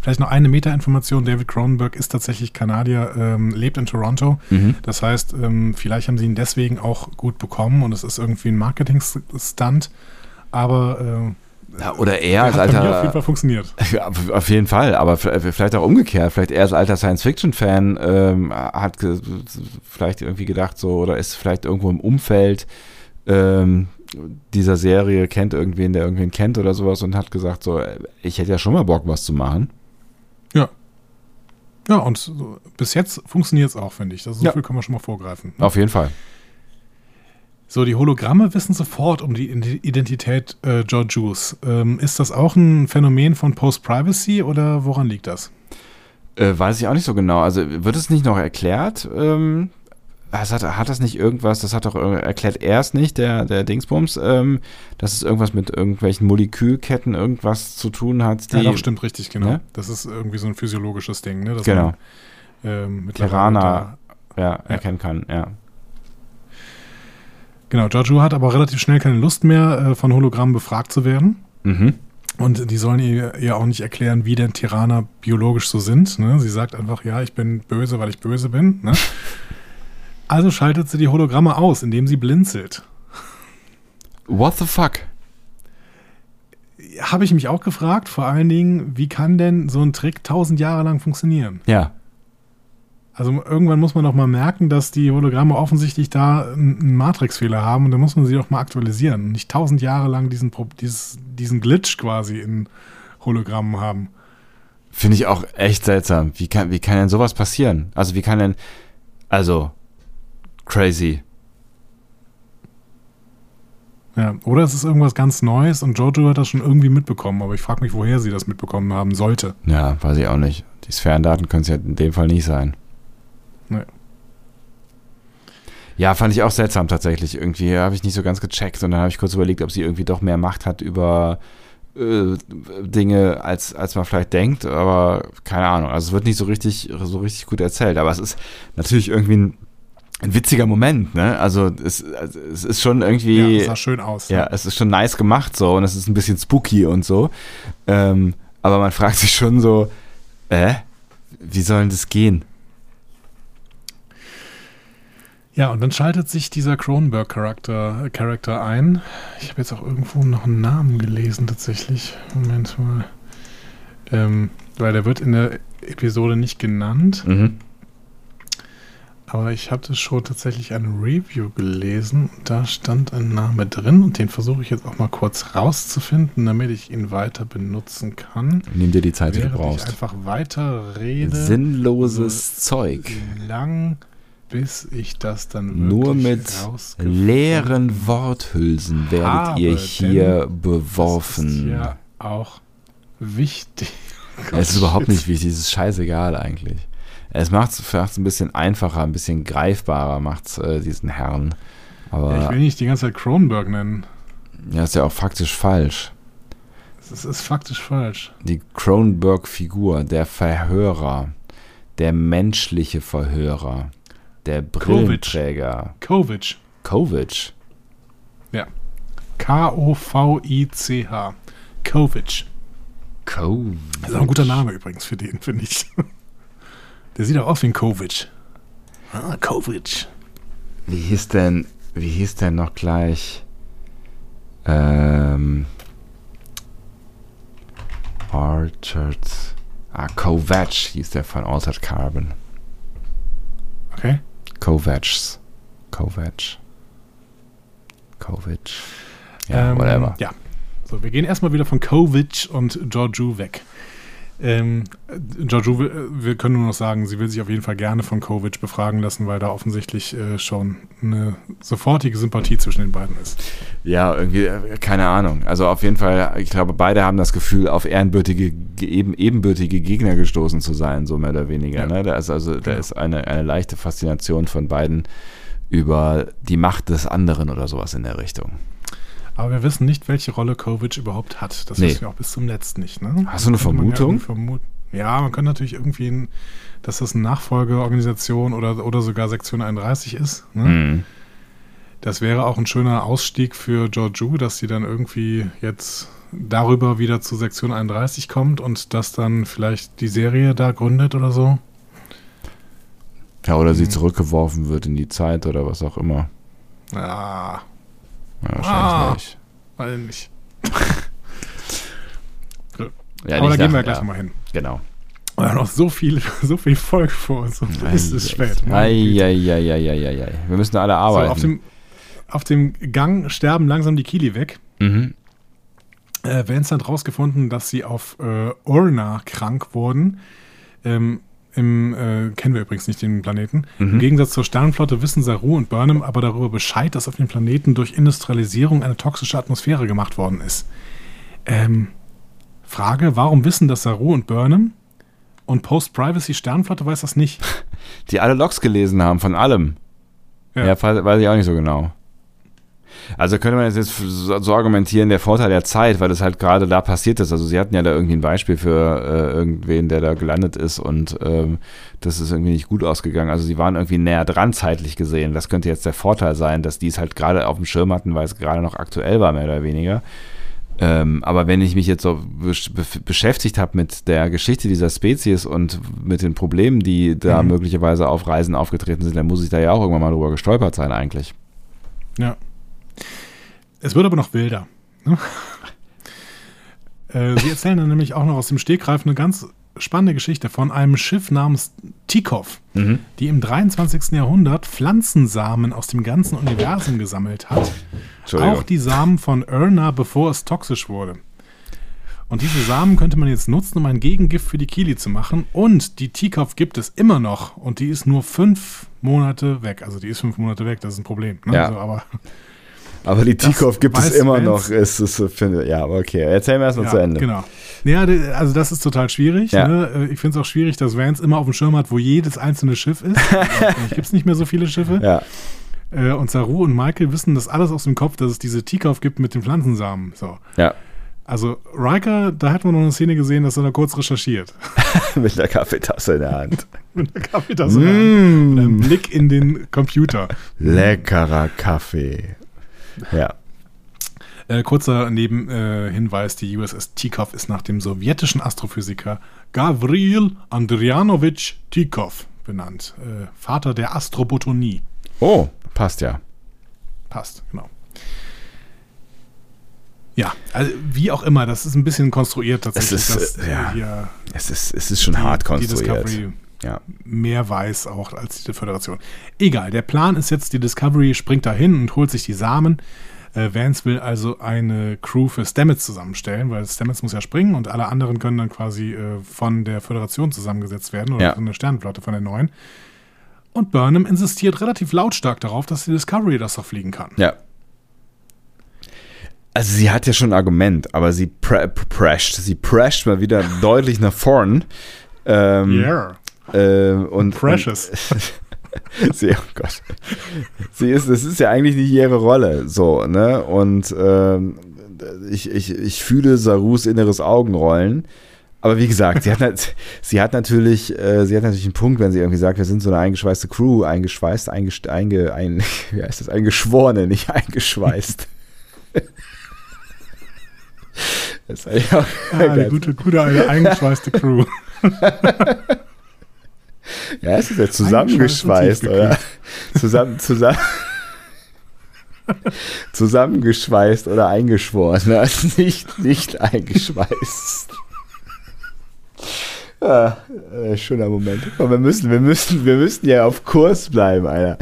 S2: Vielleicht noch eine Meta-Information. David Cronenberg ist tatsächlich Kanadier, ähm, lebt in Toronto.
S1: Mhm.
S2: Das heißt, ähm, vielleicht haben sie ihn deswegen auch gut bekommen und es ist irgendwie ein Marketing-Stunt. Aber
S1: Ja, oder
S2: äh,
S1: er als
S2: mir auf jeden
S1: alter.
S2: Fall funktioniert.
S1: Ja, auf jeden Fall, aber v- vielleicht auch umgekehrt. Vielleicht er als alter Science-Fiction-Fan ähm, hat vielleicht irgendwie gedacht so oder ist vielleicht irgendwo im Umfeld ähm, dieser Serie, kennt irgendwen, der irgendwen kennt oder sowas und hat gesagt so, äh, ich hätte ja schon mal Bock, was zu machen.
S2: Ja, und bis jetzt funktioniert es auch, finde ich. Das so
S1: Ja.
S2: viel können wir schon mal vorgreifen.
S1: Auf jeden Fall.
S2: So, die Hologramme wissen sofort um die Ide- Identität äh, Georgius. Ähm, ist das auch ein Phänomen von Post-Privacy oder woran liegt das?
S1: Äh, weiß ich auch nicht so genau. Also wird es nicht noch erklärt? Ähm, das hat, hat das nicht irgendwas, das hat doch ir- erklärt er es nicht, der, der Dingsbums, ähm, dass es irgendwas mit irgendwelchen Molekülketten irgendwas zu tun hat, die
S2: ja, doch, stimmt richtig, genau.
S1: Ne?
S2: Das ist irgendwie so ein physiologisches Ding, ne? dass
S1: Genau.
S2: Man, ähm, mittlerweile
S1: Terraner
S2: da-
S1: ja, erkennen kann, ja.
S2: Genau, Giorgio hat aber relativ schnell keine Lust mehr, äh, von Hologrammen befragt zu werden.
S1: Mhm.
S2: Und die sollen ihr, ihr auch nicht erklären, wie denn Tiraner biologisch so sind. Ne? Sie sagt einfach, ja, ich bin böse, weil ich böse bin. Ne? Also schaltet sie die Hologramme aus, indem sie blinzelt.
S1: What the fuck?
S2: Habe ich mich auch gefragt, vor allen Dingen, wie kann denn so ein Trick tausend Jahre lang funktionieren?
S1: Ja.
S2: Also irgendwann muss man doch mal merken, dass die Hologramme offensichtlich da einen Matrix-Fehler haben und dann muss man sie doch mal aktualisieren. und Nicht tausend Jahre lang diesen, dieses, diesen Glitch quasi in Hologrammen haben.
S1: Finde ich auch echt seltsam. Wie kann, wie kann denn sowas passieren? Also wie kann denn, also, crazy.
S2: Ja, oder es ist irgendwas ganz Neues und Jojo hat das schon irgendwie mitbekommen, aber ich frage mich, woher sie das mitbekommen haben sollte.
S1: Ja, weiß ich auch nicht. Die Sphärendaten können es ja in dem Fall nicht sein.
S2: Nee.
S1: Ja, fand ich auch seltsam tatsächlich. Irgendwie habe ich nicht so ganz gecheckt und dann habe ich kurz überlegt, ob sie irgendwie doch mehr Macht hat über äh, Dinge, als, als man vielleicht denkt, aber keine Ahnung. Also es wird nicht so richtig, so richtig gut erzählt, aber es ist natürlich irgendwie ein, ein witziger Moment, ne? Also es, also es ist schon
S2: Ja,
S1: irgendwie.
S2: das sah schön aus.
S1: Ja, es ist schon nice gemacht so und es ist ein bisschen spooky und so. Ähm, aber man fragt sich schon so, äh, wie soll denn das gehen?
S2: Ja, und dann schaltet sich dieser Cronenberg-Charakter Charakter ein. Ich habe jetzt auch irgendwo noch einen Namen gelesen tatsächlich. Moment mal. Ähm, weil der wird in der Episode nicht genannt.
S1: Mhm.
S2: Aber ich hatte schon tatsächlich eine Review gelesen und da stand ein Name drin und den versuche ich jetzt auch mal kurz rauszufinden, damit ich ihn weiter benutzen kann.
S1: Nimm dir die Zeit, die du
S2: Während ich
S1: brauchst.
S2: einfach weiter rede,
S1: Sinnloses Zeug.
S2: lang, bis ich das dann
S1: Nur mit leeren Worthülsen werdet
S2: habe,
S1: ihr hier beworfen.
S2: Das ist ja auch wichtig.
S1: es ist überhaupt nicht wichtig, es ist scheißegal eigentlich. Es macht es ein bisschen einfacher, ein bisschen greifbarer, macht äh, diesen Herrn.
S2: Ja, ich
S1: Aber
S2: will nicht die ganze Zeit Cronenberg nennen.
S1: ja, ist ja auch faktisch falsch.
S2: Das ist faktisch falsch.
S1: Die Cronenberg-Figur, der Verhörer, der menschliche Verhörer, der Brillenträger,
S2: Kovic.
S1: Kovic.
S2: K-O-V-I-C-H. Kovic.
S1: Kovic.
S2: Das ist auch ein guter Name übrigens für den, finde ich. Der sieht auch aus wie ein Kovic. Ah, Kovic.
S1: Wie hieß denn, wie hieß denn noch gleich? Ähm. Altered. Ah, Kovac hieß der von Altered Carbon.
S2: Okay.
S1: Kovacs. Kovac. Kovic. Ja,
S2: Ähm,
S1: whatever.
S2: Ja. So, wir gehen erstmal wieder von Kovic und Georgiou weg. Ähm, will- äh, wir können nur noch sagen, sie will sich auf jeden Fall gerne von Kovic befragen lassen, weil da offensichtlich äh, schon eine sofortige Sympathie zwischen den beiden ist.
S1: Ja, irgendwie, äh, keine Ahnung. Also auf jeden Fall, ich glaube, beide haben das Gefühl, auf ehrenbürtige, ge- eben, ebenbürtige Gegner gestoßen zu sein, so mehr oder weniger.
S2: Ja.
S1: Ne? Da ist also, da
S2: Genau.
S1: ist eine, eine leichte Faszination von beiden über die Macht des anderen oder sowas in der Richtung.
S2: Aber wir wissen nicht, welche Rolle Kovic überhaupt hat. Das
S1: Nee.
S2: wissen wir auch bis zum letzten nicht. Ne?
S1: Hast du eine
S2: Könnte man ja
S1: Vermutung?
S2: vermuten. Ja, man könnte natürlich irgendwie, dass das eine Nachfolgeorganisation oder, oder sogar Sektion 31 ist. Ne?
S1: Mhm.
S2: Das wäre auch ein schöner Ausstieg für Georgiou, dass sie dann irgendwie jetzt darüber wieder zu Sektion 31 kommt und dass dann vielleicht die Serie da gründet oder so.
S1: Ja, oder sie
S2: Mhm.
S1: zurückgeworfen wird in die Zeit oder was auch immer.
S2: Ah,
S1: Ja, wahrscheinlich
S2: Ah.
S1: nicht.
S2: weil nicht.
S1: Ja,
S2: Aber da gehen wir gleich
S1: ja,
S2: nochmal hin.
S1: Genau.
S2: Wir haben noch so viel, so viel Volk vor uns und ist es spät.
S1: Eieieiei. Wir müssen alle
S2: So,
S1: arbeiten.
S2: auf, dem, auf dem Gang sterben langsam die Kili weg.
S1: mhm.
S2: Äh, Vance hat rausgefunden, dass sie auf äh, Urna krank wurden. Ähm, im, äh, kennen wir übrigens nicht den Planeten. Im Gegensatz zur Sternenflotte wissen Saru und Burnham aber darüber Bescheid, dass auf dem Planeten durch Industrialisierung eine toxische Atmosphäre gemacht worden ist. Ähm, Frage, warum wissen das Saru und Burnham? Und Post-Privacy Sternenflotte weiß das nicht.
S1: Die alle Logs gelesen haben, von allem.
S2: Ja.
S1: Ja, weiß ich auch nicht so genau. Also könnte man jetzt so argumentieren, der Vorteil der Zeit, weil das halt gerade da passiert ist. Also sie hatten ja da irgendwie ein Beispiel für äh, irgendwen, der da gelandet ist und ähm, das ist irgendwie nicht gut ausgegangen. Also sie waren irgendwie näher dran zeitlich gesehen. Das könnte jetzt der Vorteil sein, dass die es halt gerade auf dem Schirm hatten, weil es gerade noch aktuell war, mehr oder weniger. Ähm, aber wenn ich mich jetzt so beschäftigt habe mit der Geschichte dieser Spezies und mit den Problemen, die da
S2: Mhm.
S1: möglicherweise auf Reisen aufgetreten sind, dann muss ich da ja auch irgendwann mal drüber gestolpert sein eigentlich.
S2: Ja. Es wird aber noch wilder. ne? äh, sie erzählen dann nämlich auch noch aus dem Stegreif eine ganz spannende Geschichte von einem Schiff namens Tikov, die im 23. Jahrhundert Pflanzensamen aus dem ganzen Universum gesammelt hat. Auch die Samen von Urna, bevor es toxisch wurde. Und diese Samen könnte man jetzt nutzen, um ein Gegengift für die Kili zu machen. Und die Tikov gibt es immer noch. Und die ist nur fünf Monate weg. Also die ist fünf Monate weg, das ist ein Problem. Ne?
S1: Ja.
S2: So, aber
S1: Aber die Tikov gibt es immer noch. Es ist, finde, ja, aber okay. Erzähl mir erstmal
S2: ja,
S1: zu Ende.
S2: Genau. Ja, also das ist total schwierig.
S1: Ja.
S2: Ne? Äh, Ich finde es auch schwierig, dass Vance immer auf dem Schirm hat, wo jedes einzelne Schiff ist. gibt es nicht mehr so viele Schiffe.
S1: Ja,
S2: Äh, Und Saru und Michael wissen das alles aus dem Kopf, dass es diese Tikov gibt mit den Pflanzensamen. So.
S1: ja.
S2: Also Riker, da hat man noch eine Szene gesehen, dass er da kurz recherchiert.
S1: Mit der Kaffeetasse in der Hand.
S2: Mit der Kaffeetasse in der Hand und einem Blick in den Computer.
S1: Leckerer Kaffee. Ja.
S2: Äh, kurzer Nebenhinweis, äh, die USS Tikov ist nach dem sowjetischen Astrophysiker Gavril Andrianovich Tikov benannt. Äh, Vater der Astrobotonie.
S1: Oh, passt ja.
S2: Passt, genau. Ja, also wie auch immer, das ist ein bisschen konstruiert tatsächlich,
S1: Es ist,
S2: dass
S1: äh, ja. Es ist, es ist schon
S2: die,
S1: hart
S2: die
S1: konstruiert.
S2: Discovery
S1: Ja.
S2: mehr weiß auch als die Föderation. Egal, der Plan ist jetzt, die Discovery springt dahin und holt sich die Samen. Äh, Vance will also eine Crew für Stamets zusammenstellen, weil Stamets muss ja springen und alle anderen können dann quasi äh, von der Föderation zusammengesetzt werden oder
S1: Ja.
S2: von der Sternenflotte, von der neuen. Und Burnham insistiert relativ lautstark darauf, dass die Discovery das doch fliegen kann.
S1: Ja. Also sie hat ja schon ein Argument, aber sie pre prescht. Sie prescht mal wieder deutlich nach vorn. Ähm,
S2: Yeah.
S1: Äh, und,
S2: Precious.
S1: Und, sie, oh Gott. Sie ist, das ist ja eigentlich nicht ihre Rolle, so, ne? Und ähm, ich, ich, ich fühle Sarus inneres Augenrollen. Aber wie gesagt, sie hat, sie hat natürlich, äh, sie hat natürlich einen Punkt, wenn sie irgendwie sagt, wir sind so eine eingeschweißte Crew, eingeschweißt, eingest, einge, ein, wie heißt das, eingeschworene, nicht eingeschweißt. das ist auch
S2: Ah, eine gute, gute, eine eingeschweißte Crew.
S1: Ja, es ist ja zusammengeschweißt, oder? Zusammen, zusammen, zusammengeschweißt oder eingeschworen, ne? Also nicht, nicht eingeschweißt. Ja, äh, schöner Moment. Aber wir müssen, wir müssen, wir müssen ja auf Kurs bleiben, Alter.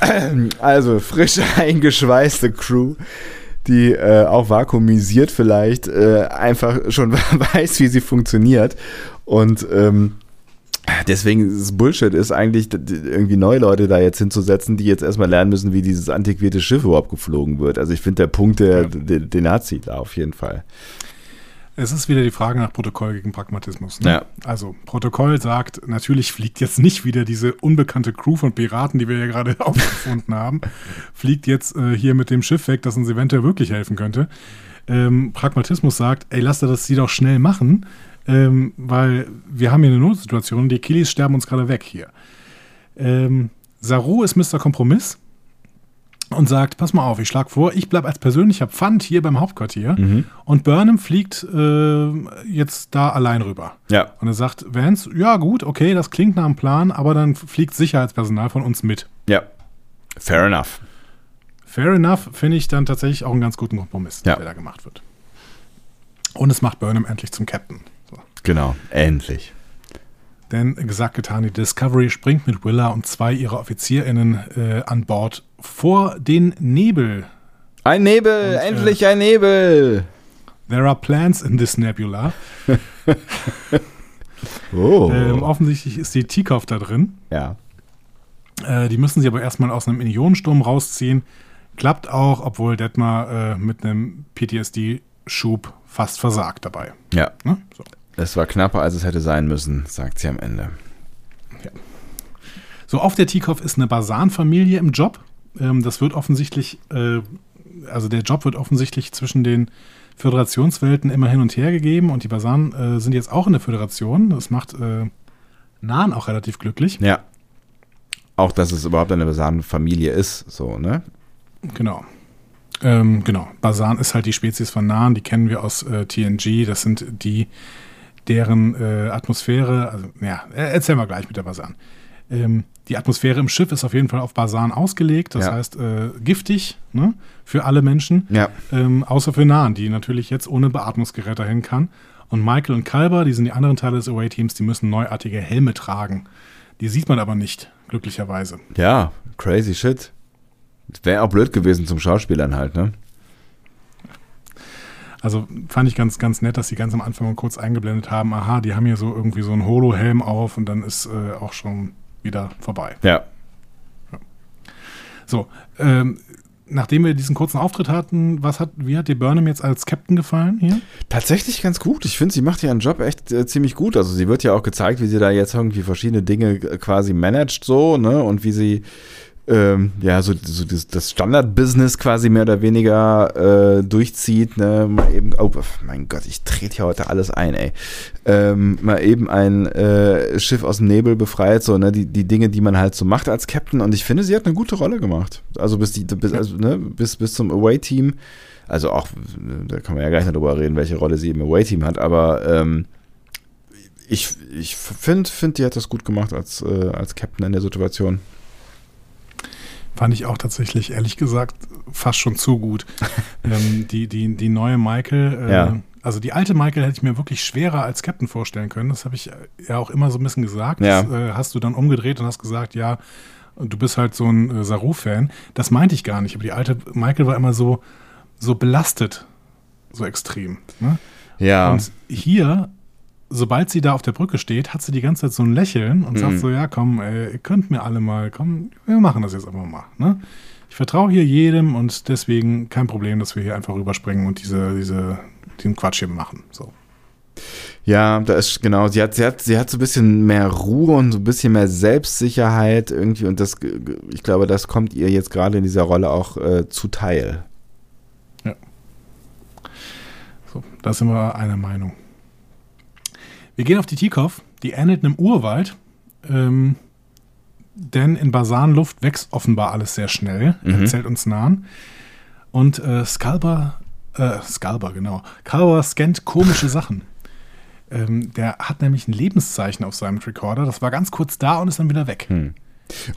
S1: Also, frisch eingeschweißte Crew, die äh, auch vakuumisiert vielleicht, äh, einfach schon weiß, wie sie funktioniert. Und ähm, deswegen ist es Bullshit ist eigentlich irgendwie neue Leute da jetzt hinzusetzen, die jetzt erstmal lernen müssen, wie dieses antiquierte Schiff überhaupt geflogen wird. Also ich finde der Punkt, der,
S2: Ja.
S1: den, den hat sie da auf jeden Fall.
S2: Es ist wieder die Frage nach Protokoll gegen Pragmatismus. Ne?
S1: Ja.
S2: Also, Protokoll sagt, natürlich fliegt jetzt nicht wieder diese unbekannte Crew von Piraten, die wir ja gerade aufgefunden haben, fliegt jetzt äh, hier mit dem Schiff weg, das uns eventuell wirklich helfen könnte. Ähm, Pragmatismus sagt, ey, lasst das sie doch schnell machen, ähm, weil wir haben hier eine Notsituation, die Kilis sterben uns gerade weg hier. Ähm, Saru ist Mr. Kompromiss. und sagt, pass mal auf, ich schlage vor, ich bleibe als persönlicher Pfand hier beim Hauptquartier und Burnham fliegt äh, jetzt da allein rüber.
S1: Ja.
S2: Und er sagt, Vance, ja gut, okay, das klingt nach einem Plan, aber dann fliegt Sicherheitspersonal von uns mit.
S1: Ja. Fair enough.
S2: Fair enough, finde ich dann tatsächlich auch einen ganz guten Kompromiss,
S1: Ja.
S2: der da gemacht wird. Und es macht Burnham endlich zum Captain. So.
S1: Genau. Endlich.
S2: Denn gesagt, getan, die Discovery springt mit Willa und zwei ihrer OffizierInnen äh, an Bord vor den Nebel.
S1: Ein Nebel,
S2: Und, äh,
S1: endlich ein Nebel.
S2: There are plans in this nebula.
S1: Oh.
S2: Ähm, offensichtlich ist die Tikov da drin.
S1: ja.
S2: Äh, die müssen sie aber erstmal aus einem Ionensturm rausziehen. Klappt auch, obwohl Detmar äh, mit einem PTSD-Schub fast versagt dabei.
S1: Ja.
S2: Ne? So.
S1: Es war knapper, als es hätte sein müssen, sagt sie am Ende.
S2: So, auf der Tikov ist eine Basan-Familie im Job. Ähm, das wird offensichtlich, äh, also der Job wird offensichtlich zwischen den Föderationswelten immer hin und her gegeben und die Basan äh, sind jetzt auch in der Föderation. Das macht äh, Nahen auch relativ glücklich.
S1: Ja. Auch, dass es überhaupt eine Familie ist, so, ne?
S2: Genau. Ähm, genau. Basan ist halt die Spezies von Nahen, die kennen wir aus äh, TNG. Das sind die, deren äh, Atmosphäre, also, ja, äh, erzählen wir gleich mit der Basan. Ähm, die Atmosphäre im Schiff ist auf jeden Fall auf Basan ausgelegt, das
S1: Ja.
S2: heißt äh, giftig ne, für alle Menschen,
S1: Ja.
S2: ähm, außer für Nahen, die natürlich jetzt ohne Beatmungsgerät dahin kann. Und Michael und Kalber, die sind die anderen Teile des Away-Teams, die müssen neuartige Helme tragen. Die sieht man aber nicht, glücklicherweise.
S1: Ja, crazy shit. Wäre auch blöd gewesen zum Schauspielern halt, ne?
S2: Also fand ich ganz, ganz nett, dass sie ganz am Anfang mal kurz eingeblendet haben, aha, die haben hier so irgendwie so einen Holo-Helm auf und dann ist äh, auch schon wieder vorbei.
S1: Ja.
S2: So, ähm, nachdem wir diesen kurzen Auftritt hatten, was hat, wie hat dir Burnham jetzt als Captain gefallen hier?
S1: Tatsächlich ganz gut. Ich finde, sie macht ihren Job echt äh, ziemlich gut. Also sie wird ja auch gezeigt, wie sie da jetzt irgendwie verschiedene Dinge äh, quasi managt so, ne? Und wie sie ähm, ja so, so das, Standard-Business quasi mehr oder weniger äh, durchzieht, ne? Mal eben, oh mein Gott, ich trete hier heute alles ein, ey. Ähm, mal eben ein äh, Schiff aus dem Nebel befreit, so, ne? Die, die Dinge, die man halt so macht als Captain. Und ich finde, sie hat eine gute Rolle gemacht. Also bis die, bis, also, ne? bis, bis zum Away-Team. Also auch, da kann man ja gleich noch drüber reden, welche Rolle sie im Away-Team hat, aber ähm, ich, ich finde, find, die hat das gut gemacht als, äh, als Captain in der Situation.
S2: Fand ich auch tatsächlich, ehrlich gesagt, fast schon zu gut. ähm, die, die, die neue Michael, äh,
S1: Ja.
S2: also die alte Michael hätte ich mir wirklich schwerer als Captain vorstellen können. Das habe ich ja auch immer so ein bisschen gesagt.
S1: Ja.
S2: Das äh, hast du dann umgedreht und hast gesagt, ja, du bist halt so ein äh, Saru-Fan. Das meinte ich gar nicht, aber die alte Michael war immer so, so belastet, so extrem. Ne?
S1: Ja,
S2: Und hier, sobald sie da auf der Brücke steht, hat sie die ganze Zeit so ein Lächeln und
S1: Mhm.
S2: sagt so, ja komm, ey, ihr könnt mir alle mal, komm, wir machen das jetzt einfach mal. Ne? Ich vertraue hier jedem und deswegen kein Problem, dass wir hier einfach rüberspringen und diese, diese, diesen Quatsch hier machen. So.
S1: ja, da ist genau, sie hat, sie hat, sie hat so ein bisschen mehr Ruhe und so ein bisschen mehr Selbstsicherheit irgendwie und das, ich glaube, das kommt ihr jetzt gerade in dieser Rolle auch äh, zuteil.
S2: so. Da sind wir einer Meinung. Wir gehen auf die Tikov, die endet in einem Urwald, ähm, denn in Basanluft wächst offenbar alles sehr schnell,
S1: Mhm.
S2: erzählt uns Nahen. Und äh, Skalber, äh, Skalber, genau. Kalber scannt komische Sachen. Ähm, der hat nämlich ein Lebenszeichen auf seinem Recorder. Das war ganz kurz da und ist dann wieder weg.
S1: Hm.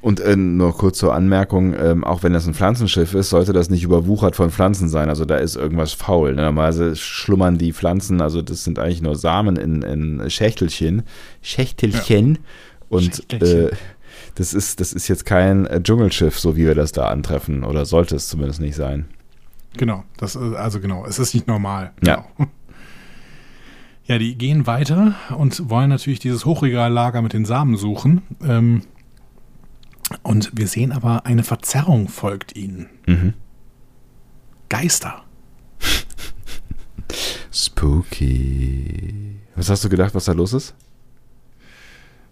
S1: Und äh, nur kurz zur Anmerkung, ähm, auch wenn das ein Pflanzenschiff ist, sollte das nicht überwuchert von Pflanzen sein. Also da ist irgendwas faul. Ne? Normalerweise schlummern die Pflanzen, also das sind eigentlich nur Samen in, in Schächtelchen. Schächtelchen. Und
S2: Schächtelchen.
S1: Äh, das, ist, das ist jetzt kein äh, Dschungelschiff, so wie wir das da antreffen. Oder sollte es zumindest nicht sein.
S2: Genau, das, äh, also genau, es ist nicht normal.
S1: Ja.
S2: Genau. Ja, die gehen weiter und wollen natürlich dieses Hochregallager mit den Samen suchen. Ähm, und wir sehen aber, eine Verzerrung folgt ihnen.
S1: Mhm.
S2: Geister.
S1: Spooky. Was hast du gedacht, was da los ist?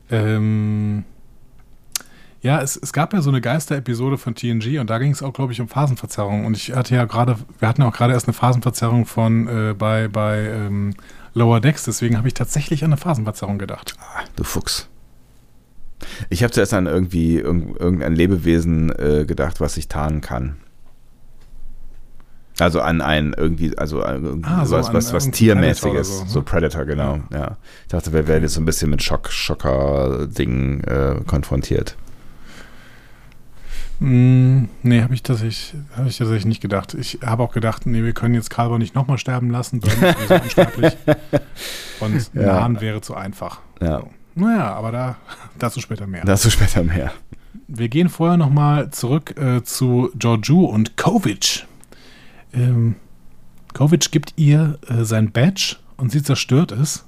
S2: Ähm, ja, es, es gab ja so eine Geister-Episode von TNG und da ging es auch, glaube ich, um Phasenverzerrung. Und ich hatte ja gerade, wir hatten ja auch gerade erst eine Phasenverzerrung von äh, bei, bei ähm, Lower Decks, deswegen habe ich tatsächlich an eine Phasenverzerrung gedacht.
S1: Ah, du Fuchs. Ich habe zuerst an irgendwie irg irgendein Lebewesen äh, gedacht, was sich tarnen kann. Also an ein irgendwie, also
S2: Ah, so
S1: was, was, was Tiermäßiges,
S2: Predator oder so,
S1: so,
S2: ne?
S1: Predator, genau, ja. Ich dachte, wir werden jetzt so ein bisschen mit Schock, Schocker-Ding äh, konfrontiert.
S2: Mm, nee, habe ich, tatsächlich- hab ich tatsächlich nicht gedacht. Ich habe auch gedacht, nee, wir können jetzt Carver nicht nochmal sterben lassen, Burn ist unsterblich. Und
S1: Ja.
S2: Nahen wäre zu einfach.
S1: Ja,
S2: So. Naja, aber da, dazu später mehr.
S1: dazu später mehr.
S2: Wir gehen vorher nochmal zurück äh, zu Georgiou und Kovic. Ähm, Kovic gibt ihr äh, sein Badge und sie zerstört es.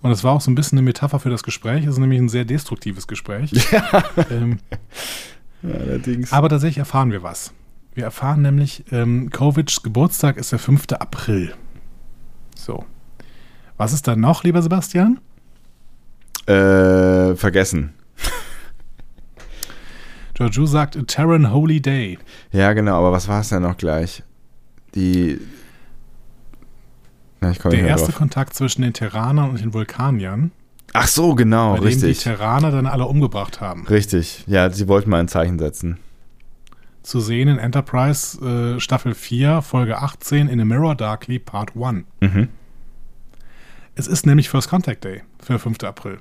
S2: Und das war auch so ein bisschen eine Metapher für das Gespräch. Es ist nämlich ein sehr destruktives Gespräch. Ähm,
S1: Allerdings.
S2: aber tatsächlich erfahren wir was. Wir erfahren nämlich, ähm, Kovics Geburtstag ist der 5. April. So. Was ist da noch, lieber Sebastian?
S1: Äh, vergessen.
S2: Georgiou sagt A Terran Holy Day.
S1: Ja, genau, aber was war es denn noch gleich? Die. Na,
S2: Der erste
S1: drauf.
S2: Kontakt zwischen den Terranern und den Vulkaniern,
S1: Ach so, genau,
S2: bei dem die
S1: richtig.
S2: Terraner dann alle umgebracht haben.
S1: Richtig. Ja, sie wollten mal ein Zeichen setzen.
S2: Zu sehen in Enterprise äh, Staffel 4, Folge 18 in A Mirror Darkly Part 1.
S1: Mhm.
S2: Es ist nämlich First Contact Day für 5. April.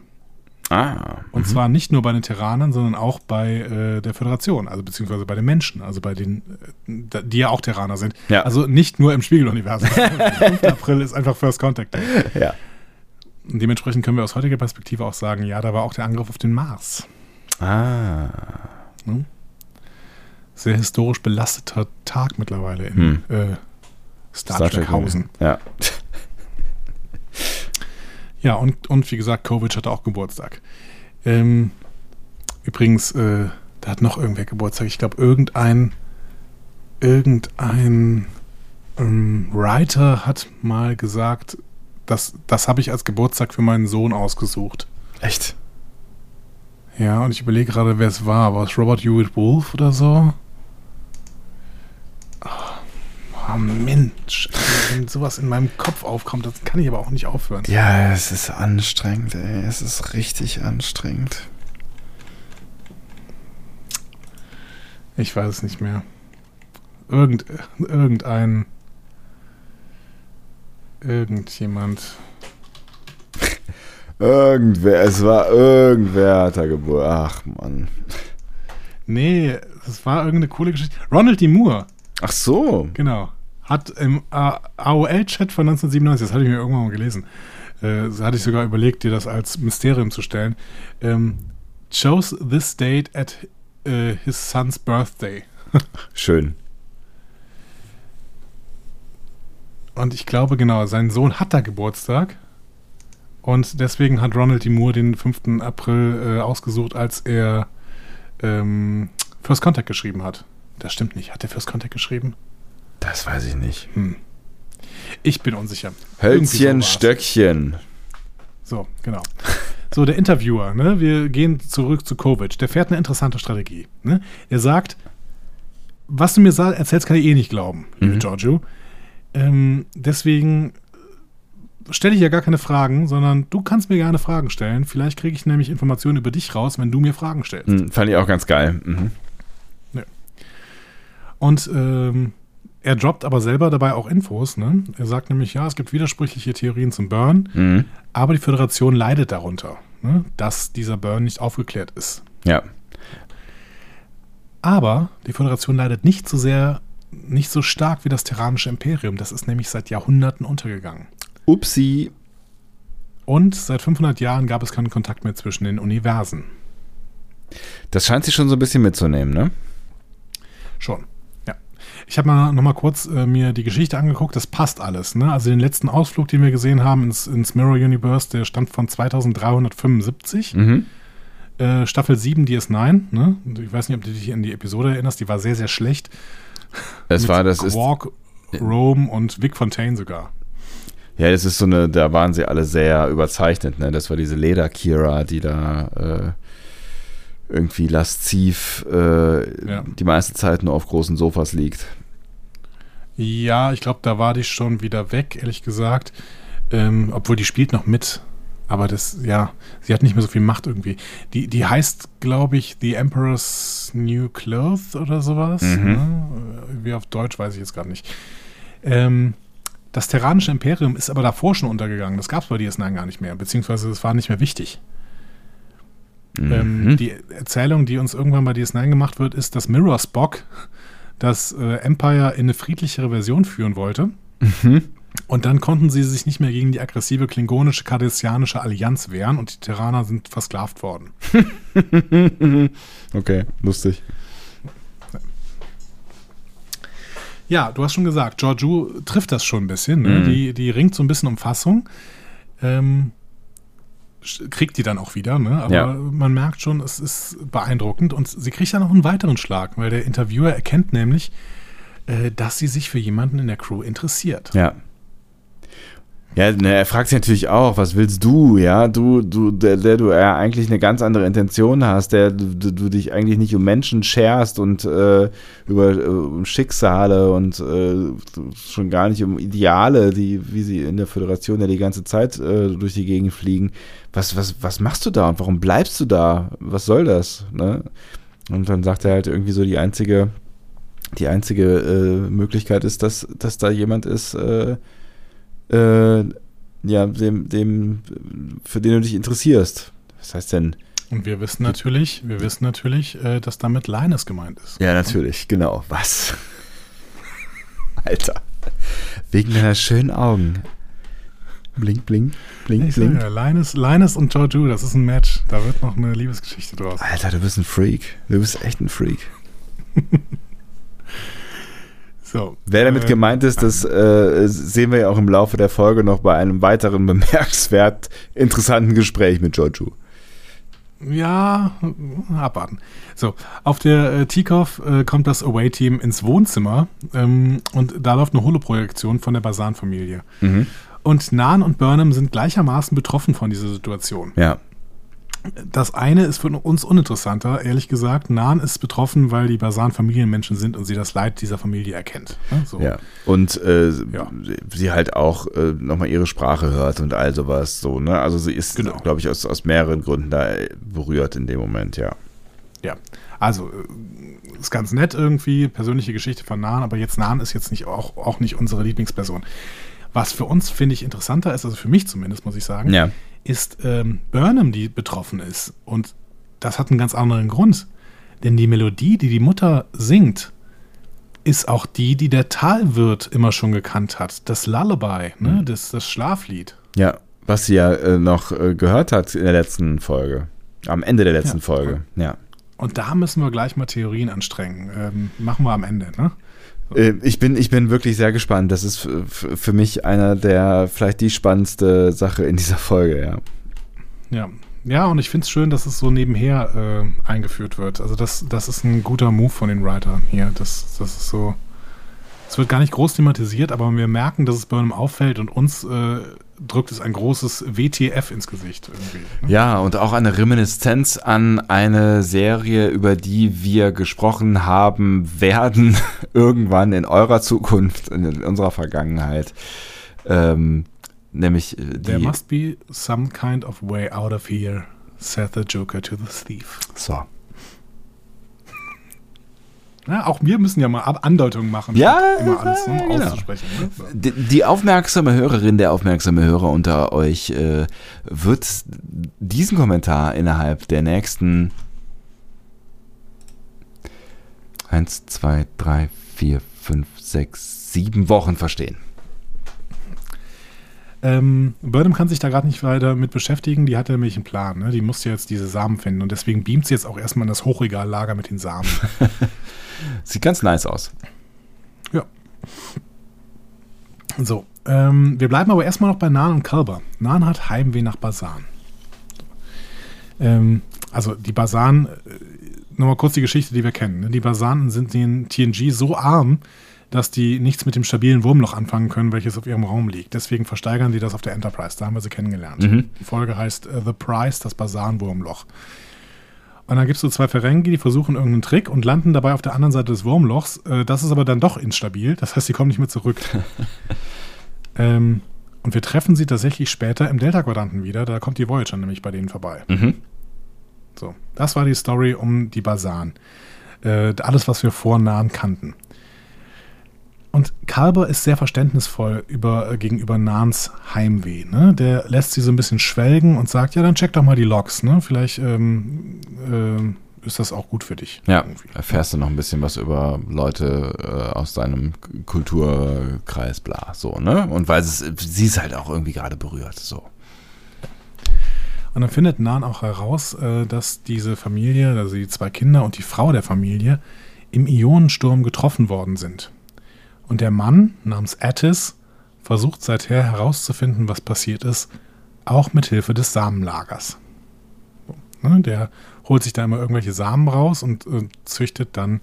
S1: Ah.
S2: Und zwar nicht nur bei den Terranern, sondern auch bei äh, der Föderation, also beziehungsweise bei den Menschen, also bei den, äh, die ja auch Terraner sind.
S1: Ja.
S2: Also nicht nur im Spiegeluniversum. 5. April ist einfach First Contact Day.
S1: Ja.
S2: Dementsprechend können wir aus heutiger Perspektive auch sagen, ja, da war auch der Angriff auf den Mars.
S1: Ah.
S2: Sehr historisch belasteter Tag mittlerweile in äh, Star, Trek Hausen.
S1: Ja.
S2: Ja, und, und wie gesagt, Kovic hatte auch Geburtstag. Ähm, übrigens, äh, da hat noch irgendwer Geburtstag. Ich glaube, irgendein, irgendein ähm, Writer hat mal gesagt, das, das habe ich als Geburtstag für meinen Sohn ausgesucht.
S1: Echt?
S2: Ja, und ich überlege gerade, wer es war. War es Robert Hewitt Wolf oder so? Oh, Mensch, wenn sowas in meinem Kopf aufkommt, das kann ich aber auch nicht aufhören.
S1: Ja, es ist anstrengend, ey. Es ist richtig anstrengend.
S2: Ich weiß es nicht mehr. Irgend, irgendein. Irgendjemand.
S1: Irgendwer, es war irgendwer hat da Geburt. Ach, Mann.
S2: Nee, das war irgendeine coole Geschichte. Ronald D. Moore,
S1: Ach so.
S2: genau. Hat im AOL-Chat von 1997, das hatte ich mir irgendwann mal gelesen, äh, hatte ich sogar überlegt, dir das als Mysterium zu stellen, ähm, chose this date at äh, his son's birthday.
S1: Schön.
S2: Und ich glaube, genau, sein Sohn hat da Geburtstag. Und deswegen hat Ronald D. Moore den 5. April äh, ausgesucht, als er ähm, First Contact geschrieben hat. Das stimmt nicht. Hat er First Contact geschrieben?
S1: Das weiß ich nicht.
S2: Ich bin unsicher. So
S1: Hölzchen,
S2: war's.
S1: Stöckchen.
S2: So, genau. So, der Interviewer, ne? Wir gehen zurück zu Kovic. Der fährt eine interessante Strategie. Ne? Er sagt, was du mir erzählst, kann ich eh nicht glauben, liebe Giorgio. Ähm, deswegen stelle ich ja gar keine Fragen, sondern du kannst mir gerne Fragen stellen. Vielleicht kriege ich nämlich Informationen über dich raus, wenn du mir Fragen stellst.
S1: Hm, fand ich auch ganz geil. Mhm.
S2: Und ähm, er droppt aber selber dabei auch Infos. Ne? Er sagt nämlich, ja, es gibt widersprüchliche Theorien zum Burn,
S1: Mhm.
S2: aber die Föderation leidet darunter, ne? dass dieser Burn nicht aufgeklärt ist.
S1: Ja.
S2: Aber die Föderation leidet nicht so sehr, nicht so stark wie das Terranische Imperium. Das ist nämlich seit Jahrhunderten untergegangen.
S1: Upsi.
S2: Und seit 500 Jahren gab es keinen Kontakt mehr zwischen den Universen.
S1: Das scheint sich schon so ein bisschen mitzunehmen, ne?
S2: Schon. Ich habe mal noch mal kurz äh, mir die Geschichte angeguckt. Das passt alles. Ne? Also den letzten Ausflug, den wir gesehen haben ins, ins Mirror Universe, der stammt von 2375.
S1: Mhm.
S2: Äh, Staffel 7 DS9. Ne? Ich weiß nicht, ob du dich an die Episode erinnerst. Die war sehr, sehr schlecht.
S1: Es
S2: Mit
S1: war, das ist,
S2: Quark, Rome und Vic Fontaine sogar.
S1: ja, das ist so eine, da waren sie alle sehr überzeichnet, ne? Das war diese Leder-Kira, die da äh, irgendwie lasziv äh,
S2: Ja.
S1: die meiste Zeit nur auf großen Sofas liegt.
S2: Ja, ich glaube, da war die schon wieder weg, ehrlich gesagt. Ähm, obwohl die spielt noch mit. Aber das, ja, sie hat nicht mehr so viel Macht irgendwie. Die, die heißt, glaube ich, The Emperor's New Clothes oder sowas.
S1: Mhm.
S2: Ne? Wie auf Deutsch weiß ich jetzt gerade nicht. Ähm, das Terranische Imperium ist aber davor schon untergegangen. Das gab es bei DS9 gar nicht mehr, beziehungsweise es war nicht mehr wichtig. Ähm, die Erzählung, die uns irgendwann bei DS9 gemacht wird, ist, dass Mirror Spock das äh, Empire in eine friedlichere Version führen wollte. Und dann konnten sie sich nicht mehr gegen die aggressive klingonische kardassianische Allianz wehren und die Terraner sind versklavt worden.
S1: Okay, lustig.
S2: Ja, du hast schon gesagt, Giorgio trifft das schon ein bisschen. Ne?
S1: Mhm.
S2: Die, die ringt so ein bisschen um Fassung. Ähm, kriegt die dann auch wieder, ne? aber
S1: Ja.
S2: man merkt schon, es ist beeindruckend und sie kriegt dann noch einen weiteren Schlag, weil der Interviewer erkennt nämlich, äh, dass sie sich für jemanden in der Crew interessiert.
S1: Ja. Ja, ne, er fragt sich natürlich auch, was willst du, ja, du, du, der, der du ja eigentlich eine ganz andere Intention hast, der du, du, dich eigentlich nicht um Menschen scherst und äh, über äh, um Schicksale und äh, schon gar nicht um Ideale, die, wie sie in der Föderation ja die ganze Zeit äh, durch die Gegend fliegen. Was, was, was machst du da und warum bleibst du da? Was soll das? Ne? Und dann sagt er halt irgendwie so, die einzige, die einzige äh, Möglichkeit ist, dass, dass da jemand ist, äh, äh, ja, dem, dem, für den du dich interessierst. Was heißt denn?
S2: Und wir wissen natürlich, wir wissen natürlich, äh, dass damit Linus gemeint ist.
S1: Ja, natürlich, genau. Was? Alter. Wegen deiner schönen Augen. Blink, blink, blink,
S2: Ich
S1: blink.
S2: ja, Linus, Linus und Giorgio, das ist ein Match. Da wird noch eine Liebesgeschichte draus.
S1: Alter, du bist ein Freak. Du bist echt ein Freak.
S2: So,
S1: Wer damit
S2: äh,
S1: gemeint ist, das äh, sehen wir ja auch im Laufe der Folge noch bei einem weiteren bemerkenswert interessanten Gespräch mit Giorgio.
S2: Ja, abwarten. So, auf der äh, Tikov äh, kommt das Away-Team ins Wohnzimmer ähm, und da läuft eine Holoprojektion von der Basan-Familie. Und Nan und Burnham sind gleichermaßen betroffen von dieser Situation.
S1: Ja.
S2: Das eine ist für uns uninteressanter, ehrlich gesagt. Nan ist betroffen, weil die Basan Familienmenschen sind und sie das Leid dieser Familie erkennt. Ne? So.
S1: Ja. Und äh,
S2: Ja.
S1: sie halt auch äh, nochmal ihre Sprache hört und all sowas so, ne? Also sie ist,
S2: Genau.
S1: glaube ich, aus, aus mehreren Gründen da äh, berührt in dem Moment, ja.
S2: Ja, also äh, ist ganz nett irgendwie, persönliche Geschichte von Nan, aber jetzt Nan ist jetzt nicht auch, auch nicht unsere Lieblingsperson. Was für uns, finde ich, interessanter ist, also für mich zumindest, muss ich sagen,
S1: Ja.
S2: Ist ähm, Burnham, die betroffen ist. Und das hat einen ganz anderen Grund. Denn die Melodie, die die Mutter singt, ist auch die, die der Talwirt immer schon gekannt hat. Das Lullaby, ne? das, das Schlaflied.
S1: Ja, was sie ja äh, noch äh, gehört hat in der letzten Folge. Am Ende der letzten
S2: Ja.
S1: Folge, ja.
S2: Und da müssen wir gleich mal Theorien anstrengen. Ähm, machen wir am Ende, ne?
S1: Äh, Ich bin, ich bin wirklich sehr gespannt. Das ist für mich einer der, vielleicht die spannendste Sache in dieser Folge, ja.
S2: Ja. Ja, und ich finde es schön, dass es so nebenher äh, eingeführt wird. Also das, das ist ein guter Move von den Writern hier. Das, das ist so. Es wird gar nicht groß thematisiert, aber wir merken, dass es Burnham auffällt und uns äh, drückt es ein großes WTF ins Gesicht irgendwie. Ne?
S1: Ja, und auch eine Reminiszenz an eine Serie, über die wir gesprochen haben werden, irgendwann in eurer Zukunft, in unserer Vergangenheit. Ähm, nämlich äh,
S2: There
S1: die.
S2: must be some kind of way out of here, said the Joker to the thief.
S1: So.
S2: Ja, auch wir müssen ja mal Andeutungen machen,
S1: Ja,
S2: immer alles ne,
S1: genau.
S2: auszusprechen. Ne? So.
S1: Die, die aufmerksame Hörerin, der aufmerksame Hörer unter euch äh, wird diesen Kommentar innerhalb der nächsten 1, 2, 3, 4, 5, 6, 7 Wochen verstehen.
S2: Ähm, Burnham kann sich da gerade nicht weiter mit beschäftigen. Die hatte nämlich einen Plan. Ne? Die musste jetzt diese Samen finden und deswegen beamt sie jetzt auch erstmal in das Hochregallager mit den Samen.
S1: Sieht ganz nice aus.
S2: ja. So, ähm, wir bleiben aber erstmal noch bei Nan und Kalber. Nan hat Heimweh nach Basan. Ähm, also die Basan, äh, nochmal kurz die Geschichte, die wir kennen. Ne? Die Basanen sind in TNG so arm, dass die nichts mit dem stabilen Wurmloch anfangen können, welches auf ihrem Raum liegt. Deswegen versteigern die das auf der Enterprise. Da haben wir sie kennengelernt. Die Folge heißt äh, The Price, das Basan-Wurmloch. Und dann gibt es so zwei Ferengi, die versuchen irgendeinen Trick und landen dabei auf der anderen Seite des Wurmlochs. Äh, das ist aber dann doch instabil. Das heißt, sie kommen nicht mehr zurück. ähm, Und wir treffen sie tatsächlich später im Delta-Quadranten wieder. Da kommt die Voyager nämlich bei denen vorbei.
S1: Mhm.
S2: So, das war die Story um die Basan. Äh, alles, was wir vor Nahen kannten. Und Kalber ist sehr verständnisvoll über, äh, gegenüber Nahns Heimweh. Ne? Der lässt sie so ein bisschen schwelgen und sagt, ja, dann check doch mal die Logs. Ne? Vielleicht ähm, ähm, ist das auch gut für dich.
S1: Ja,
S2: irgendwie.
S1: erfährst du noch ein bisschen was über Leute äh, aus deinem Kulturkreis, bla, so, ne? Und weil es, sie ist halt auch irgendwie gerade berührt, so.
S2: Und dann findet Nan auch heraus, äh, dass diese Familie, also die zwei Kinder und die Frau der Familie, im Ionensturm getroffen worden sind. Und der Mann namens Attis versucht seither herauszufinden, was passiert ist, auch mit Hilfe des Samenlagers. Ne, der holt sich da immer irgendwelche Samen raus und züchtet dann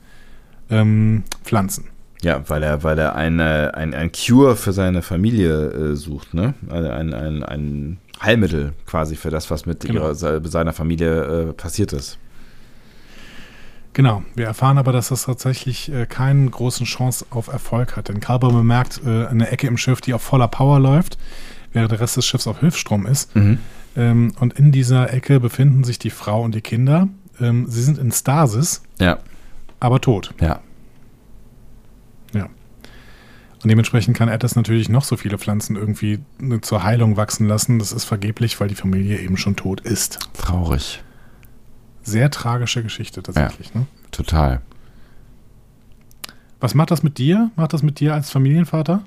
S2: ähm, Pflanzen.
S1: Ja, weil er, weil er eine, ein, ein Cure für seine Familie äh, sucht, ne? Ein, ein, ein Heilmittel quasi für das, was mit
S2: Genau.
S1: ihrer, se- seiner Familie äh, passiert ist.
S2: Genau, wir erfahren aber, dass das tatsächlich äh, keine großen Chance auf Erfolg hat. Denn Kalber bemerkt äh, eine Ecke im Schiff, die auf voller Power läuft, während der Rest des Schiffs auf Hilfsstrom ist. Ähm, und in dieser Ecke befinden sich die Frau und die Kinder. Ähm, sie sind in Stasis,
S1: Ja,
S2: aber tot.
S1: ja.
S2: Ja. Und dementsprechend kann Atlas natürlich noch so viele Pflanzen irgendwie äh, zur Heilung wachsen lassen. Das ist vergeblich, weil die Familie eben schon tot ist.
S1: Traurig.
S2: Sehr tragische Geschichte tatsächlich. Ne?
S1: Total.
S2: Was macht das mit dir? Macht das mit dir als Familienvater?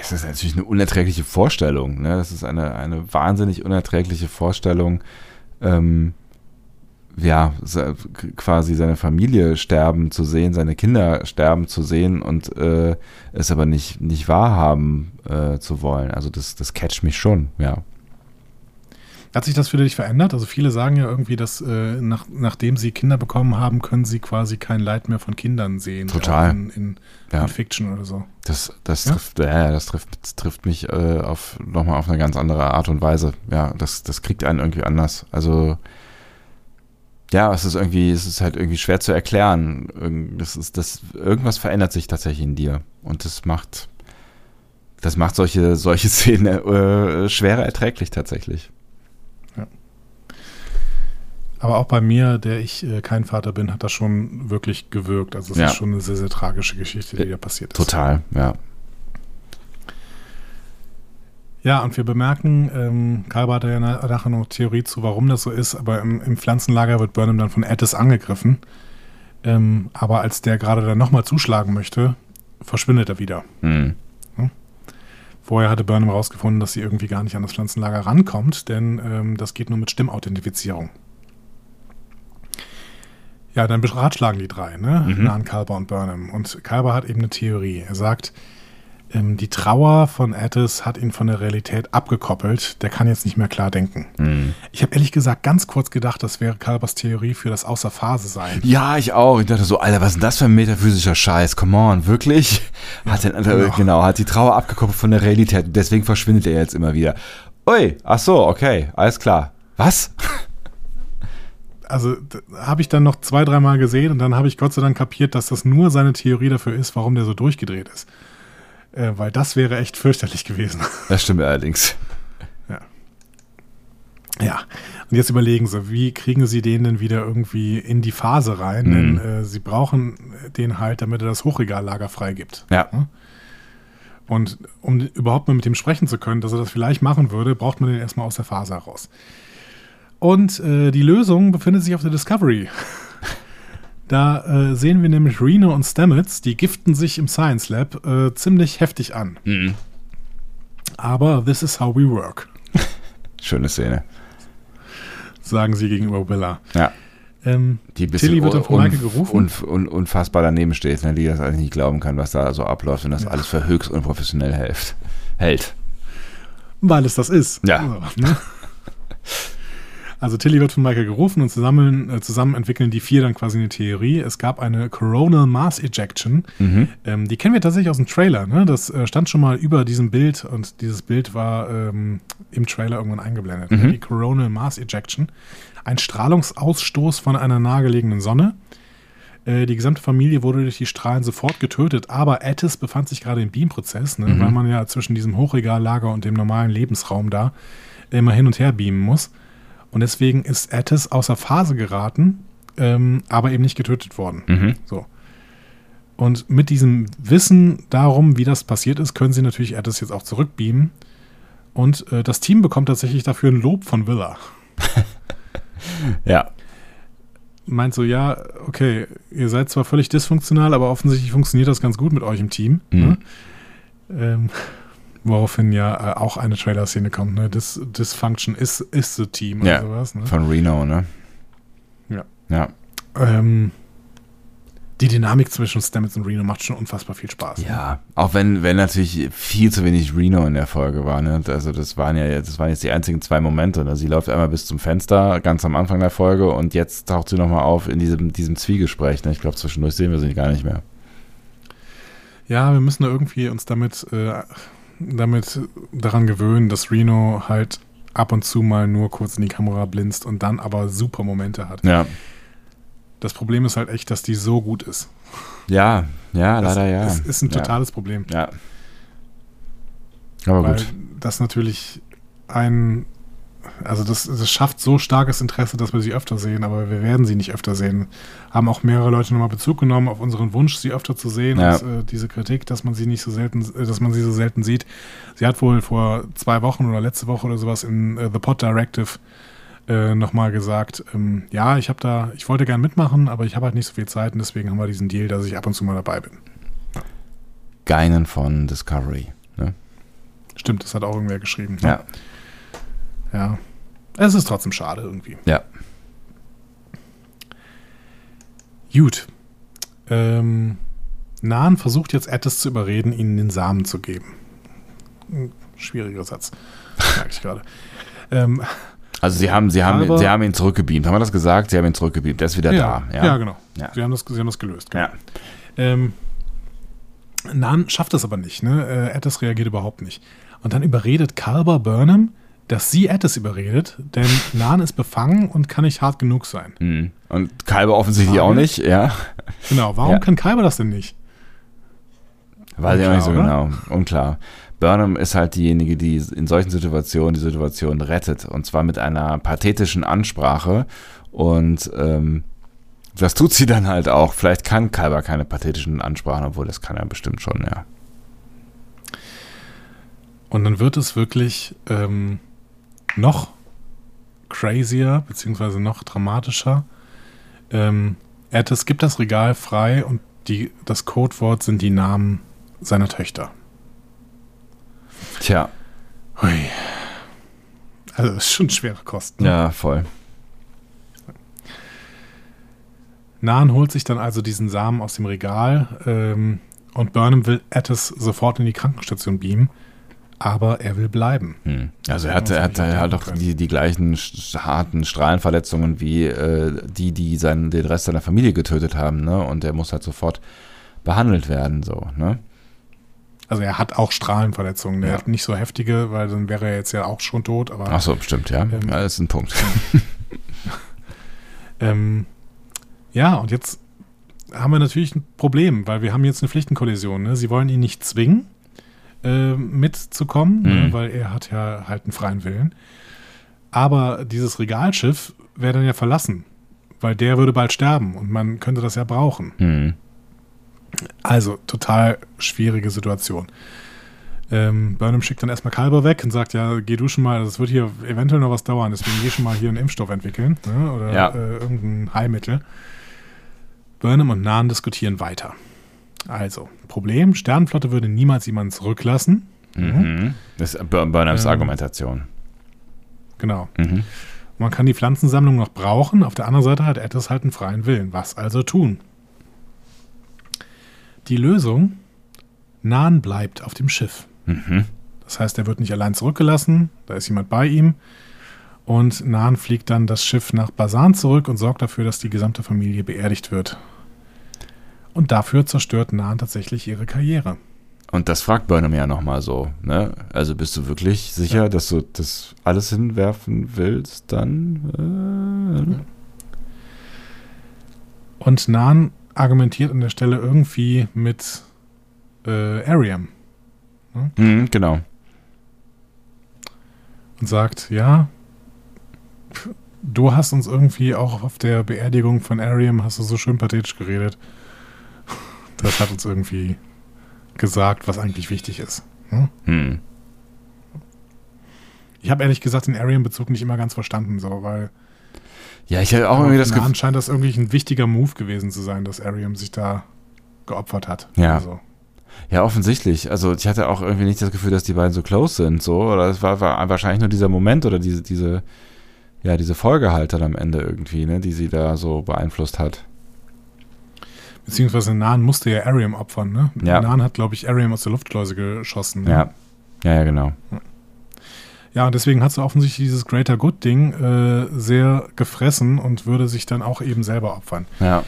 S1: Es ist natürlich eine unerträgliche Vorstellung. Ne? Das ist eine, eine wahnsinnig unerträgliche Vorstellung, ähm, ja, quasi seine Familie sterben zu sehen, seine Kinder sterben zu sehen und äh, es aber nicht, nicht wahrhaben äh, zu wollen. Also das, das catcht mich schon, ja.
S2: Hat sich das für dich verändert? Also viele sagen ja irgendwie, dass äh, nach, nachdem sie Kinder bekommen haben, können sie quasi kein Leid mehr von Kindern sehen.
S1: Total.
S2: In, in,
S1: Ja.
S2: in Fiction oder so.
S1: Das, das
S2: Ja?
S1: trifft, ja, das trifft, das trifft mich äh, auf nochmal auf eine ganz andere Art und Weise. Ja, das, das kriegt einen irgendwie anders. Also ja, es ist irgendwie, es ist halt irgendwie schwer zu erklären. Das ist, das, irgendwas verändert sich tatsächlich in dir. Und das macht, das macht solche, solche Szenen äh, schwerer erträglich tatsächlich.
S2: Aber auch bei mir, der ich äh, kein Vater bin, hat das schon wirklich gewirkt. Also es
S1: Ja.
S2: ist schon eine sehr, sehr tragische Geschichte, die da passiert ist.
S1: Total, ja.
S2: Ja, und wir bemerken, ähm, Kalber hat ja na- nachher noch Theorie zu, warum das so ist, aber im, im Pflanzenlager wird Burnham dann von Attis angegriffen. Ähm, aber als der gerade dann nochmal zuschlagen möchte, verschwindet er wieder.
S1: Hm.
S2: Vorher hatte Burnham herausgefunden, dass sie irgendwie gar nicht an das Pflanzenlager rankommt, denn ähm, das geht nur mit Stimmauthentifizierung. Ja, dann beratschlagen die drei, ne?
S1: Mhm.
S2: Nan, Kalber und Burnham. Und Kalber hat eben eine Theorie. Er sagt, ähm, die Trauer von Attis hat ihn von der Realität abgekoppelt. Der kann jetzt nicht mehr klar denken.
S1: Hm.
S2: Ich habe ehrlich gesagt ganz kurz gedacht, das wäre Kalbers Theorie für das Außer Phase sein.
S1: Ja, ich auch. Ich dachte so, Alter, was ist denn das für ein metaphysischer Scheiß? Come on, wirklich? Hat den,
S2: genau.
S1: genau. hat die Trauer abgekoppelt von der Realität. Deswegen verschwindet er jetzt immer wieder. Ui, ach so, okay, alles klar. Was?
S2: Also habe ich dann noch zwei, dreimal gesehen und dann habe ich Gott sei Dank kapiert, dass das nur seine Theorie dafür ist, warum der so durchgedreht ist. Äh, weil das wäre echt fürchterlich gewesen.
S1: Das stimmt allerdings.
S2: ja. Und jetzt überlegen sie, wie kriegen sie den denn wieder irgendwie in die Phase rein?
S1: Mhm.
S2: Denn äh, sie brauchen den halt, damit er das Hochregallager freigibt.
S1: Ja.
S2: Und um überhaupt mal mit ihm sprechen zu können, dass er das vielleicht machen würde, braucht man den erstmal aus der Phase heraus. Und äh, die Lösung befindet sich auf der Discovery. Da äh, sehen wir nämlich Reno und Stamets, die giften sich im Science Lab äh, ziemlich heftig an.
S1: Mhm.
S2: Aber this is how we work,
S1: Schöne Szene.
S2: sagen sie gegenüber Willa.
S1: Ja.
S2: Ähm,
S1: Die bisschen
S2: Tilly wird
S1: un-
S2: Michael gerufen.
S1: un- un- unfassbar daneben steht, ne, die das eigentlich nicht glauben kann, was da so abläuft und das alles für höchst unprofessionell hält. hält.
S2: weil es das ist.
S1: Ja.
S2: So, ne? Also Tilly wird von Michael gerufen und zusammen, äh, zusammen entwickeln die vier dann quasi eine Theorie. Es gab eine Coronal Mass Ejection.
S1: Mhm.
S2: Ähm, die kennen wir tatsächlich aus dem Trailer. Ne? Das äh, stand schon mal über diesem Bild und dieses Bild war ähm, im Trailer irgendwann eingeblendet. Ne?
S1: Mhm.
S2: Die Coronal Mass Ejection. Ein Strahlungsausstoß von einer nahegelegenen Sonne. Äh, die gesamte Familie wurde durch die Strahlen sofort getötet, aber Attis befand sich gerade im Beam-Prozess, ne, weil man ja zwischen diesem Hochregallager und dem normalen Lebensraum da immer hin und her beamen muss. Und deswegen ist Attis außer Phase geraten, ähm, aber eben nicht getötet worden.
S1: Mhm.
S2: So. Und mit diesem Wissen darum, wie das passiert ist, können sie natürlich Attis jetzt auch zurückbeamen. Und äh, das Team bekommt tatsächlich dafür ein Lob von Villa.
S1: Ja.
S2: Meint so, ja, okay, ihr seid zwar völlig dysfunktional, aber offensichtlich funktioniert das ganz gut mit euch im Team.
S1: Mhm.
S2: Ne? Ähm, woraufhin ja äh, auch eine Trailer-Szene kommt, ne? Dis Dysfunction is, is the team oder
S1: Ja.
S2: sowas. Ne?
S1: Von Reno, ne?
S2: Ja.
S1: Ja.
S2: Ähm, die Dynamik zwischen Stamets und Reno macht schon unfassbar viel Spaß. ne?
S1: Ja, auch wenn, wenn natürlich viel zu wenig Reno in der Folge war, ne? Also das waren ja jetzt, das waren jetzt die einzigen zwei Momente. Ne? Sie läuft einmal bis zum Fenster, ganz am Anfang der Folge, und jetzt taucht sie nochmal auf in diesem, diesem Zwiegespräch. Ne? Ich glaube, zwischendurch sehen wir sie gar nicht mehr.
S2: Ja, wir müssen da irgendwie uns damit, äh, damit daran gewöhnen, dass Reno halt ab und zu mal nur kurz in die Kamera blinzt und dann aber super Momente hat.
S1: Ja.
S2: Das Problem ist halt echt, dass die so gut ist.
S1: Ja, ja,
S2: Das
S1: leider ja.
S2: ist, ist ein
S1: ja.
S2: totales Problem.
S1: Ja. Aber
S2: weil
S1: gut.
S2: das natürlich ein, also das, das schafft so starkes Interesse, dass wir sie öfter sehen, aber wir werden sie nicht öfter sehen. Haben auch mehrere Leute nochmal Bezug genommen auf unseren Wunsch, sie öfter zu sehen
S1: Ja.
S2: und äh, diese Kritik, dass man sie nicht so selten, äh, dass man sie so selten sieht. Sie hat wohl vor zwei Wochen oder letzte Woche oder sowas in äh, The Pod Directive äh, nochmal gesagt, ähm, ja, ich habe da, ich wollte gern mitmachen, aber ich habe halt nicht so viel Zeit und deswegen haben wir diesen Deal, dass ich ab und zu mal dabei bin.
S1: Geinen von Discovery. Ne?
S2: Stimmt, das hat auch irgendwer geschrieben. ne?
S1: Ja.
S2: Ja. Es ist trotzdem schade irgendwie.
S1: Ja.
S2: Gut. Ähm, Nahn versucht jetzt Attis zu überreden, ihnen den Samen zu geben. Hm, Schwieriger Satz. Merke ich gerade. Ähm,
S1: Also sie haben, sie haben, sie haben ihn zurückgebeamt. Haben wir das gesagt? Sie haben ihn zurückgebeamt. Der ist wieder
S2: ja,
S1: da.
S2: ja. genau.
S1: Ja.
S2: Sie, haben das, sie haben das gelöst. Genau.
S1: Ja.
S2: Ähm, Nahn schafft das aber nicht. Ne? Äh, Attis reagiert überhaupt nicht. Und dann überredet Kalber Burnham, dass sie Attis überredet, denn Nahn ist befangen und kann nicht hart genug sein.
S1: Mhm. Und Kalber offensichtlich
S2: Frage?
S1: auch nicht, ja.
S2: Genau, warum
S1: Ja.
S2: kann Kalber das denn nicht?
S1: Weiß ich auch nicht so
S2: Unklar,
S1: genau. Unklar. Burnham ist halt diejenige, die in solchen Situationen die Situation rettet. Und zwar mit einer pathetischen Ansprache. Und ähm, das tut sie dann halt auch. Vielleicht kann Kalber keine pathetischen Ansprachen, obwohl das kann er bestimmt schon, ja.
S2: Und dann wird es wirklich ähm, noch crazier, beziehungsweise noch dramatischer. Ähm, Attis gibt das Regal frei und die, das Codewort sind die Namen seiner Töchter.
S1: Tja,
S2: Hui. Also das ist schon schwere Kosten.
S1: ja, voll.
S2: Nahen holt sich dann also diesen Samen aus dem Regal ähm, und Burnham will Attis sofort in die Krankenstation beamen, aber er will bleiben.
S1: Hm. Also er hat, er hat halt
S2: denken
S1: auch die, die gleichen harten Strahlenverletzungen wie äh, die, die seinen, den Rest seiner Familie getötet haben, ne? Und er muss halt sofort behandelt werden, so, ne?
S2: Also er hat auch Strahlenverletzungen. Er
S1: Ja.
S2: hat nicht so heftige, weil dann wäre er jetzt ja auch schon tot, aber
S1: Ach so, stimmt, ja.
S2: Ähm,
S1: ja das ist ein Punkt.
S2: Ähm, ja, und jetzt haben wir natürlich ein Problem, weil wir haben jetzt eine Pflichtenkollision. Ne? Sie wollen ihn nicht zwingen, äh, mitzukommen, ne?
S1: Mhm.
S2: weil er hat ja halt einen freien Willen. Aber dieses Regalschiff wäre dann ja verlassen, weil der würde bald sterben und man könnte das ja brauchen.
S1: Hm.
S2: Also total schwierige Situation. Ähm, Burnham schickt dann erstmal Kalber weg und sagt, ja, geh du schon mal, das wird hier eventuell noch was dauern, deswegen geh schon mal hier einen Impfstoff entwickeln ne? oder
S1: Ja.
S2: äh, irgendein Heilmittel. Burnham und Nahn diskutieren weiter. Also, Problem, Sternenflotte würde niemals jemanden zurücklassen.
S1: Mhm. Das ist Bur- Burnhams
S2: Ähm.
S1: Argumentation.
S2: Genau.
S1: Mhm.
S2: Man kann die Pflanzensammlung noch brauchen, auf der anderen Seite hat Atlas halt einen freien Willen. Was also tun? Die Lösung, Nahn bleibt auf dem Schiff.
S1: Mhm.
S2: Das heißt, er wird nicht allein zurückgelassen, da ist jemand bei ihm. Und Nahn fliegt dann das Schiff nach Basan zurück und sorgt dafür, dass die gesamte Familie beerdigt wird. Und dafür zerstört Nahn tatsächlich ihre Karriere.
S1: Und das fragt Burnham ja nochmal so, ne? Also bist du wirklich sicher, dass du das alles hinwerfen willst, dann? Äh,
S2: Und Nahn argumentiert an der Stelle irgendwie mit äh, Ariam
S1: Mhm, genau.
S2: und sagt, ja, du hast uns irgendwie auch auf der Beerdigung von Ariam hast du so schön pathetisch geredet. Das hat uns irgendwie gesagt, was eigentlich wichtig ist. Hm?
S1: Hm.
S2: Ich habe ehrlich gesagt den Ariam-Bezug nicht immer ganz verstanden, so, weil
S1: Ja, ich hatte auch irgendwie das Gefühl.
S2: scheint das irgendwie ein wichtiger Move gewesen zu sein, dass Ariam sich da geopfert hat.
S1: Ja.
S2: Also,
S1: Ja, offensichtlich. Also ich hatte auch irgendwie nicht das Gefühl, dass die beiden so close sind, so. Oder es war, war wahrscheinlich nur dieser Moment oder diese, diese, ja, diese Folge halt dann am Ende irgendwie, ne, die sie da so beeinflusst hat.
S2: Beziehungsweise Nan musste ja Ariam opfern, ne?
S1: Ja.
S2: Nan hat, glaube ich, Ariam aus der Luftschleuse geschossen. Ne?
S1: Ja. Ja, ja, genau.
S2: Ja, und deswegen hat sie offensichtlich dieses Greater Good-Ding äh, sehr gefressen und würde sich dann auch eben selber opfern.
S1: Ja.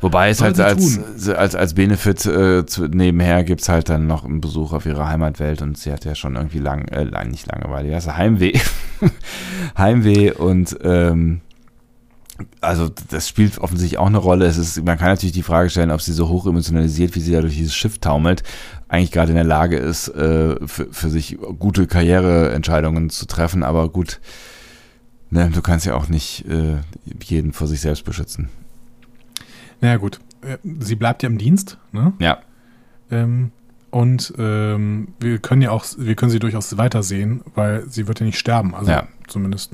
S1: Wobei es halt
S2: sie
S1: als, als, als Benefit äh, zu, nebenher gibt es halt dann noch einen Besuch auf ihrer Heimatwelt und sie hat ja schon irgendwie lang, äh, nicht Langeweile, ja, ist Heimweh. Heimweh und ähm, also das spielt offensichtlich auch eine Rolle. Es ist, man kann natürlich die Frage stellen, ob sie so hoch emotionalisiert, wie sie da durch dieses Schiff taumelt, eigentlich gerade in der Lage ist, äh, für, für sich gute Karriereentscheidungen zu treffen. Aber gut, ne, du kannst ja auch nicht äh, jeden vor sich selbst beschützen.
S2: Naja, gut. Äh, Sie bleibt ja im Dienst, ne?
S1: Ja,
S2: Ähm, und ähm, wir können ja auch, wir können sie durchaus weitersehen, weil sie wird ja nicht sterben. Also
S1: Ja.
S2: zumindest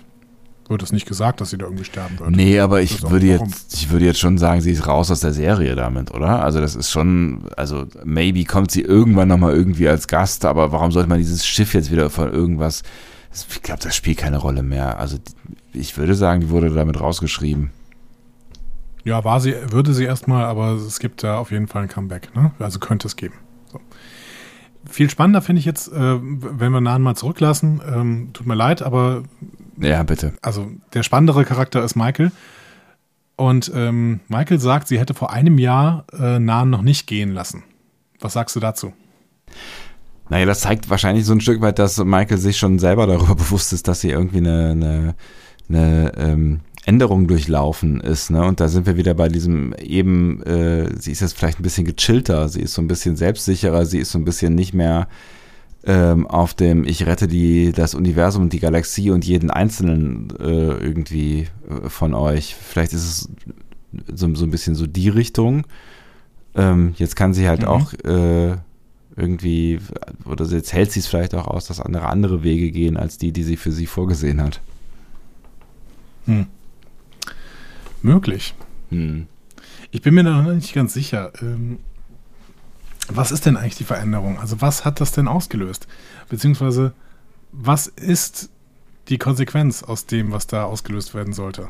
S2: wird es nicht gesagt, dass sie da irgendwie sterben wird.
S1: Nee, aber ich würde
S2: warum.
S1: jetzt, ich würde jetzt schon sagen, sie ist raus aus der Serie damit, oder? Also das ist schon, also maybe kommt sie irgendwann nochmal irgendwie als Gast, aber warum sollte man dieses Schiff jetzt wieder von irgendwas, ich glaube, das spielt keine Rolle mehr. Also ich würde sagen, die wurde damit rausgeschrieben.
S2: Ja, war sie, würde sie erstmal, aber es gibt da auf jeden Fall ein Comeback, ne? Also könnte es geben. So. Viel spannender finde ich jetzt, äh, wenn wir Nahen mal zurücklassen, ähm, tut mir leid, aber
S1: Ja, bitte.
S2: also der spannendere Charakter ist Michael. Und ähm, Michael sagt, sie hätte vor einem Jahr äh, Nahen noch nicht gehen lassen. Was sagst du dazu?
S1: Naja, das zeigt wahrscheinlich so ein Stück weit, dass Michael sich schon selber darüber bewusst ist, dass sie irgendwie eine, eine, eine ähm, Änderung durchlaufen ist. Ne? Und da sind wir wieder bei diesem eben, äh, sie ist jetzt vielleicht ein bisschen gechillter, sie ist so ein bisschen selbstsicherer, sie ist so ein bisschen nicht mehr ähm, auf dem Ich rette die, das Universum und die Galaxie und jeden Einzelnen äh, irgendwie äh, von euch. Vielleicht ist es so, so ein bisschen so die Richtung. Ähm, jetzt kann sie halt
S2: Mhm.
S1: auch äh, irgendwie, oder jetzt hält sie es vielleicht auch aus, dass andere andere Wege gehen als die, die sie für sie vorgesehen hat.
S2: Möglich.
S1: Hm.
S2: Ich bin mir da noch nicht ganz sicher. Ähm, was ist denn eigentlich die Veränderung? Also was hat das denn ausgelöst? Beziehungsweise was ist die Konsequenz aus dem, was da ausgelöst werden sollte?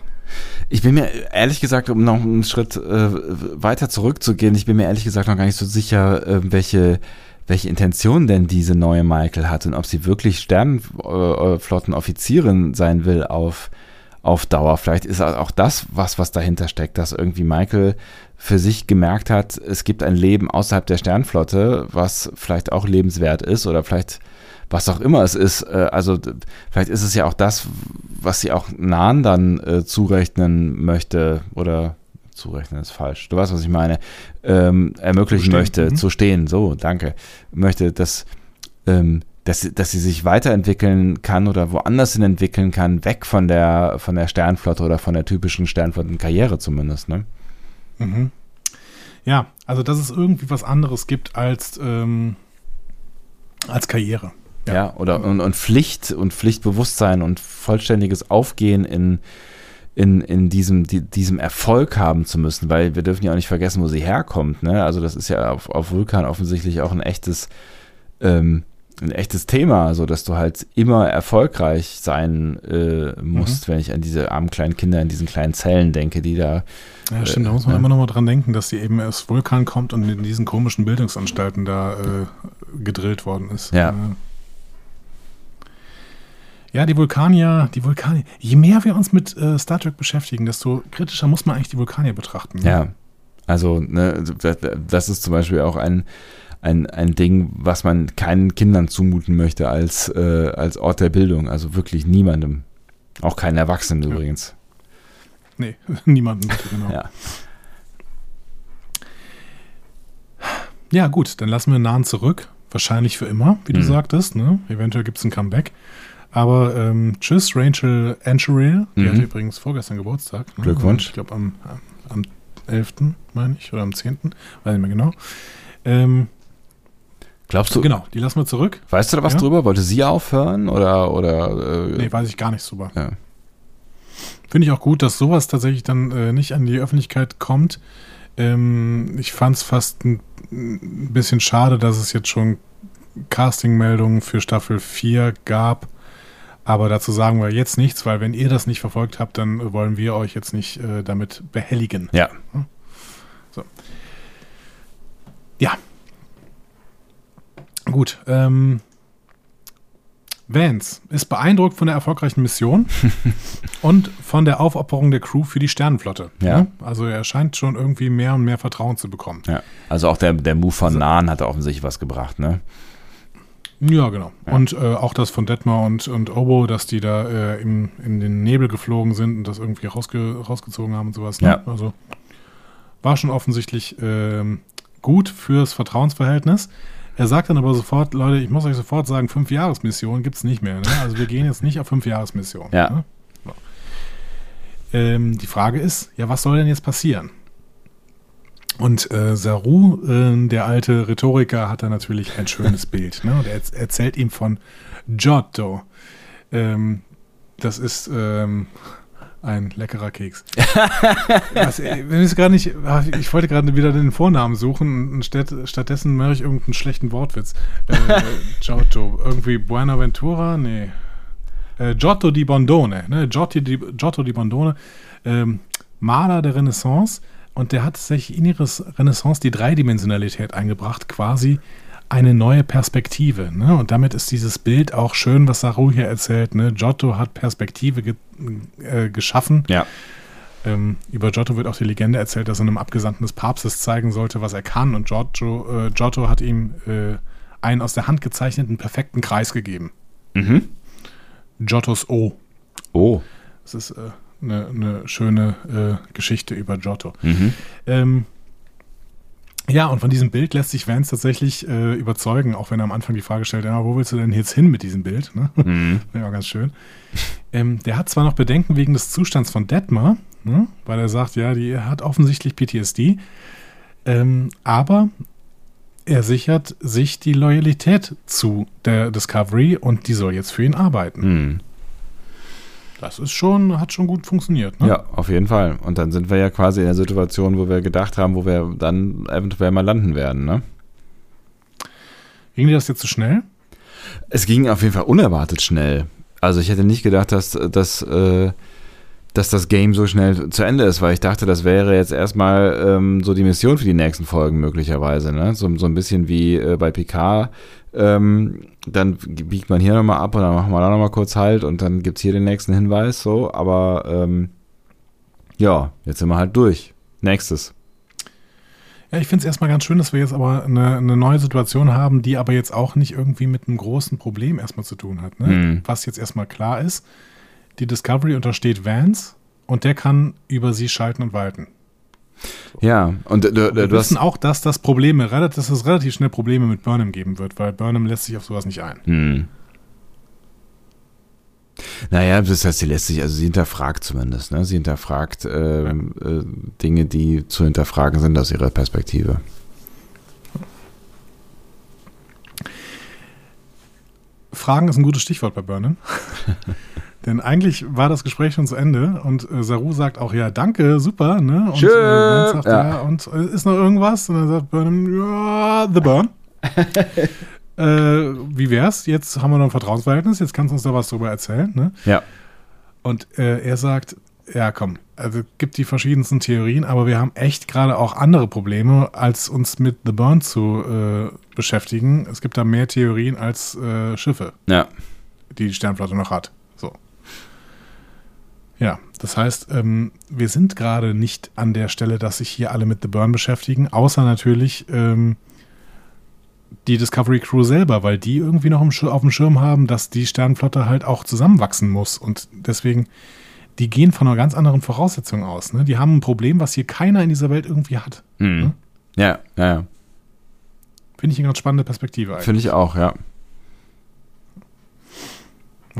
S1: Ich bin mir ehrlich gesagt, um noch einen Schritt äh, weiter zurückzugehen, ich bin mir ehrlich gesagt noch gar nicht so sicher, äh, welche, welche Intention denn diese neue Michael hat und ob sie wirklich Sternenflottenoffizierin sein will auf, auf Dauer. Vielleicht ist auch das was, was dahinter steckt, dass irgendwie Michael für sich gemerkt hat, es gibt ein Leben außerhalb der Sternflotte, was vielleicht auch lebenswert ist oder vielleicht was auch immer es ist. Äh, also vielleicht ist es ja auch das, was sie auch Nahen dann äh, zurechnen möchte oder zurechnen ist falsch. Du weißt, was ich meine. Ähm, ermöglichen
S2: Zu
S1: möchte,
S2: mhm.
S1: zu stehen. So, danke. Möchte, dass, ähm, dass, sie- dass sie sich weiterentwickeln kann oder woanders hin entwickeln kann, weg von der, von der Sternflotte oder von der typischen Sternflottenkarriere zumindest. Ne?
S2: Mhm. Ja, also dass es irgendwie was anderes gibt als, ähm, als Karriere.
S1: Ja, oder und, und Pflicht und Pflichtbewusstsein und vollständiges Aufgehen in, in, in diesem, die, diesem Erfolg haben zu müssen, weil wir dürfen ja auch nicht vergessen, wo sie herkommt. Ne? Also das ist ja auf, auf Vulkan offensichtlich auch ein echtes, ähm, ein echtes Thema, so dass du halt immer erfolgreich sein äh, musst, wenn ich an diese armen kleinen Kinder in diesen kleinen Zellen denke, die da
S2: Ja, stimmt, da muss man
S1: ja.
S2: immer noch mal dran denken, dass sie eben aus Vulkan kommt und in diesen komischen Bildungsanstalten da äh, gedrillt worden ist.
S1: Ja.
S2: Äh, Ja, die Vulkanier, die Vulkanier. Je mehr wir uns mit äh, Star Trek beschäftigen, desto kritischer muss man eigentlich die Vulkanier betrachten. ne?
S1: Ja, also ne, das ist zum Beispiel auch ein, ein, ein Ding, was man keinen Kindern zumuten möchte als, äh, als Ort der Bildung. Also wirklich niemandem. Auch keinen Erwachsenen übrigens.
S2: Nee, niemanden, genau.
S1: Ja.
S2: Ja, gut, dann lassen wir Nahen zurück. Wahrscheinlich für immer, wie du
S1: Mhm.
S2: sagtest. Ne? Eventuell gibt es ein Comeback. Aber ähm, tschüss, Rachel Ancheril. Die
S1: Mhm.
S2: hatte übrigens vorgestern Geburtstag. Ne?
S1: Glückwunsch.
S2: Ich glaube am, am 11., meine ich, oder am 10., weiß nicht mehr genau. Ähm,
S1: Glaubst du,
S2: genau, die lassen wir zurück.
S1: weißt du da was
S2: Ja.
S1: drüber? Wollte sie aufhören oder, oder äh,
S2: Nee, weiß ich gar nichts drüber.
S1: ja.
S2: Finde ich auch gut, dass sowas tatsächlich dann äh, nicht an die Öffentlichkeit kommt. Ähm, ich fand es fast ein, bisschen schade, dass es jetzt schon Castingmeldungen für Staffel 4 gab. Aber dazu sagen wir jetzt nichts, weil wenn ihr das nicht verfolgt habt, dann wollen wir euch jetzt nicht äh, damit behelligen.
S1: ja.
S2: Ja. Gut. Ähm, Vance ist beeindruckt von der erfolgreichen Mission und von der Aufopferung der Crew für die Sternenflotte.
S1: Ja.
S2: Ne? Also er scheint schon irgendwie mehr und mehr Vertrauen zu bekommen.
S1: ja. Also auch der, der Move von Nahen hat offensichtlich was gebracht, ne?
S2: Ja, genau. Und äh, auch das von Detmar und, und Obo, dass die da äh, im, in den Nebel geflogen sind und das irgendwie rausge, rausgezogen haben und sowas. Ne?
S1: Ja.
S2: Also war schon offensichtlich ähm, gut fürs Vertrauensverhältnis. Er sagt dann aber sofort, Leute, ich muss euch sofort sagen, fünf Jahresmission gibt es nicht mehr. Ne? Also wir gehen jetzt nicht auf fünf Jahresmission.
S1: Ja.
S2: Ne? So. Ähm, die Frage ist, ja, was soll denn jetzt passieren? Und äh, Saru, äh, der alte Rhetoriker, hat da natürlich ein schönes Bild. Ne? Und er erz- erzählt ihm von Giotto. Ähm, das ist ähm, ein leckerer Keks. Was, äh, wenn ich's gar nicht, ach, ich wollte gerade wieder den Vornamen suchen und statt, stattdessen mache ich irgendeinen schlechten Wortwitz. Äh, Giotto, irgendwie Buenaventura? Nee. Äh, Giotto di Bondone, ne? Giotto di, Giotto di Bondone, ähm, Maler der Renaissance und der hat tatsächlich in ihre Renaissance die Dreidimensionalität eingebracht, quasi eine neue Perspektive. Ne? Und damit ist dieses Bild auch schön, was Saru hier erzählt. Ne? Giotto hat Perspektive ge äh, geschaffen.
S1: Ja.
S2: Ähm, über Giotto wird auch die Legende erzählt, dass er einem Abgesandten des Papstes zeigen sollte, was er kann. Und Giotto, äh, Giotto hat ihm äh, einen aus der Hand gezeichneten perfekten Kreis gegeben.
S1: Mhm.
S2: Giottos O.
S1: Oh.
S2: Das ist äh, eine, eine schöne äh, Geschichte über Giotto.
S1: Mhm.
S2: Ähm, ja, und von diesem Bild lässt sich Vance tatsächlich äh, überzeugen, auch wenn er am Anfang die Frage stellt, ja, wo willst du denn jetzt hin mit diesem Bild? Ne?
S1: Mhm.
S2: Ja, ganz schön. Ähm, der hat zwar noch Bedenken wegen des Zustands von Detmar, ne? weil er sagt, ja, die hat offensichtlich PTSD, ähm, aber er sichert sich die Loyalität zu der Discovery und die soll jetzt für ihn arbeiten.
S1: Mhm.
S2: Das ist schon, hat schon gut funktioniert. Ne?
S1: Ja, auf jeden Fall. Und dann sind wir ja quasi in der Situation, wo wir gedacht haben, wo wir dann eventuell mal landen werden, ne?
S2: Ging dir das jetzt zu schnell?
S1: Es ging auf jeden Fall unerwartet schnell. Also ich hätte nicht gedacht, dass, dass, äh, dass das Game so schnell zu Ende ist, weil ich dachte, das wäre jetzt erstmal ähm, so die Mission für die nächsten Folgen möglicherweise. Ne? So, so ein bisschen wie äh, bei Picard. Ähm, dann biegt man hier nochmal ab und dann machen wir da nochmal kurz Halt und dann gibt es hier den nächsten Hinweis. So, aber ähm, ja, jetzt sind wir halt durch. Nächstes.
S2: Ja, ich finde es erstmal ganz schön, dass wir jetzt aber eine, eine neue Situation haben, die aber jetzt auch nicht irgendwie mit einem großen Problem erstmal zu tun hat. Ne?
S1: Mhm.
S2: Was jetzt erstmal klar ist, die Discovery untersteht Vance und der kann über sie schalten und walten.
S1: Ja, und du,
S2: Wir
S1: du, hast.
S2: wissen auch, dass das Probleme, dass es relativ schnell Probleme mit Burnham geben wird, weil Burnham lässt sich auf sowas nicht ein.
S1: Hm. Naja, das heißt, sie lässt sich, also sie hinterfragt zumindest, ne? Sie hinterfragt ähm, äh, Dinge, die zu hinterfragen sind aus ihrer Perspektive.
S2: Fragen ist ein gutes Stichwort bei Burnham. Denn eigentlich war das Gespräch schon zu Ende und äh, Saru sagt auch, ja, danke, super, ne? Und
S1: Tschö.
S2: äh, sagt,
S1: Ja.
S2: ja. und äh, ist noch irgendwas? Und dann sagt Burnham, ja, The Burn. äh, wie wär's? Jetzt haben wir noch ein Vertrauensverhältnis, jetzt kannst du uns da was drüber erzählen, ne?
S1: Ja.
S2: Und äh, er sagt, ja, komm, also es gibt die verschiedensten Theorien, aber wir haben echt gerade auch andere Probleme, als uns mit The Burn zu äh, beschäftigen. Es gibt da mehr Theorien als Schiffe
S1: Ja.
S2: die die Sternflotte noch hat. Ja, das heißt, ähm, wir sind gerade nicht an der Stelle, dass sich hier alle mit The Burn beschäftigen, außer natürlich ähm, die Discovery Crew selber, weil die irgendwie noch auf dem Schirm haben, dass die Sternflotte halt auch zusammenwachsen muss. Und deswegen, die gehen von einer ganz anderen Voraussetzung aus. Ne? Die haben ein Problem, was hier keiner in dieser Welt irgendwie hat.
S1: Hm. Ja, ja, ja.
S2: Finde ich eine ganz spannende Perspektive eigentlich.
S1: Finde ich auch, ja.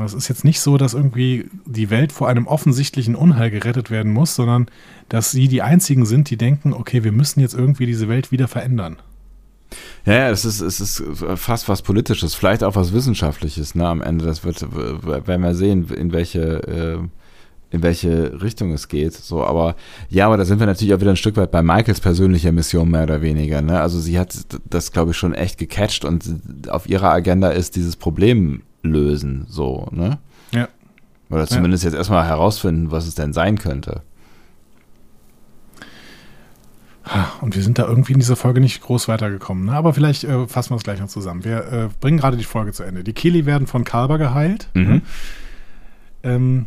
S2: Es ist jetzt nicht so, dass irgendwie die Welt vor einem offensichtlichen Unheil gerettet werden muss, sondern dass sie die einzigen sind, die denken, okay, wir müssen jetzt irgendwie diese Welt wieder verändern.
S1: Ja, ja, es ist, es ist fast was Politisches, vielleicht auch was Wissenschaftliches, ne, am Ende. Das wird, werden wir sehen, in welche, äh, in welche Richtung es geht. So, aber ja, aber da sind wir natürlich auch wieder ein Stück weit bei Michaels persönlicher Mission mehr oder weniger. Ne? Also sie hat das, glaube ich, schon echt gecatcht und auf ihrer Agenda ist dieses Problem lösen, so, ne?
S2: Ja.
S1: Oder zumindest ja. jetzt erstmal herausfinden, was es denn sein könnte.
S2: Und wir sind da irgendwie in dieser Folge nicht groß weitergekommen. Ne? Aber vielleicht äh, fassen wir es gleich noch zusammen. Wir äh, bringen gerade die Folge zu Ende. Die Kili werden von Kalber geheilt.
S1: Mhm.
S2: Ähm,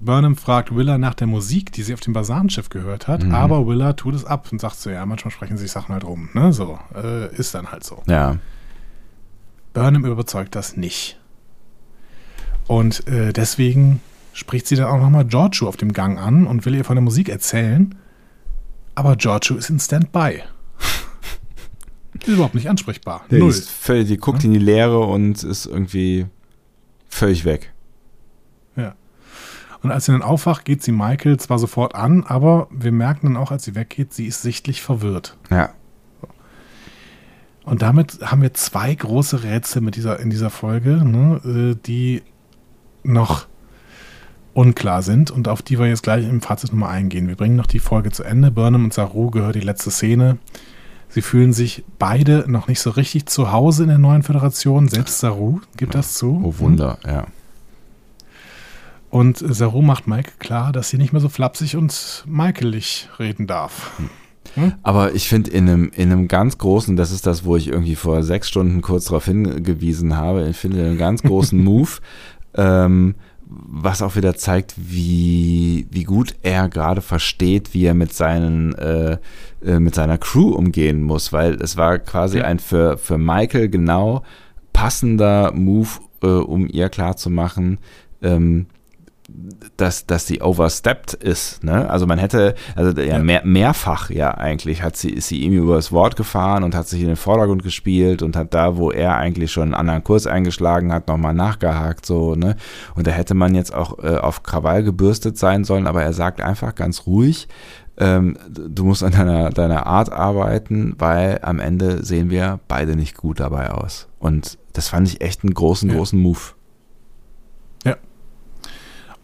S2: Burnham fragt Willa nach der Musik, die sie auf dem Basarenschiff gehört hat, mhm. aber Willa tut es ab und sagt so, ja, manchmal sprechen sich Sachen halt rum. Ne? So, äh, ist dann halt so.
S1: Ja.
S2: Burnham überzeugt das nicht. Und äh, deswegen spricht sie dann auch nochmal Giorgio auf dem Gang an und will ihr von der Musik erzählen. Aber Giorgio ist in Standby. ist überhaupt nicht ansprechbar.
S1: Der Null. Völlig, die guckt ja? in die Leere und ist irgendwie völlig weg.
S2: Ja. Und als sie dann aufwacht, geht sie Michael zwar sofort an, aber wir merken dann auch, als sie weggeht, sie ist sichtlich verwirrt.
S1: Ja.
S2: Und damit haben wir zwei große Rätsel mit dieser, in dieser Folge, ne, äh, die noch unklar sind und auf die wir jetzt gleich im Fazit nochmal eingehen. Wir bringen noch die Folge zu Ende. Burnham und Saru gehört die letzte Szene. Sie fühlen sich beide noch nicht so richtig zu Hause in der neuen Föderation. Selbst Saru gibt das zu.
S1: Oh Wunder, hm? ja.
S2: Und Saru macht Mike klar, dass sie nicht mehr so flapsig und Michaelig reden darf. Hm.
S1: Hm? Aber ich finde in einem, in einem ganz großen, das ist das, wo ich irgendwie vor sechs Stunden kurz darauf hingewiesen habe, ich finde einen ganz großen Move, ähm, was auch wieder zeigt, wie, wie gut er gerade versteht, wie er mit seinen äh, äh, mit seiner Crew umgehen muss, weil es war quasi ja. ein für, für Michael genau passender Move, äh, um ihr klarzumachen, ähm, dass, dass sie overstepped ist. Ne? Also man hätte, also ja, mehr, mehrfach ja eigentlich hat sie, ist sie ihm übers Wort gefahren und hat sich in den Vordergrund gespielt und hat da, wo er eigentlich schon einen anderen Kurs eingeschlagen hat, nochmal nachgehakt. So, ne? Und da hätte man jetzt auch äh, auf Krawall gebürstet sein sollen, aber er sagt einfach ganz ruhig, ähm, du musst an deiner, deiner Art arbeiten, weil am Ende sehen wir beide nicht gut dabei aus. Und das fand ich echt einen großen, ja. großen Move.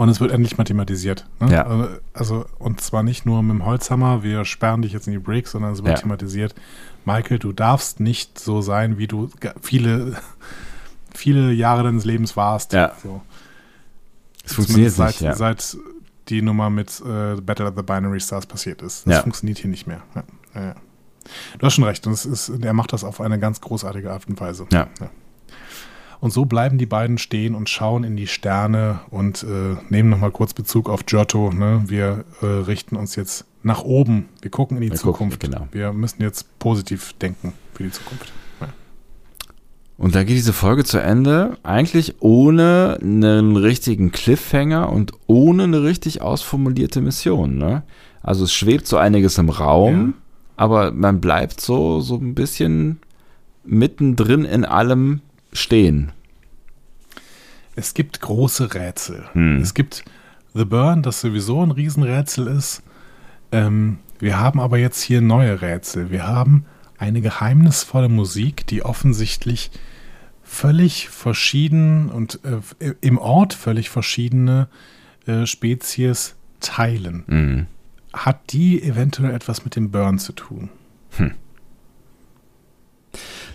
S2: Und es wird endlich mathematisiert.
S1: Ne? Ja.
S2: Also, also, und zwar nicht nur mit dem Holzhammer, wir sperren dich jetzt in die Breaks, sondern es wird ja. thematisiert. Michael, du darfst nicht so sein, wie du viele, viele Jahre deines Lebens warst.
S1: Ja.
S2: So.
S1: Es funktioniert
S2: seit,
S1: nicht, ja.
S2: seit die Nummer mit äh, Battle of the Binary Stars passiert ist. Das
S1: ja.
S2: funktioniert hier nicht mehr. Ja. Ja, du hast schon recht. Und es ist, er macht das auf eine ganz großartige Art und Weise.
S1: Ja.
S2: Und so bleiben die beiden stehen und schauen in die Sterne und äh, nehmen nochmal kurz Bezug auf Giotto. Ne? Wir äh, richten uns jetzt nach oben. Wir gucken in die
S1: Wir
S2: Zukunft.
S1: Gucken, genau.
S2: Wir müssen jetzt positiv denken für die Zukunft. Ja.
S1: Und da geht diese Folge zu Ende, eigentlich ohne einen richtigen Cliffhanger und ohne eine richtig ausformulierte Mission. Ne? Also es schwebt so einiges im Raum, ja. aber man bleibt so, so ein bisschen mittendrin in allem stehen?
S2: Es gibt große Rätsel.
S1: Hm.
S2: Es gibt The Burn, das sowieso ein Riesenrätsel ist. Ähm, wir haben aber jetzt hier neue Rätsel. Wir haben eine geheimnisvolle Musik, die offensichtlich völlig verschieden und äh, im Ort völlig verschiedene äh, Spezies teilen.
S1: Mhm.
S2: Hat die eventuell etwas mit dem Burn zu tun?
S1: Hm.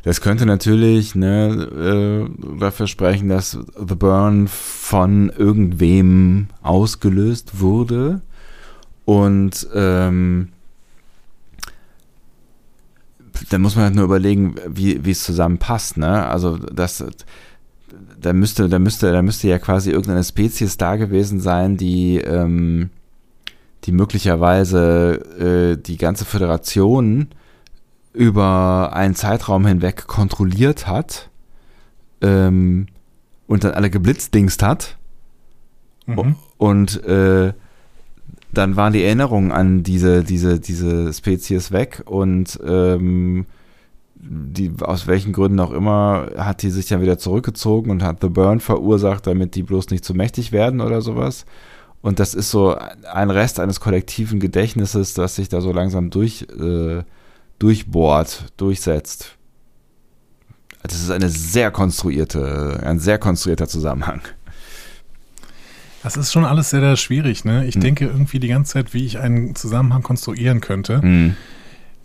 S1: Das könnte natürlich ne, äh, dafür sprechen, dass The Burn von irgendwem ausgelöst wurde. Und ähm, dann muss man halt nur überlegen, wie, wie es zusammenpasst. Ne? Also das, da müsste, da müsste, da müsste ja quasi irgendeine Spezies da gewesen sein, die, ähm, die möglicherweise äh, die ganze Föderation über einen Zeitraum hinweg kontrolliert hat ähm, und dann alle geblitzdingst hat. Mhm. Und äh, dann waren die Erinnerungen an diese, diese, diese Spezies weg und ähm, die, aus welchen Gründen auch immer, hat die sich dann wieder zurückgezogen und hat The Burn verursacht, damit die bloß nicht zu mächtig werden oder sowas. Und das ist so ein Rest eines kollektiven Gedächtnisses, das sich da so langsam durch, äh, durchbohrt, durchsetzt. Das ist eine sehr konstruierte, ein sehr konstruierter Zusammenhang.
S2: Das ist schon alles sehr, sehr schwierig. Ne? Ich
S1: Hm.
S2: denke irgendwie die ganze Zeit, wie ich einen Zusammenhang konstruieren könnte,
S1: Hm.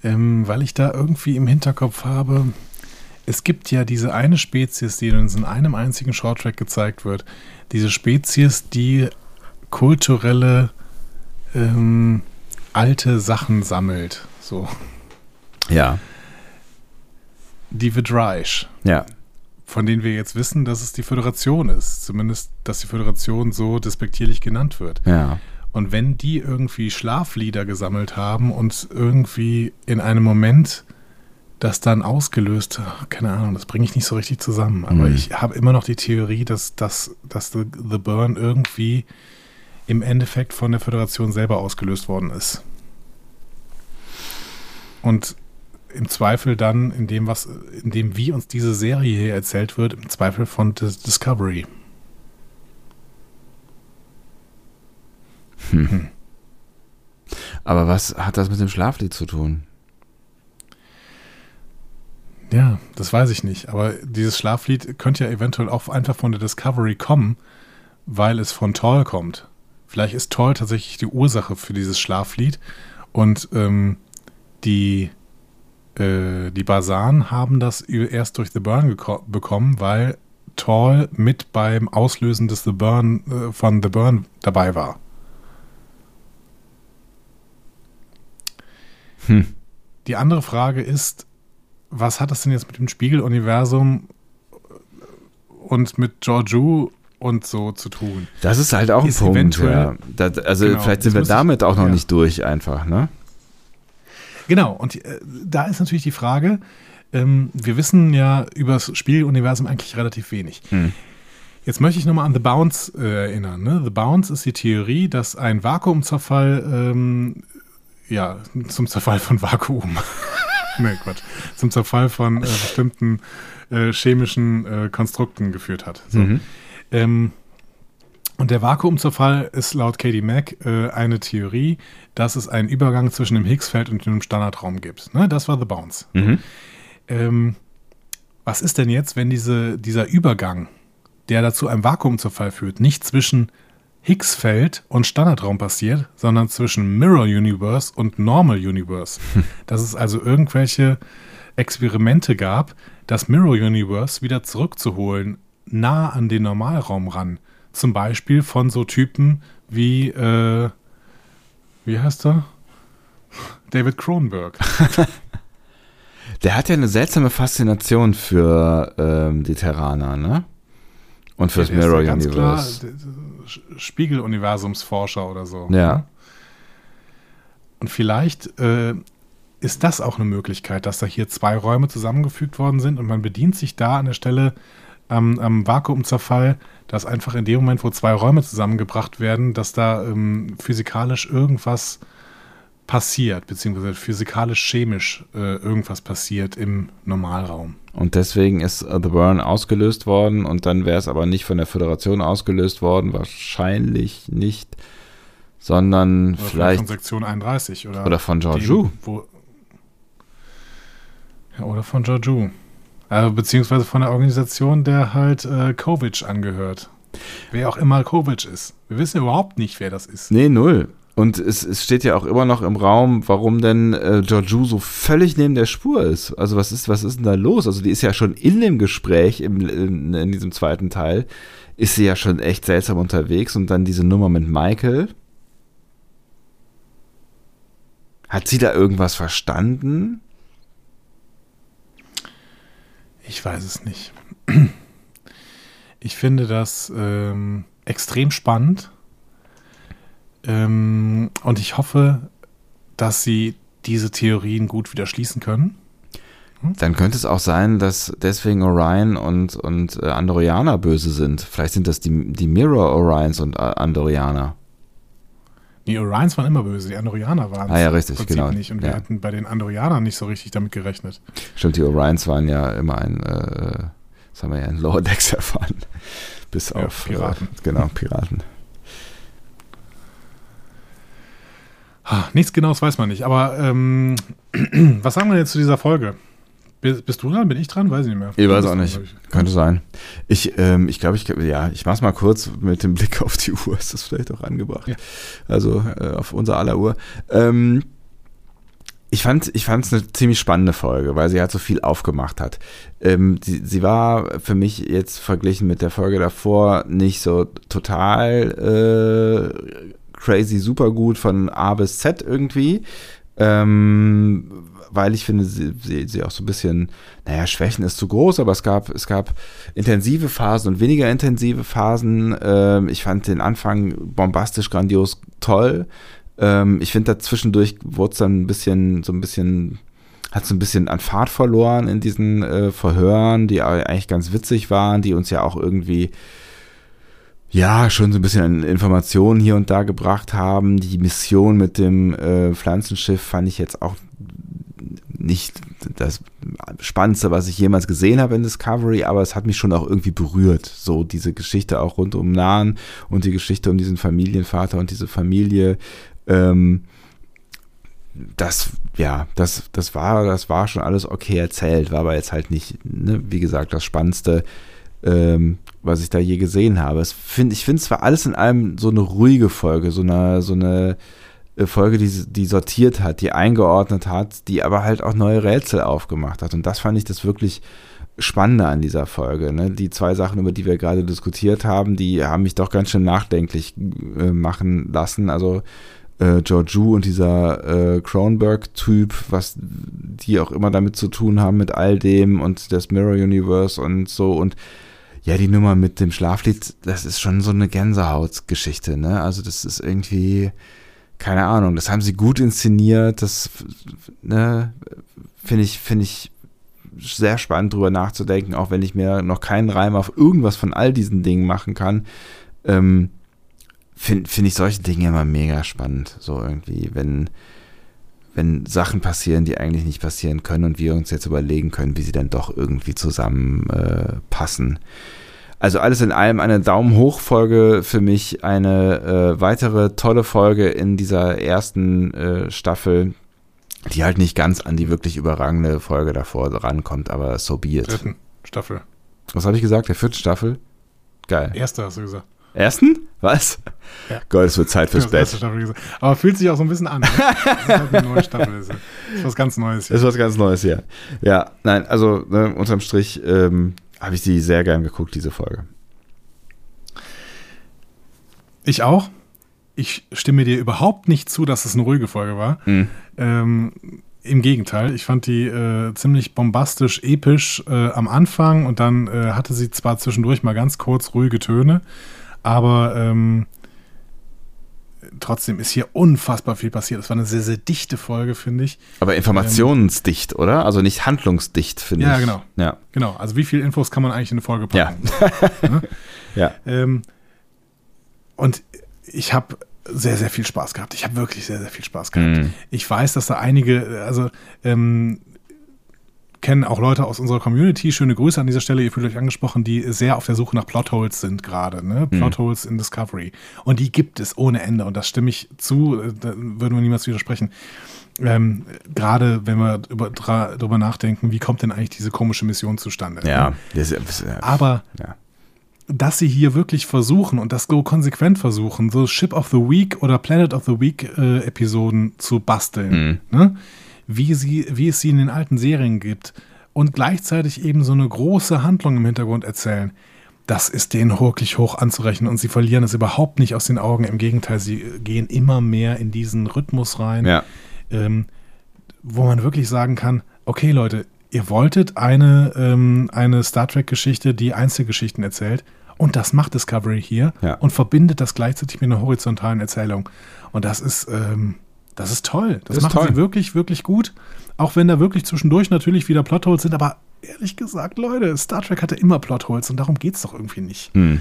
S2: ähm, weil ich da irgendwie im Hinterkopf habe, es gibt ja diese eine Spezies, die uns in einem einzigen Shorttrack gezeigt wird. Diese Spezies, die kulturelle ähm, alte Sachen sammelt. So.
S1: Ja,
S2: Die Vidreish.
S1: ja.
S2: von denen wir jetzt wissen, dass es die Föderation ist. Zumindest, dass die Föderation so despektierlich genannt wird.
S1: Ja.
S2: Und wenn die irgendwie Schlaflieder gesammelt haben und irgendwie in einem Moment das dann ausgelöst, keine Ahnung, das bringe ich nicht so richtig zusammen. Aber
S1: Mhm.
S2: ich habe immer noch die Theorie, dass, dass, dass The, The Burn irgendwie im Endeffekt von der Föderation selber ausgelöst worden ist. Und im Zweifel dann, in dem, was, in dem, wie uns diese Serie hier erzählt wird, im Zweifel von Dis- Discovery.
S1: Aber was hat das mit dem Schlaflied zu tun?
S2: Ja, das weiß ich nicht. Aber dieses Schlaflied könnte ja eventuell auch einfach von der Discovery kommen, weil es von Toll kommt. Vielleicht ist Toll tatsächlich die Ursache für dieses Schlaflied und ähm, die, äh, die Basan haben das erst durch The Burn bekommen, weil Toll mit beim Auslösen des The Burn äh, von The Burn dabei war.
S1: Hm.
S2: Die andere Frage ist, was hat das denn jetzt mit dem Spiegeluniversum und mit Georgiou und so zu tun?
S1: Das ist halt auch ein
S2: Ist
S1: Punkt. Ja. Das, also
S2: Genau,
S1: vielleicht sind wir damit auch noch nicht durch einfach, ne?
S2: Genau, und äh, da ist natürlich die Frage, ähm, wir wissen ja über das Spiegeluniversum eigentlich relativ wenig.
S1: Hm.
S2: Jetzt möchte ich nochmal an The Bounce äh, erinnern. Ne? The Bounce ist die Theorie, dass ein Vakuumzerfall, ähm, ja, zum Zerfall von Vakuum. nee, Quatsch. Zum Zerfall von äh, bestimmten äh, chemischen äh, Konstrukten geführt hat. So.
S1: Mhm.
S2: Ähm, und der Vakuumzerfall ist laut Katie Mack äh, eine Theorie, dass es einen Übergang zwischen dem Higgsfeld und dem Standardraum gibt. Ne? Das war The Bounce.
S1: Mhm.
S2: Ähm, was ist denn jetzt, wenn diese, dieser Übergang, der dazu einem Vakuumzerfall führt, nicht zwischen Higgsfeld und Standardraum passiert, sondern zwischen Mirror Universe und Normal Universe? Dass es also irgendwelche Experimente gab, das Mirror Universe wieder zurückzuholen, nah an den Normalraum ran. Zum Beispiel von so Typen wie, äh, wie heißt er? David Cronenberg.
S1: Der hat ja eine seltsame Faszination für ähm, die Terraner, ne? Und fürs
S2: ist
S1: Mirror
S2: ja ganz
S1: Universe.
S2: Klar, Spiegeluniversumsforscher oder so.
S1: Ja.
S2: ne? Und vielleicht äh, ist das auch eine Möglichkeit, dass da hier zwei Räume zusammengefügt worden sind und man bedient sich da an der Stelle am, am Vakuumzerfall, dass einfach in dem Moment, wo zwei Räume zusammengebracht werden, dass da ähm, physikalisch irgendwas passiert, beziehungsweise physikalisch-chemisch äh, irgendwas passiert im Normalraum.
S1: Und deswegen ist äh, The Burn ausgelöst worden und dann wäre es aber nicht von der Föderation ausgelöst worden, wahrscheinlich nicht, sondern
S2: Oder
S1: vielleicht
S2: von Sektion 31 oder,
S1: oder von Georgiou.
S2: ja, oder von Georgiou. Also, beziehungsweise von der Organisation, der halt äh, Kovic angehört. Wer auch immer Kovic ist. Wir wissen überhaupt nicht, wer das ist.
S1: Nee, null. Und es, es steht ja auch immer noch im Raum, warum denn äh, Georgiou so völlig neben der Spur ist. Also was ist, was ist denn da los? Also die ist ja schon in dem Gespräch im, in, in diesem zweiten Teil, ist sie ja schon echt seltsam unterwegs und dann diese Nummer mit Michael. Hat sie da irgendwas verstanden?
S2: Ich weiß es nicht. Ich finde das ähm, extrem spannend. Ähm, und ich hoffe, dass sie diese Theorien gut wieder schließen können.
S1: Dann könnte es auch sein, dass deswegen Orion und, und äh, Andorianer böse sind. Vielleicht sind das die, die Mirror Orions und äh, Andorianer.
S2: Die Orions waren immer böse, die Andorianer waren
S1: Ah ja, richtig,
S2: im Prinzip
S1: genau.
S2: nicht. Und wir
S1: Ja.
S2: hatten bei den Andorianern nicht so richtig damit gerechnet.
S1: Stimmt, die Orions waren ja immer ein, äh, das haben wir ja in Lower Decks erfahren. Bis
S2: Ja,
S1: auf
S2: Piraten.
S1: Äh, genau, Piraten.
S2: Ah, Nichts Genaues weiß man nicht. Aber ähm, was sagen wir jetzt zu dieser Folge? Bist, du dran? Bin ich dran? Weiß ich nicht mehr.
S1: Ich weiß auch nicht.
S2: dran,
S1: Könnte sein. Ich, ähm, ich glaube, ich, ja, ich mach's mal kurz mit dem Blick auf die Uhr. Ist das vielleicht auch angebracht?
S2: Ja.
S1: Also äh, auf unser aller Uhr. Ähm, ich fand, ich fand es eine ziemlich spannende Folge, weil sie halt so viel aufgemacht hat. Ähm, sie, sie war für mich jetzt verglichen mit der Folge davor nicht so total äh, crazy super gut von A bis Z irgendwie. Ähm, weil ich finde, sie, sie, sie auch so ein bisschen, naja, Schwächen ist zu groß, aber es gab, es gab intensive Phasen und weniger intensive Phasen. Ähm, ich fand den Anfang bombastisch, grandios, toll. Ähm, ich finde, dazwischendurch wurde es dann ein bisschen, so ein bisschen, hat so ein bisschen an Fahrt verloren in diesen äh, Verhören, die eigentlich ganz witzig waren, die uns ja auch irgendwie ja, schon so ein bisschen Informationen hier und da gebracht haben. Die Mission mit dem äh, Pflanzenschiff fand ich jetzt auch nicht das Spannendste, was ich jemals gesehen habe in Discovery, aber es hat mich schon auch irgendwie berührt. So diese Geschichte auch rund um Nahen und die Geschichte um diesen Familienvater und diese Familie. Ähm, das, ja, das, das war, das war schon alles okay erzählt, war aber jetzt halt nicht, ne, wie gesagt, das Spannendste, ähm, was ich da je gesehen habe. Es find, ich finde zwar alles in allem so eine ruhige Folge, so eine, so eine Folge, die, die sortiert hat, die eingeordnet hat, die aber halt auch neue Rätsel aufgemacht hat. Und das fand ich das wirklich Spannende an dieser Folge. Ne? Die zwei Sachen, über die wir gerade diskutiert haben, die haben mich doch ganz schön nachdenklich äh, machen lassen. Also äh, Georgiou und dieser äh, Cronenberg-Typ, was die auch immer damit zu tun haben, mit all dem und das Mirror Universe und so und ja, die Nummer mit dem Schlaflied, das ist schon so eine Gänsehautgeschichte, ne? Also das ist irgendwie, keine Ahnung, das haben sie gut inszeniert, das, ne, finde ich, finde ich sehr spannend drüber nachzudenken, auch wenn ich mir noch keinen Reim auf irgendwas von all diesen Dingen machen kann, ähm, finde find ich solche Dinge immer mega spannend, so irgendwie, wenn, wenn Sachen passieren, die eigentlich nicht passieren können und wir uns jetzt überlegen können, wie sie dann doch irgendwie zusammenpassen. Äh. Also alles in allem eine Daumen hoch Folge für mich, eine äh, weitere tolle Folge in dieser ersten äh, Staffel, die halt nicht ganz an die wirklich überragende Folge davor rankommt, aber so be it.
S2: Dritten Staffel.
S1: Was habe ich gesagt? Der vierten Staffel? Geil.
S2: Erste hast du gesagt.
S1: Ersten? Was?
S2: Ja.
S1: Gott, es wird Zeit fürs Bett.
S2: Aber fühlt sich auch so ein bisschen an. Ne? Das ist halt eine neue Staffel. Das ist, was ganz Neues hier.
S1: Das ist was ganz Neues hier. Ja, nein, also ne, unterm Strich ähm, habe ich die sehr gern geguckt, diese Folge.
S2: Ich auch. Ich stimme dir überhaupt nicht zu, dass es eine ruhige Folge war.
S1: Mhm.
S2: Ähm, Im Gegenteil, ich fand die äh, ziemlich bombastisch, episch äh, am Anfang und dann äh, hatte sie zwar zwischendurch mal ganz kurz ruhige Töne, aber ähm, trotzdem ist hier unfassbar viel passiert. Es war eine sehr, sehr dichte Folge, finde ich.
S1: Aber informationsdicht, oder? Also nicht handlungsdicht, finde
S2: Ja,
S1: ich.
S2: genau.
S1: Ja,
S2: Genau, also wie viel Infos kann man eigentlich in eine Folge
S1: ja.
S2: packen?
S1: ja.
S2: Ähm, und ich habe sehr, sehr viel Spaß gehabt. Ich habe wirklich sehr, sehr viel Spaß gehabt.
S1: Mhm.
S2: Ich weiß, dass da einige, also ähm, kennen auch Leute aus unserer Community. Schöne Grüße an dieser Stelle. Ihr fühlt euch angesprochen, die sehr auf der Suche nach Plotholes sind gerade. Ne? Plotholes in Discovery. Und die gibt es ohne Ende. Und das stimme ich zu. äh, Da würden wir niemals widersprechen. Ähm, gerade wenn wir über, darüber nachdenken, wie kommt denn eigentlich diese komische Mission zustande?
S1: Ja, das ist.
S2: Aber
S1: ja.
S2: dass sie hier wirklich versuchen und das so konsequent versuchen, so Ship of the Week oder Planet of the Week äh, Episoden zu basteln, ne? Wie, sie, wie es sie in den alten Serien gibt und gleichzeitig eben so eine große Handlung im Hintergrund erzählen, das ist denen wirklich hoch anzurechnen und sie verlieren es überhaupt nicht aus den Augen. Im Gegenteil, sie äh, gehen immer mehr in diesen Rhythmus rein
S1: ja.
S2: ähm, wo man wirklich sagen kann, okay Leute, ihr wolltet eine, ähm, eine Star Trek-Geschichte, die Einzelgeschichten erzählt und das macht Discovery hier
S1: Ja.
S2: und verbindet das gleichzeitig mit einer horizontalen Erzählung. Und das ist, ähm, das ist toll. Das,
S1: Das
S2: machen
S1: toll.
S2: sie wirklich, wirklich gut. Auch wenn da wirklich zwischendurch natürlich wieder Plotholes sind, aber ehrlich gesagt, Leute, Star Trek hatte immer Plotholes und darum geht es doch irgendwie nicht.
S1: Hm.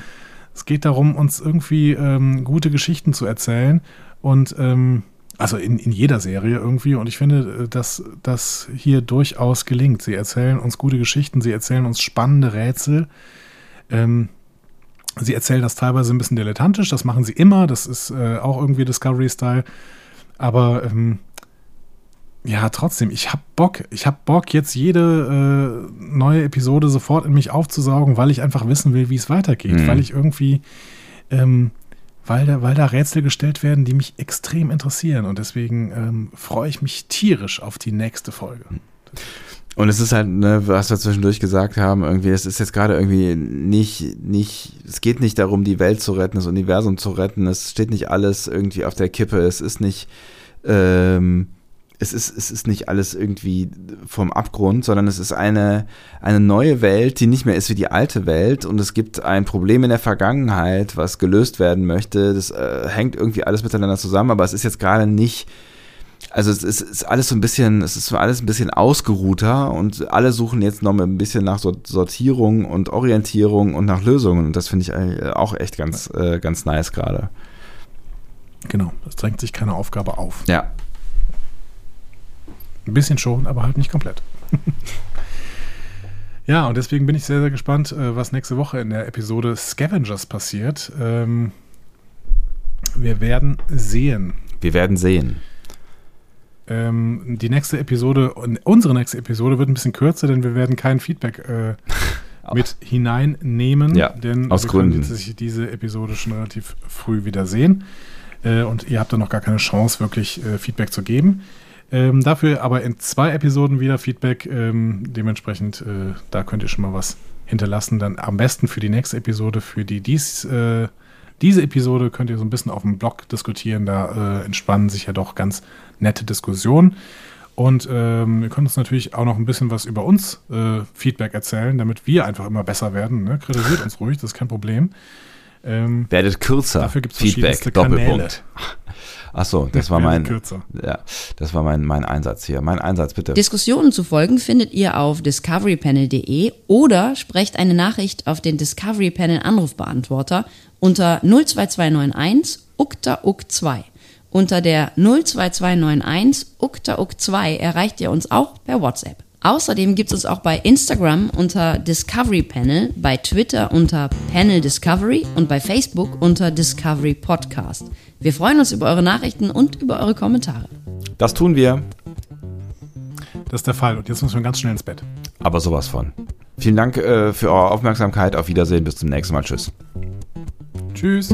S2: Es geht darum, uns irgendwie ähm, gute Geschichten zu erzählen Und ähm, also in, in jeder Serie irgendwie. Und ich finde, äh, dass das hier durchaus gelingt. Sie erzählen uns gute Geschichten, sie erzählen uns spannende Rätsel. Ähm, sie erzählen das teilweise ein bisschen dilettantisch, das machen sie immer, das ist äh, auch irgendwie Discovery-Style. Aber ähm, ja, trotzdem, ich hab Bock. Ich hab Bock, jetzt jede äh, neue Episode sofort in mich aufzusaugen, weil ich einfach wissen will, wie es weitergeht.
S1: Mhm.
S2: Weil ich irgendwie, ähm, weil, da, weil da Rätsel gestellt werden, die mich extrem interessieren. Und deswegen ähm, freue ich mich tierisch auf die nächste Folge.
S1: Und es ist halt, ne, was wir zwischendurch gesagt haben, irgendwie, es ist jetzt gerade irgendwie nicht, nicht, es geht nicht darum, die Welt zu retten, das Universum zu retten, es steht nicht alles irgendwie auf der Kippe, es ist nicht, ähm, es ist, es ist nicht alles irgendwie vom Abgrund, sondern es ist eine, eine neue Welt, die nicht mehr ist wie die alte Welt. Und es gibt ein Problem in der Vergangenheit, was gelöst werden möchte. Das äh, hängt irgendwie alles miteinander zusammen, aber es ist jetzt gerade nicht, also es ist, ist alles so ein bisschen, es ist alles ein bisschen ausgeruhter und alle suchen jetzt noch ein bisschen nach Sor- Sortierung und Orientierung und nach Lösungen und das finde ich äh, auch echt ganz, äh, ganz nice gerade.
S2: Genau, es drängt sich keine Aufgabe auf.
S1: Ja.
S2: Ein bisschen schon, aber halt nicht komplett. ja, und deswegen bin ich sehr, sehr gespannt, äh, was nächste Woche in der Episode Scavengers passiert. Ähm, wir werden sehen.
S1: Wir werden sehen.
S2: Ähm, die nächste Episode, unsere nächste Episode wird ein bisschen kürzer, denn wir werden kein Feedback äh, mit hineinnehmen.
S1: Ja,
S2: denn
S1: aus
S2: wir
S1: Gründen.
S2: sich diese Episode schon relativ früh wieder sehen. Äh, und ihr habt dann noch gar keine Chance, wirklich äh, Feedback zu geben. Ähm, dafür aber in zwei Episoden wieder Feedback. Ähm, dementsprechend, äh, da könnt ihr schon mal was hinterlassen. Dann am besten für die nächste Episode, für die dies, äh, diese Episode könnt ihr so ein bisschen auf dem Blog diskutieren. Da äh, entspannen sich ja doch ganz nette Diskussionen. Und ähm, ihr könnt uns natürlich auch noch ein bisschen was über uns äh, Feedback erzählen, damit wir einfach immer besser werden. Ne? Kritisiert uns ruhig, das ist kein Problem. Ähm,
S1: Werdet kürzer.
S2: Dafür gibt's
S1: Feedback.
S2: verschiedenste
S1: Doppelpunkt. Ach so, das war mein,
S2: kürzer.
S1: ja, das war mein, mein Einsatz hier. Mein Einsatz bitte.
S3: Diskussionen zu folgen findet ihr auf discoverypanel.de oder sprecht eine Nachricht auf den Discovery Panel Anrufbeantworter unter 02291 ukta uk 2. Unter der 02291 ukta uk 2 erreicht ihr uns auch per WhatsApp. Außerdem gibt es uns auch bei Instagram unter Discovery Panel, bei Twitter unter Panel Discovery und bei Facebook unter Discovery Podcast. Wir freuen uns über eure Nachrichten und über eure Kommentare.
S1: Das tun wir,
S2: Das ist der Fall. Und jetzt müssen wir ganz schnell ins Bett.
S1: aber sowas von. Vielen Dank äh, für eure Aufmerksamkeit. Auf Wiedersehen. Bis zum nächsten Mal. Tschüss.
S2: Tschüss.